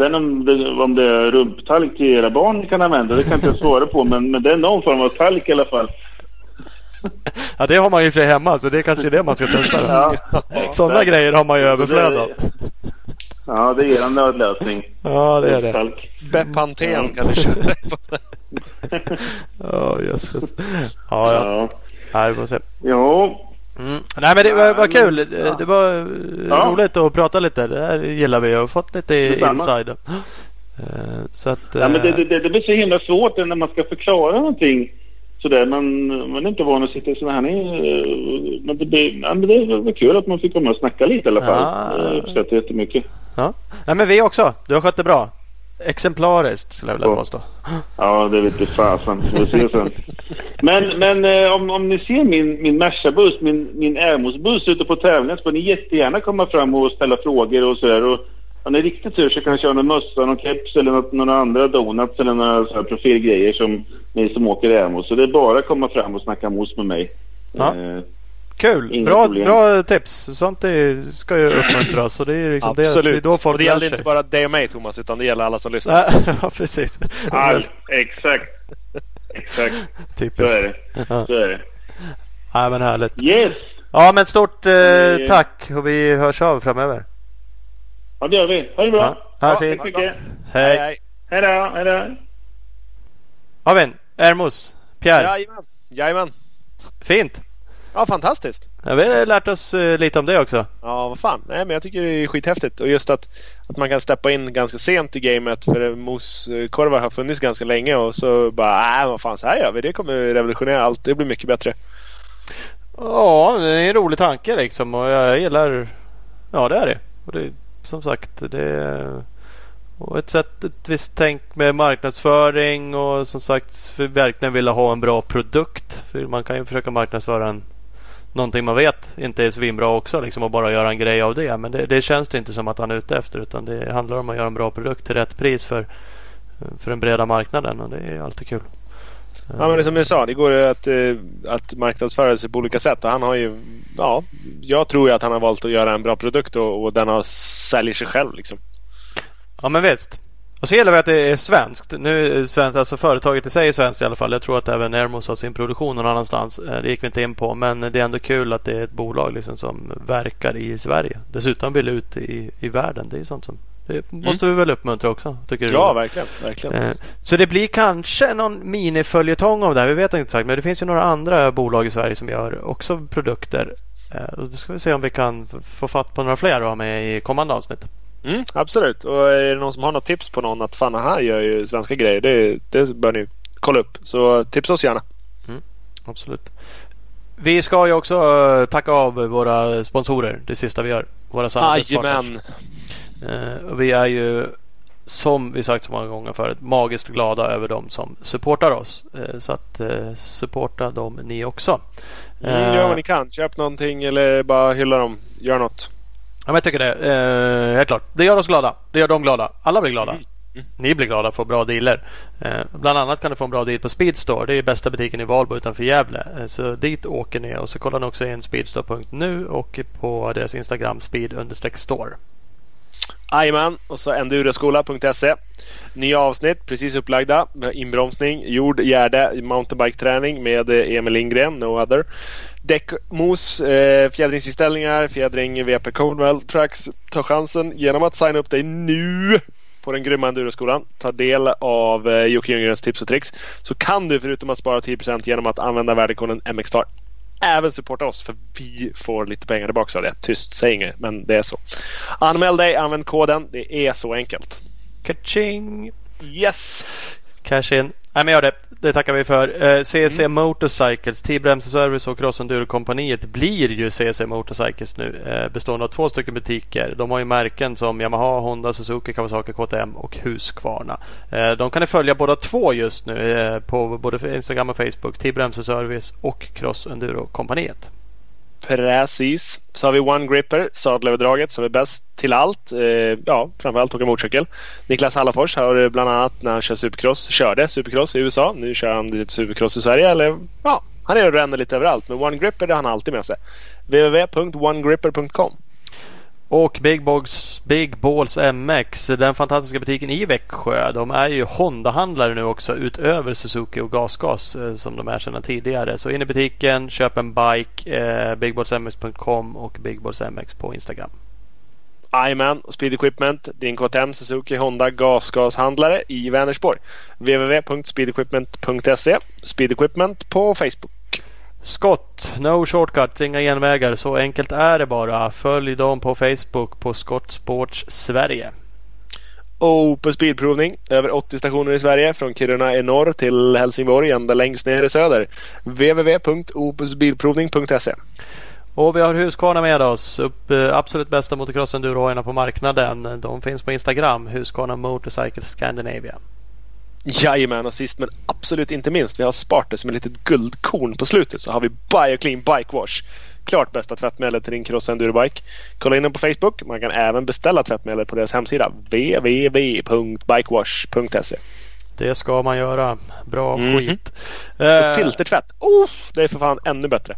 Sen om det, om det är rumptalk till era barn ni kan använda det kan jag inte svara på men, men det är någon form av talk i alla fall. ja det har man ju för hemma så det är kanske det man ska testa. Ja. Sådana grejer har man ju överflöd av. Ja, det är en nödlösning. Ja det är det. Talk. Bepanten kan du köra på. (laughs) Ja jösses. Ja ja. Ja. Nej, vi får se. Ja, Mm. Nej men det var, var kul. Det- ja. Det var eh, Ja. roligt att prata lite. Det här gillar vi och fått lite inside. Eh, Så att... Ja, men det, eh, det, det, det blir så himla svårt när man ska förklara någonting sådär. Man, man är inte van att sitta här. eh, Men det, ja, men det var kul att man fick komma och snacka lite i alla fall. Ja. Jag uppskattar jättemycket. Ja. Nej men vi också. Du har skött det bra. Exemplariskt skulle jag vilja Ja. påstå. Ja, det vet inte fasen. Vi får se sen. Men, men eh, om, om ni ser min, min Merca-buss, min, min Airmos-buss ute på tävlingen så får ni jättegärna komma fram och ställa frågor och sådär. Och om ni är riktigt tur så kan jag köra någon mössa, någon keps eller något, några andra donuts eller några så här profilgrejer som ni som åker Airmos. Så det är bara att komma fram och snacka mos med mig. Ja. Eh, Kul! Inga Bra, problem. bra tips. Sånt är, ska ju uppmuntras. Så det är liksom det, Absolut. det är då folk och det gäller inte bara dig och mig Thomas utan det gäller alla som lyssnar. Ja, (laughs) precis. allt, exakt. Exakt. Så Typiskt. är det. Ja. Så är det. Nej, men härligt. Yes! Ja, men stort eh, tack och vi hörs av framöver. Ja, det gör vi. Ha det bra. Ja, ha det tack så mycket. Hej! hej. Hej då. Hej då. En? Ermos? Pierre? Jajamän. Jajamän. Fint! Ja, fantastiskt. Ja, vi har lärt oss eh, lite om det också. Ja, vad fan. Nej, men jag tycker det är skithäftigt. Och just att, att man kan steppa in ganska sent i gamet. För moskorvar har funnits ganska länge. Och så bara, äh, vad fan, så här gör vi. Det kommer revolutionera allt. Det blir mycket bättre. Ja, det är en rolig tanke liksom och jag gillar... Ja, det är det. Och det som sagt, det är... Och ett sätt, ett visst tänk med marknadsföring och som sagt för verkligen vilja ha en bra produkt. För man kan ju försöka marknadsföra en, någonting man vet inte är svinbra också liksom och bara göra en grej av det. Men det, det känns det inte som att han är ute efter utan det handlar om att göra en bra produkt till rätt pris för, för den breda marknaden och det är alltid kul. Ja, men det som jag sa, det går att, eh, att marknadsföra sig på olika sätt. Och han har ju, ja, jag tror ju att han har valt att göra en bra produkt och, och den har, säljer sig själv. Liksom. Ja men visst. Och så gäller det att det är svenskt. Nu är svenskt, alltså företaget i sig är svenskt i alla fall. Jag tror att även Airmos har sin produktion någon annanstans. Eh, Det gick vi inte in på. Men det är ändå kul att det är ett bolag liksom som verkar i Sverige. Dessutom vill ut i, i världen. Det är sånt som det måste vi väl uppmuntra också. Tycker du? Ja, verkligen. verkligen. Eh, Så det blir kanske någon miniföljetong av det här. Vi vet inte exakt. Men det finns ju några andra bolag i Sverige som gör också produkter. Eh, då ska vi se om vi kan få fatt på några fler och ha med i kommande avsnitt. Mm, absolut. Och är det någon som har något tips på någon att fan här gör ju svenska grejer. Det, det bör ni kolla upp. Så tipsa oss gärna. Absolut. Vi ska ju också eh, tacka av våra sponsorer. Det sista vi gör. Våra samarbetspartners. Och vi är ju som vi sagt så många gånger förut magiskt glada över dem som supportar oss. Eh, så att supporta dem ni också. Mm, gör vad ni kan. Köp någonting eller bara hylla dem. Gör något. Ja, men jag tycker det. Eh, helt klart. Det gör oss glada. Det gör dem glada. Alla blir glada. Ni blir glada för bra dealer. Eh, bland annat kan du få en bra deal på Speedstore. Det är bästa butiken i Valbo utanför Gävle. Eh, så dit åker ni och så kollar ni också in speedstore.nu och på deras Instagram speed-store. Jajamän. Och så enduroskola.se. Nya avsnitt precis upplagda. Med inbromsning, jord, gärde, mountainbike-träning med eh, Emil Lindgren, no other. Däckmos, eh, fjädringsinställningar, fjädring VP Coldwell Tracks. Ta chansen genom att signa upp dig nu på den grymma Enduroskolan. Ta del av eh, Jocke Ljunggrens tips och tricks. Så kan du förutom att spara 10% genom att använda värdekoden MXSTAR även supporta oss för vi får lite pengar tillbaka av det. Tyst, säg inget, men det är så. Anmäl dig, använd koden. Det är så enkelt. Kaching! Yes! Cash in. Nej men gör det. Det tackar vi för. Eh, CC Motorcycles, T-Bremse Service och Cross Enduro kompaniet blir ju CC Motorcycles nu. Eh, bestående av två stycken butiker. De har ju märken som Yamaha, Honda, Suzuki, Kawasaki, KTM och Husqvarna. Eh, de kan ni följa båda två just nu på både Instagram och Facebook. T-Bremse Service och Cross Enduro kompaniet. Precis. Så har vi One Gripper, sadelöverdraget, som är bäst till allt. Eh, ja, framförallt åka motorcykel. Niklas Hallafors har eh, bland annat när han kör supercross, körde supercross i USA. Nu kör han lite supercross i Sverige. Eller ja, han är och ränner lite överallt. Men One Gripper det har han alltid med sig. www.onegripper.com och Big, Box, Big Balls MX, den fantastiska butiken i Växjö. De är ju Honda-handlare nu också utöver Suzuki och GasGas eh, som de är sedan tidigare. Så in i butiken, köp en bike, eh, bigballsmx.com och bigballsmx på Instagram. Jajamän, Speed Equipment, din KTM, Suzuki, Honda gasgashandlare i Vänersborg. www.speedequipment.se Speed Equipment på Facebook. Skott, no shortcuts, inga genvägar. Så enkelt är det bara. Följ dem på Facebook på Skott Sports Sverige. Opus Bilprovning. Över 80 stationer i Sverige. Från Kiruna i norr till Helsingborg ända längst ner i söder. www.opusbilprovning.se Och vi har Husqvarna med oss. Upp, eh, absolut bästa motocross endurohojarna på marknaden. De finns på Instagram. Husqvarna Motorcycle Scandinavia. Jajamän och sist men absolut inte minst. Vi har sparat det som ett litet guldkorn på slutet. Så har vi Bioclean Bike Wash. Klart bästa tvättmedlet till din cross endurobike. Kolla in dem på Facebook. Man kan även beställa tvättmedlet på deras hemsida. www.bikewash.se Det ska man göra. Bra Mhm. skit. Och Eh, filtertvätt. Oh, det är för fan ännu bättre.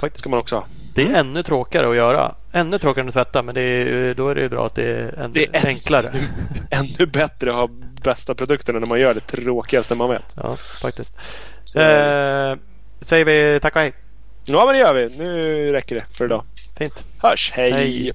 faktiskt. ska man också ha. Det är ännu tråkigare att göra. Ännu tråkigare än att tvätta. Men är, då är det ju bra att det är, ännu Det är enklare. (laughs) Ännu bättre att ha bästa produkterna när man gör det tråkigaste man vet. Ja, faktiskt. Så- Eh, säger vi tack och hej. Ja men det gör vi. Nu räcker det för idag. Fint. Hörs. Hej. Hej.